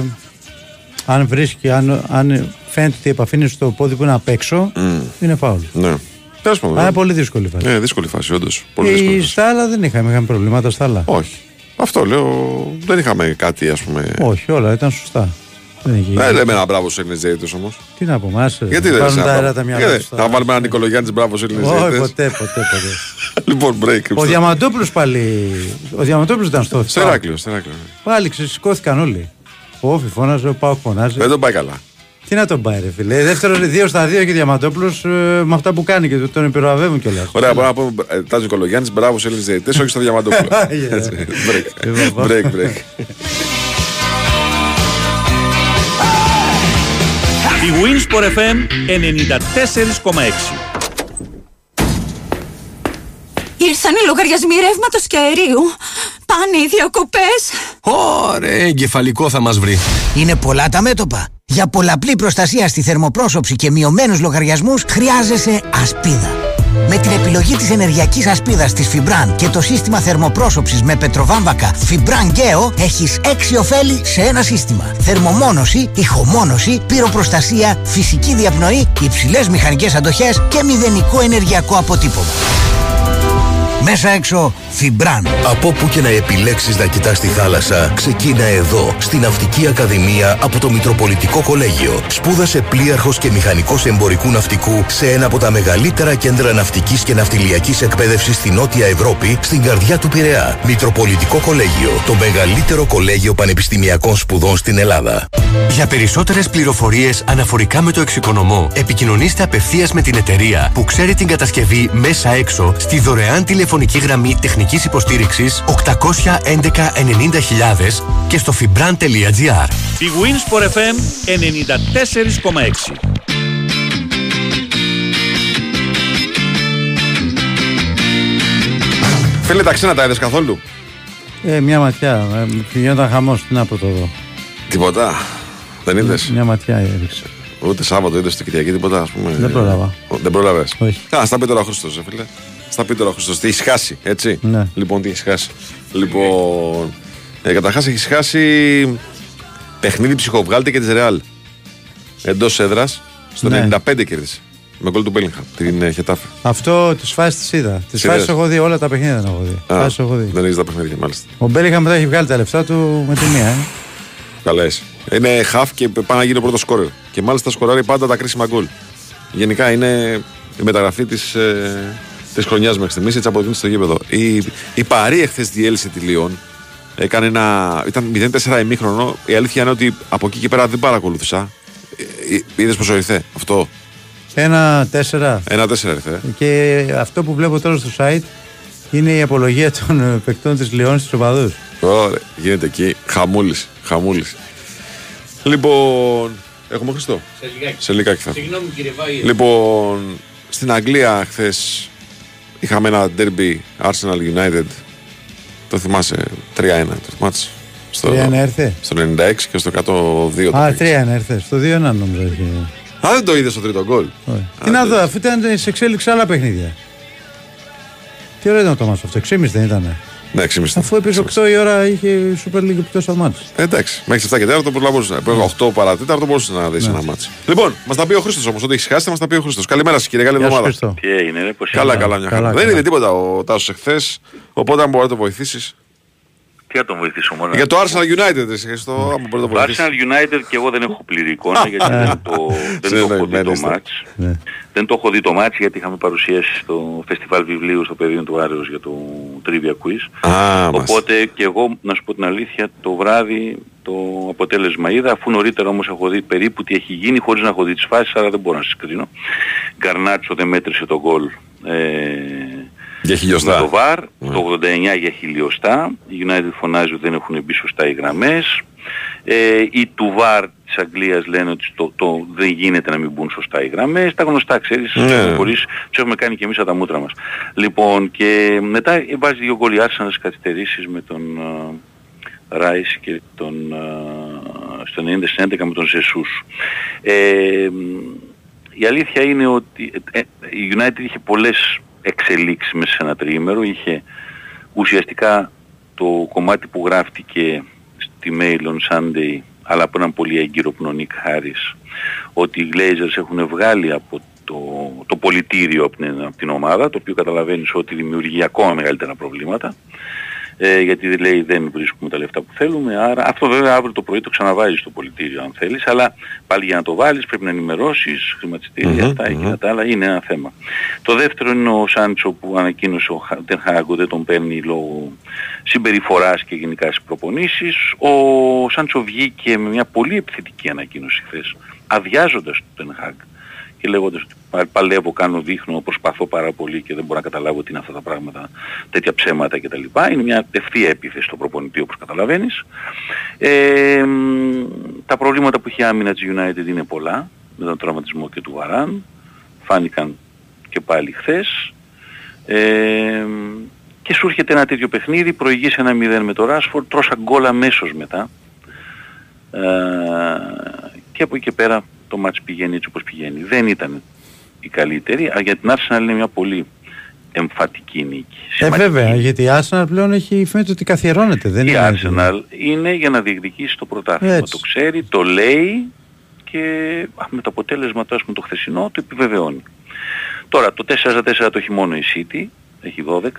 αν βρίσκει, αν, αν φαίνεται ότι η επαφή είναι στο πόδι που είναι απ' έξω, είναι φάουλ. Ναι. Τέλος πάντων. Αλλά είναι πολύ δύσκολη φάση. Ναι, δύσκολη φάση, όντως. Πολύ δύσκολη Και φάση. στα άλλα δεν είχαμε, είχαμε προβλήματα στα άλλα. Όχι. Αυτό λέω. Δεν είχαμε κάτι, ας πούμε. Όχι, όλα ήταν σωστά. Δεν είχε- Δεν λέμε ένα μπράβο στους Έλληνε διαιτητέ όμως. Τι να πούμε, άσε. Γιατί δεν Πάρουν λες τα ένα αέρα μπράβο. τα Γιατί μυαλά δεν- τους Θα τώρα. βάλουμε έναν Νικολογιάννης μπράβο στους Έλληνε Όχι, διαιτητέ. ποτέ, ποτέ, ποτέ. λοιπόν, break. Ο Διαμαντόπουλος πάλι. Ο Διαμαντόπουλος ήταν στο. Στο Ηράκλειο, στο Ηράκλειο. Πάλι ξεσηκώθηκαν όλοι. Ο Όφη φώναζε, ο Πάοκ φωνάζει. Δεν τον πάει καλά. Τι να τον πάει, ρε φίλε. Δεύτερο, δύο στα δύο και Διαμαντόπουλος με αυτά που κάνει και τον επιβραβεύουν κιόλας. Ωραία, μπορώ να πω ε, Τάζο Κολογιάννη, μπράβο σε Έλληνε διαιτητέ, όχι στο Διαμαντόπουλο. Έτσι, break. break, Η Winsport FM 94,6. Ήρθαν οι λογαριασμοί ρεύματος και αερίου. Πάνε οι διακοπές. Ωραία, εγκεφαλικό θα μας βρει. Είναι πολλά τα μέτωπα. Για πολλαπλή προστασία στη θερμοπρόσωψη και μειωμένους λογαριασμούς χρειάζεσαι ασπίδα. Με την επιλογή της ενεργειακής ασπίδας της Fibran και το σύστημα θερμοπρόσωψης με πετροβάμβακα Fibran Geo έχεις έξι ωφέλη σε ένα σύστημα. Θερμομόνωση, ηχομόνωση, πυροπροστασία, φυσική διαπνοή, υψηλές μηχανικές αντοχές και μηδενικό ενεργειακό αποτύπωμα. Μέσα έξω Fibran. Από που και να επιλέξεις να κοιτάς τη θάλασσα, ξεκίνα εδώ, στην Ναυτική Ακαδημία από το Μητροπολιτικό Κολέγιο. Σπούδασε πλοίαρχος και μηχανικός εμπορικού ναυτικού σε ένα από τα μεγαλύτερα κέντρα ναυτικής και ναυτιλιακής εκπαίδευσης στη Νότια Ευρώπη, στην καρδιά του Πειραιά. Μητροπολιτικό Κολέγιο, το μεγαλύτερο κολέγιο πανεπιστημιακών σπουδών στην Ελλάδα. Για περισσότερες πληροφορίες αναφορικά με το εξοικονομό, επικοινωνήστε απευθείας με την εταιρεία που ξέρει την κατασκευή μέσα έξω στη δωρεάν τηλεφωνική γραμμή τεχνικής υποστήριξης 811 90.000 και στο fibran.gr. Η Winsport FM 94,6. Φίλε, τα ξένα τα είδες καθόλου; Ε, μια ματιά. Ε, γινόταν χαμός. Τι να πω το εδώ. Τίποτα. Δεν είδες; Μια ματιά έριξε. Ούτε Σάββατο είδες το Κυριακή τίποτα, ας πούμε. Δεν πρόλαβα. Ο- Δεν πρόλαβες; Όχι. Α, στα πει τώρα ο Χρήστος, φίλε. Στα πει τώρα ο Χρήστο. Τι έχεις χάσει, έτσι; Ναι. Λοιπόν, τι έχεις χάσει. Λοιπόν. Ε, Καταρχάς έχεις χάσει παιχνίδι ψυχοβγάλτη και της Ρεάλ. Εντός έδρας. Στο Ναι. 95 κέρδισε. Με γκολ του Μπέλιγχαμ. Την ε, Χετάφε. Αυτό τις φάσεις τις είδα. Τις Τις φάσεις είδες; έχω δει. Όλα τα παιχνίδια δεν έχω δει. Α, Φάσεις έχω δει. δεν έχεις τα παιχνίδια, μάλιστα. Ο Μπέλιγχαμ μετά έχει βγάλει τα λεφτά του με τη μία. Ε. Καλά είσαι. Είναι half και πάει να γίνει ο πρώτος σκόρερ. Και μάλιστα σκοράρει πάντα τα κρίσιμα γκολ. Γενικά είναι η μεταγραφή της ε, της χρονιάς μέχρι στιγμής. Έτσι αποδεικνύεται στο γήπεδο. Η, η Παρή εχθές διέλυσε τη Λιόν. Έκανε ένα. ήταν 0-4 ημίχρονο. Η αλήθεια είναι ότι από εκεί και πέρα δεν παρακολούθησα. Είδες πόσο ήρθε αυτό; Ένα τέσσερα. Ένα 4 ήρθε. Και αυτό που βλέπω τώρα στο site είναι η απολογία των ε, παικτών της Λιόν στους οπαδούς. Ωραία, γίνεται εκεί. Χαμούλης. Χαμούλης. Λοιπόν. Έχουμε Χριστό. Σε λιγάκι. Σε λιγάκι θα. Συγγνώμη κύριε Βάη. Λοιπόν, στην Αγγλία χθες είχαμε ένα derby Arsenal United. Το θυμάσαι, 3-1 το θυμάσαι. Στο, 3-1 έρθε; στο 96 και στο 102 το Α, πήγε. 3-1 έρθες. Στο 2-1 νόμιζα. είχε. Α, δεν το είδες στο τρίτο γκολ. Τι να δω, αφού ήταν σε εξέλιξη άλλα παιχνίδια. Τι ώρα ήταν το μάτσο αυτό, 6,5 δεν ήταν. Ναι, 6,5. Αφού έπαιζε 8 η ώρα είχε Super League εκτό από μάτσο. Εντάξει, μέχρι 7 και 4 το μπορούσε. 8 παρά 4 μπορούσες να δεις ένα μάτσο. Λοιπόν, μας τα πει ο Χρήστος όμως. Ότι έχεις χάσει, μας τα πει ο Χρήστος. Καλημέρα σας κύριε, καλή Γεια σου, εβδομάδα. Χριστό. Τι έγινε, ρε, πώς Καλά, είναι; καλά, μια Καλά, χαρά. Δεν καλά. είδε τίποτα ο Τάσος εχθές. Οπότε αν μπορεί να το βοηθήσεις. Τι θα τον βοηθήσω μόνο. Για το Arsenal United, εσύ, στο, άμα μπορεί να το Το βοηθήσει. Arsenal United και εγώ δεν έχω πλήρη εικόνα γιατί δεν το, δεν το έχω δει το Συνεννοημένοι είστε. μάτς. Ναι. Δεν το έχω δει το μάτς γιατί είχαμε παρουσίαση στο φεστιβάλ βιβλίου στο πεδίο του Άρεως για το Trivia Quiz. Α, μας. Οπότε και εγώ, να σου πω την αλήθεια, το βράδυ το αποτέλεσμα είδα, αφού νωρίτερα όμως έχω δει περίπου τι έχει γίνει χωρίς να έχω δει τις φάσεις, άρα δεν μπορώ να σας κρίνω. Γκαρνάτσο δεν μέτρησε το γκολ. Ε, Για χιλιοστά. με το VAR, το 89 για χιλιοστά. Η United φωνάζει ότι δεν έχουν μπει σωστά οι γραμμές. Ε, οι του VAR της Αγγλίας λένε ότι το, το, δεν γίνεται να μην μπουν σωστά οι γραμμές. Τα γνωστά ξέρεις, Ναι. ναι. χωρίς, τους έχουμε κάνει και εμείς από τα μούτρα μας. Λοιπόν, και μετά βάζει δύο γκολ η Arsenal στις καθυστερήσεις με τον Ράις και τον, ε, στο 90 στην 11 με τον Ζεσούς. Ε, η αλήθεια είναι ότι ε, ε, η United είχε πολλές εξελίξεις μέσα σε ένα τριήμερο. Είχε ουσιαστικά το κομμάτι που γράφτηκε στη Mail on Sunday αλλά από έναν πολύ έγκυρο πνονίκ Χάρης ότι οι Glazers έχουν βγάλει από το, το πολιτήριο από την, από την ομάδα το οποίο καταλαβαίνεις ότι δημιουργεί ακόμα μεγαλύτερα προβλήματα ε, γιατί λέει δεν βρίσκουμε τα λεφτά που θέλουμε. Άρα αυτό βέβαια αύριο το πρωί το ξαναβάζεις στο πολιτήριο αν θέλεις, αλλά πάλι για να το βάλεις πρέπει να ενημερώσεις χρηματιστήρια, Μμμ, αυτά μμμ. εκείνα τα άλλα, είναι ένα θέμα. Το δεύτερο είναι ο Σάντσο που ανακοίνωσε ο Χα- Τεν Χάγκο δεν τον παίρνει λόγω συμπεριφοράς και γενικά στις προπονήσεις. Ο Σάντσο βγήκε με μια πολύ επιθετική ανακοίνωση χθες, αδειάζοντας τον Τεν Χάγκ και λέγοντας ότι πα- παλεύω, κάνω, δείχνω, προσπαθώ πάρα πολύ και δεν μπορώ να καταλάβω τι είναι αυτά τα πράγματα, τέτοια ψέματα κτλ. Είναι μια ευθεία επίθεση στο προπονητή όπως καταλαβαίνεις. Ε, μ, τα προβλήματα που έχει η άμυνα της United είναι πολλά, με τον τραυματισμό και του Βαράν, φάνηκαν και πάλι χθες. Ε, και σου έρχεται ένα τέτοιο παιχνίδι, προηγείς ένα 0 με το Ράσφορντ, τρως γκολ αμέσως μετά. Ε, και από εκεί και πέρα το μάτς πηγαίνει έτσι όπως πηγαίνει. Δεν ήταν η καλύτερη, αλλά για την Arsenal είναι μια πολύ εμφατική νίκη. Ε, βέβαια, γιατί η Arsenal πλέον έχει φαίνεται ότι καθιερώνεται. Δεν η είναι Arsenal είναι για να διεκδικήσει το πρωτάθλημα. Έτσι. Το ξέρει, το λέει και α, με το αποτέλεσμα το, ας πούμε, το χθεσινό το επιβεβαιώνει. Τώρα το 4-4 το έχει μόνο η City, έχει 12.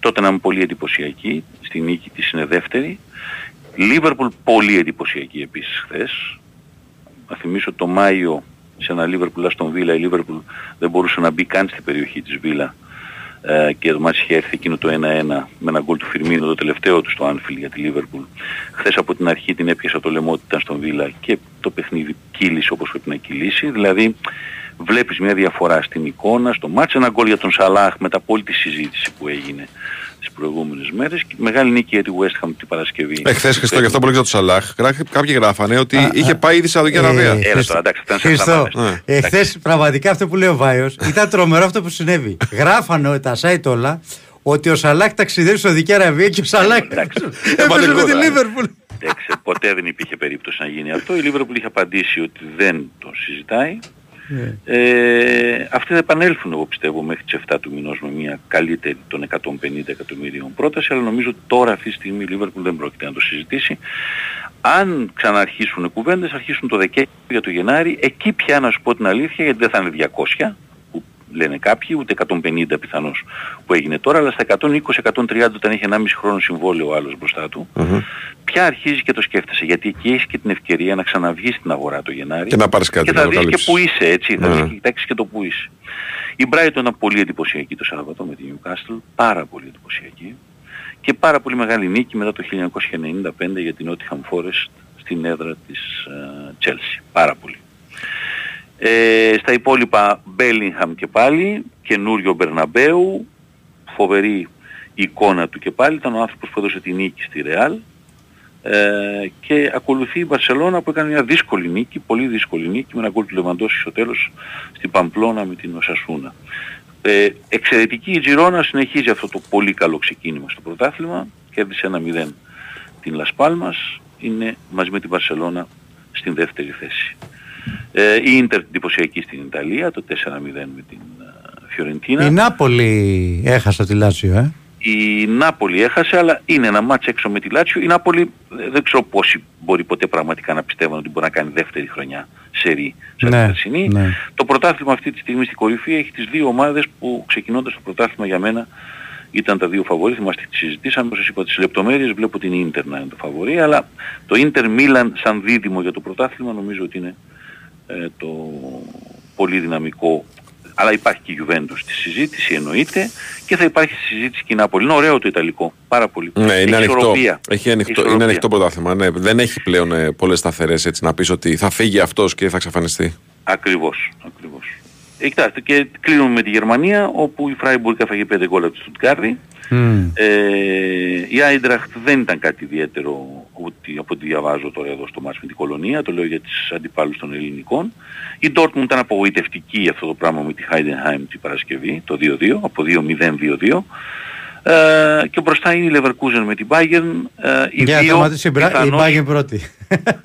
Τότε να είμαι πολύ εντυπωσιακή, στη νίκη της είναι δεύτερη. Liverpool πολύ εντυπωσιακή επίσης χθες. Να θυμίσω το Μάιο σε ένα Liverpool στον Βίλα, η Liverpool δεν μπορούσε να μπει καν στην περιοχή της Βίλα ε, και το μάτς είχε έρθει εκείνο το 1-1 με ένα γκολ του Φιρμίνο το τελευταίο του στο Anfield για τη Liverpool. Χθες από την αρχή την έπιασα το λαιμό ότι ήταν στον Βίλα και το παιχνίδι κύλησε όπως πρέπει να κυλήσει. Δηλαδή βλέπεις μια διαφορά στην εικόνα, στο μάτς, ένα γκολ για τον Σαλάχ μετά από όλη τη συζήτηση που έγινε τις προηγούμενες μέρες και μεγάλη νίκη για τη West Ham την Παρασκευή. Εχθές, Χριστό, γι' αυτό που λέγαμε του Σαλάχ, γράφει- κάποιοι γράφανε ότι είχε πάει ήδη στη Σαουδική Αραβία. Έλα τώρα, εντάξει, αυτά είναι σαν Χριστό, σαμάδες. εχθέ πραγματικά αυτό που λέει ο Βάιος ήταν τρομερό αυτό που συνέβη. Γράφανε τα site όλα ότι ο Σαλάχ ταξιδεύει στη Σαουδική Αραβία και ο Σαλάχ έπαιζε με τη Λίβερπουλ. Εντάξει, ποτέ δεν υπήρχε περίπτωση να γίνει αυτό. Η Liverpool είχε απαντήσει ότι δεν το συζητάει. Ε, αυτοί θα επανέλθουν εγώ πιστεύω μέχρι τις 7 του μηνός με μια καλύτερη των 150 εκατομμυρίων πρόταση αλλά νομίζω ότι τώρα αυτή τη στιγμή η Liverpool δεν πρόκειται να το συζητήσει. Αν ξαναρχίσουν κουβέντες, αρχίσουν το Δεκέμβριο για το Γενάρη, εκεί πια να σου πω την αλήθεια γιατί δεν θα είναι 200 που λένε κάποιοι, ούτε 150 πιθανώς που έγινε τώρα, αλλά στα 120-130 όταν έχει 1,5 χρόνο συμβόλαιο ο άλλος μπροστά του, πια αρχίζει και το σκέφτεσαι. Γιατί εκεί έχεις και την ευκαιρία να ξαναβγείς στην αγορά το Γενάρη Και να πάρεις κάτι και να θα δεις και καλύψεις. που είσαι έτσι, θα Ναι. δεις και κοιτάξεις και το που είσαι. Η Brighton ήταν πολύ εντυπωσιακή το Σάββατο με τη Newcastle, πάρα πολύ εντυπωσιακή και πάρα πολύ μεγάλη νίκη μετά το 1995 για την Nottingham Forest στην έδρα της ε, Chelsea. Πάρα πολύ. Ε, στα υπόλοιπα Bellingham και πάλι, καινούριο Μπερναμπέου, φοβερή εικόνα του και πάλι, ήταν ο άνθρωπος που έδωσε τη νίκη στη Real ε, και ακολουθεί η Μπαρσελώνα που έκανε μια δύσκολη νίκη, πολύ δύσκολη νίκη με ένα γκολ του Λεβαντόσης στο τέλος στην Παμπλώνα με την Οσασούνα. Ε, εξαιρετική η Τζιρόνα συνεχίζει αυτό το πολύ καλό ξεκίνημα στο πρωτάθλημα, κέρδισε ένα 0 την Λας Πάλμας, είναι μαζί με την Μπαρσελώνα στην δεύτερη θέση. Ε, η Ίντερ εντυπωσιακή στην Ιταλία, το 4-0 με την ε, Φιωρεντίνα. Η Νάπολη έχασε τη Λάτσιο, ε. Η Νάπολη έχασε, αλλά είναι ένα μάτς έξω με τη Λάτσιο. Η Νάπολη ε, δεν ξέρω πόσοι μπορεί ποτέ πραγματικά να πιστεύουν ότι μπορεί να κάνει δεύτερη χρονιά σε ρί σαν Ναι, τη περσινή. ναι. Το πρωτάθλημα αυτή τη στιγμή στην κορυφή έχει τις δύο ομάδες που ξεκινώντας το πρωτάθλημα για μένα ήταν τα δύο φαβορή. Θυμάστε τι συζητήσαμε, όπως σας είπα τις λεπτομέρειες, βλέπω την Ίντερ να είναι το φαβορή, αλλά το Ίντερ Μίλαν σαν δίδυμο για το πρωτάθλημα νομίζω ότι είναι ε, το πολύ δυναμικό αλλά υπάρχει και η Juventus στη συζήτηση εννοείται και θα υπάρχει στη συζήτηση και η Νάπολη. Είναι ωραίο το Ιταλικό. Πάρα πολύ. Ναι, Έχει είναι ανοιχτό. ισορροπία. Έχει ανοιχτό, Ισορροπία. είναι ανοιχτό πρωτάθλημα. Ναι. Δεν έχει πλέον ε, πολλές σταθερές έτσι να πεις ότι θα φύγει αυτός και θα εξαφανιστεί. Ακριβώς, ακριβώς. Ε, κοιτάξτε, και κλείνουμε με τη Γερμανία, όπου η Φράιμπουργκ έφαγε 5 γκολ από τη Στουτγκάρδη. Ε, η Άιντραχτ δεν ήταν κάτι ιδιαίτερο ότι, από ό,τι διαβάζω τώρα εδώ στο μάτς με την Κολονία, το λέω για τις αντιπάλους των ελληνικών. Η Dortmund ήταν απογοητευτική αυτό το πράγμα με τη Heidenheim την Παρασκευή, το 2-2, από 2-0-2-2. Ε, και μπροστά είναι η Leverkusen με την Bayern. Ε, οι Για να δύο σταματήσει η Μπρα- η πιθανώς Bayern πρώτη.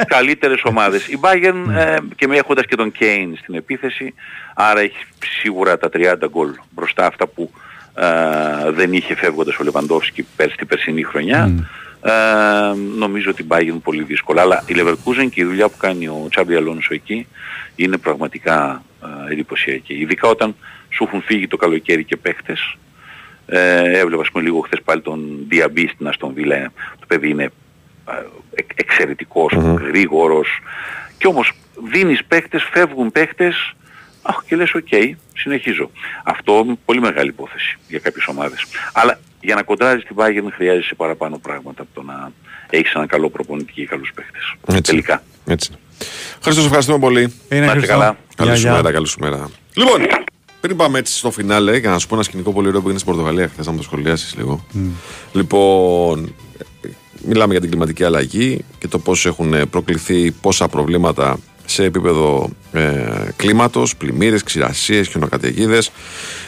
καλύτερες ομάδες. Η Bayern ε, και με έχοντας και τον Kane στην επίθεση, άρα έχει σίγουρα τα 30 γκολ μπροστά αυτά που ε, δεν είχε φεύγοντας ο Λεβαντόφσκι πέρσι την περσινή χρονιά. Ε, νομίζω ότι η Bayern πολύ δύσκολα. Αλλά η Leverkusen και η δουλειά που κάνει ο Τσάμπι Αλόνσο εκεί είναι πραγματικά ε, εντυπωσιακή. Ειδικά όταν σου έχουν φύγει το καλοκαίρι και παίχτες Ε, έβλεπα ας πούμε λίγο χθες πάλι τον Διαμπή στην Αστον Βίλα. Το παιδί είναι ε, εκ- εξαιρετικός, γρήγορος. Και όμως δίνεις παίχτες, φεύγουν παίχτες αχ, και λες οκ, συνεχίζω. Αυτό είναι πολύ μεγάλη υπόθεση για κάποιες ομάδες. Αλλά για να κοντράρεις την Bayern χρειάζεσαι παραπάνω πράγματα από το να έχεις έναν καλό προπονητή και καλούς παίχτες. Τελικά. Έτσι. Χρήστος, σε ευχαριστούμε πολύ. Είναι, Να είστε Χρήστο. καλά. Καλή Γεια, σου γεια. μέρα, καλή σου μέρα. Λοιπόν, πριν πάμε έτσι στο φινάλε, για να σου πω ένα σκηνικό πολύ ωραίο που έγινε στην Πορτογαλία χθες, να μου το σχολιάσεις λίγο. Λοιπόν, ε, μιλάμε για την κλιματική αλλαγή και το πώς έχουν ε, προκληθεί πόσα προβλήματα σε επίπεδο ε, κλίματος, πλημμύρες, ξηρασίες, χιονοκαταιγίδες.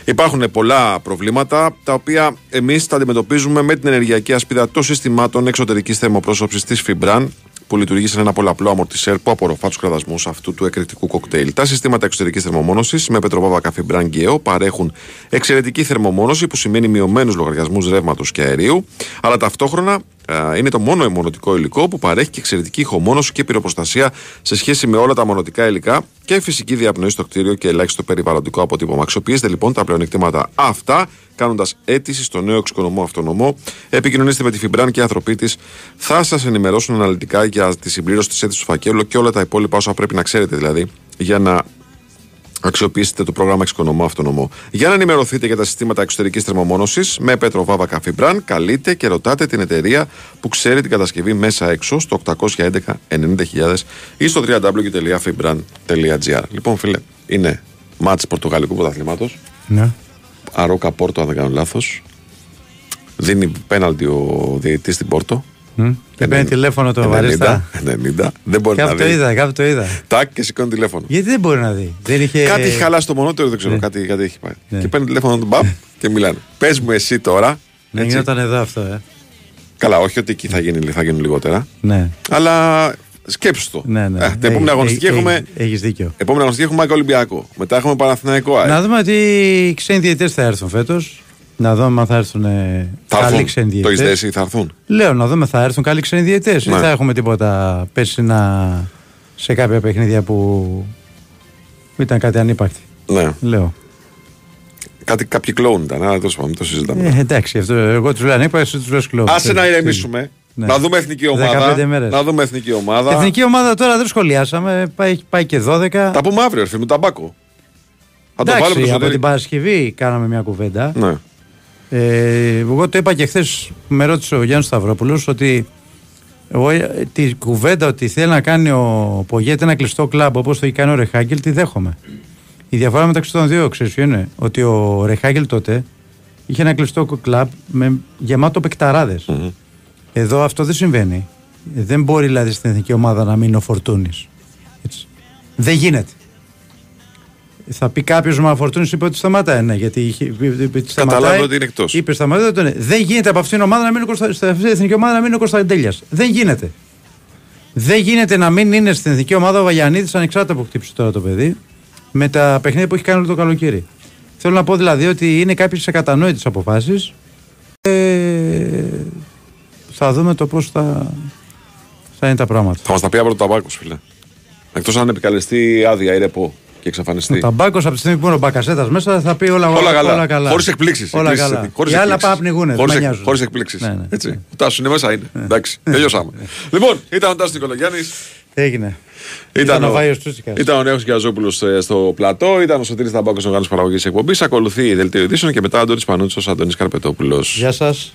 Υπάρχουν πολλά προβλήματα τα οποία εμείς τα αντιμετωπίζουμε με την ενεργειακή ασπίδα των συστημάτων εξωτερικής θερμοπρόσωψης της Fibran που λειτουργεί σαν ένα πολλαπλό αμορτισέρ που απορροφά τους κραδασμούς αυτού του εκρηκτικού κοκτέιλ. Τα συστήματα εξωτερικής θερμομόνωσης με πετροβάβακα Fibran Geo παρέχουν εξαιρετική θερμομόνωση που σημαίνει μειωμένους λογαριασμούς ρεύματος και αερίου, αλλά ταυτόχρονα α, είναι το μόνο αιμονωτικό υλικό που παρέχει και εξαιρετική ηχομόνωση και πυροπροστασία σε σχέση με όλα τα μονοτικά υλικά και φυσική διαπνοή στο κτίριο και ελάχιστο περιβαλλοντικό αποτύπωμα. Αξιοποιήστε λοιπόν τα πλεονεκτήματα αυτά κάνοντας αίτηση στο νέο εξοικονομώ αυτονομό. Επικοινωνήστε με τη Φιμπράν και οι άνθρωποι της. Θα σας ενημερώσουν αναλυτικά για τη συμπλήρωση της αίτησης του φακέλου και όλα τα υπόλοιπα όσα πρέπει να ξέρετε δηλαδή για να αξιοποιήσετε το πρόγραμμα Εξοικονομώ Αυτονομό. Για να ενημερωθείτε για τα συστήματα εξωτερικής θερμομόνωσης με πετροβάβακα Φιμπράν, καλείτε και ρωτάτε την εταιρεία που ξέρει την κατασκευή μέσα έξω στο 811 90.000 ή στο www.fibran.gr. Λοιπόν, φίλε, είναι μάτς Πορτογαλικού πρωταθλήματος. Ναι. Αρόκα Πόρτο, αν δεν κάνω λάθος. Δίνει πέναλτι ο διαιτητής στην Πόρτο. Μμ. Και παίρνει τηλέφωνο το 90, βαρίστα. 90. Δεν μπορεί Κάπου να το δει. είδα, κάπου το είδα. Τάκ και σηκώνει τηλέφωνο. Γιατί δεν μπορεί να δει. Δεν είχε... Κάτι έχει χαλάσει το μονότερο, δεν ξέρω. Κάτι, κάτι έχει πάει. Και παίρνει τηλέφωνο τον Μπαμ και μιλάνε. Πες μου εσύ τώρα. Ναι, έτσι. γινόταν εδώ αυτό, ε. Καλά, όχι ότι εκεί θα, γίνει, θα γίνουν λιγότερα. Ναι. Αλλά σκέψου το. Ναι, ναι. Ε, την επόμενη αγωνιστική έχουμε. Έχεις δίκιο. Επόμενη αγωνιστική έχουμε Άκη Ολυμπιακό. Μετά έχουμε Παναθηναϊκό ΑΕΚ. Να δούμε τι ξένοι διαιτητές θα έρθουν φέτος. Να δούμε αν θα έρθουν ε, Θα καλοί έρθουν. ξένοι Το διαιτητέ. είσαι εσύ, θα έρθουν; Λέω να δούμε, θα έρθουν καλοί ξένοι διαιτητέ. Ναι. Ή θα έχουμε τίποτα πέρσινα σε κάποια παιχνίδια που ήταν κάτι ανύπαρκτη. Ναι. Λέω. Κάτι, κάποιοι κλόουν ήταν, αλλά τέλος πάντων, μην το συζητάμε. Ε, εντάξει, αυτό, εγώ τους λέω ανύπαρκτη, εσύ τους λέω σκληρό. Άσε να ηρεμήσουμε. Ναι. Να δούμε εθνική 15 ομάδα. μέρες. Να δούμε εθνική ομάδα. Εθνική ομάδα τώρα δεν σχολιάσαμε. Πάει, πάει και 12. Τα πούμε αύριο, ρε φίλε μου, ταμπάκο. Θα το βάλουμε Εντάξει, στο από σωτήρι. την Παρασκευή κάναμε μια κουβέντα. Ναι. Ε, εγώ το είπα και χθες που με ρώτησε ο Γιάννης Σταυρόπουλος ότι εγώ ε, τη κουβέντα ότι θέλει να κάνει ο Πογέτη ένα κλειστό κλαμπ όπως το έχει κάνει ο Ρεχάγκελ τη δέχομαι. Η διαφορά μεταξύ των δύο ξέρεις ποιο είναι. Ότι ο Ρεχάγκελ τότε είχε ένα κλειστό κλαμπ με γεμάτο παικταράδες. Εδώ αυτό δεν συμβαίνει. Ε, Δεν μπορεί δηλαδή στην εθνική ομάδα να μείνει ο Φορτούνης. Δεν γίνεται. Θα πει κάποιος μα Φορτούνης είπε ότι σταματάει. Ναι, γιατί είχε, είπε- είπε ότι σταματάει. Καταλάβει ότι είναι εκτός. Είπε σταματάει. δεν το είναι. Δεν γίνεται από αυτήν την ομάδα να μείνει ο Κωνστα... στην αυτή την εθνική ομάδα να μείνει ο Κωνσταντέλιας. Δεν γίνεται. Δεν γίνεται να μην είναι στην εθνική ομάδα ο Βαγιανίδης ανεξάρτητα που χτύπησε τώρα το παιδί με τα παιχνίδια που έχει κάνει όλο το καλοκαίρι. Θέλω να πω δηλαδή ότι είναι κάποιες ακατανόητες αποφάσεις. Ε, θα δούμε το πώς θα, θα είναι τα πράγματα. Θα μας τα πει αύριο το ταμπάκο, φίλε. Εκτός αν επικαλεστεί άδεια ή ρεπό και εξαφανιστεί. Ο Ταμπάκο από τη στιγμή που είναι ο Μπακασέτας μέσα θα πει όλα, Όλα καλά. Όλα καλά. Χωρίς εκπλήξεις. Όλα καλά. Οι άλλα πάνε να πνιγούνε. δεν με νοιάζουν. Χωρίς εκπλήξεις. Ναι, ναι. Έτσι. Ο Τάσο είναι μέσα, είναι. Εντάξει, τελειώσαμε. λοιπόν, ήταν ο Τάσο Νικολογιάννη. Έγινε. Ήταν, ο ο, Βάιος Τσούτσικας. ήταν ο Νέος Γιαζόπουλο στο πλατό. Ήταν ο Σωτήρης Ταμπάκο, ο οργάνωση παραγωγής εκπομπής. Ακολουθεί η δελτίο ειδήσεων και μετά ο Αντώνης Πανούτσος, Αντώνης Καρπετόπουλος. Γεια σας.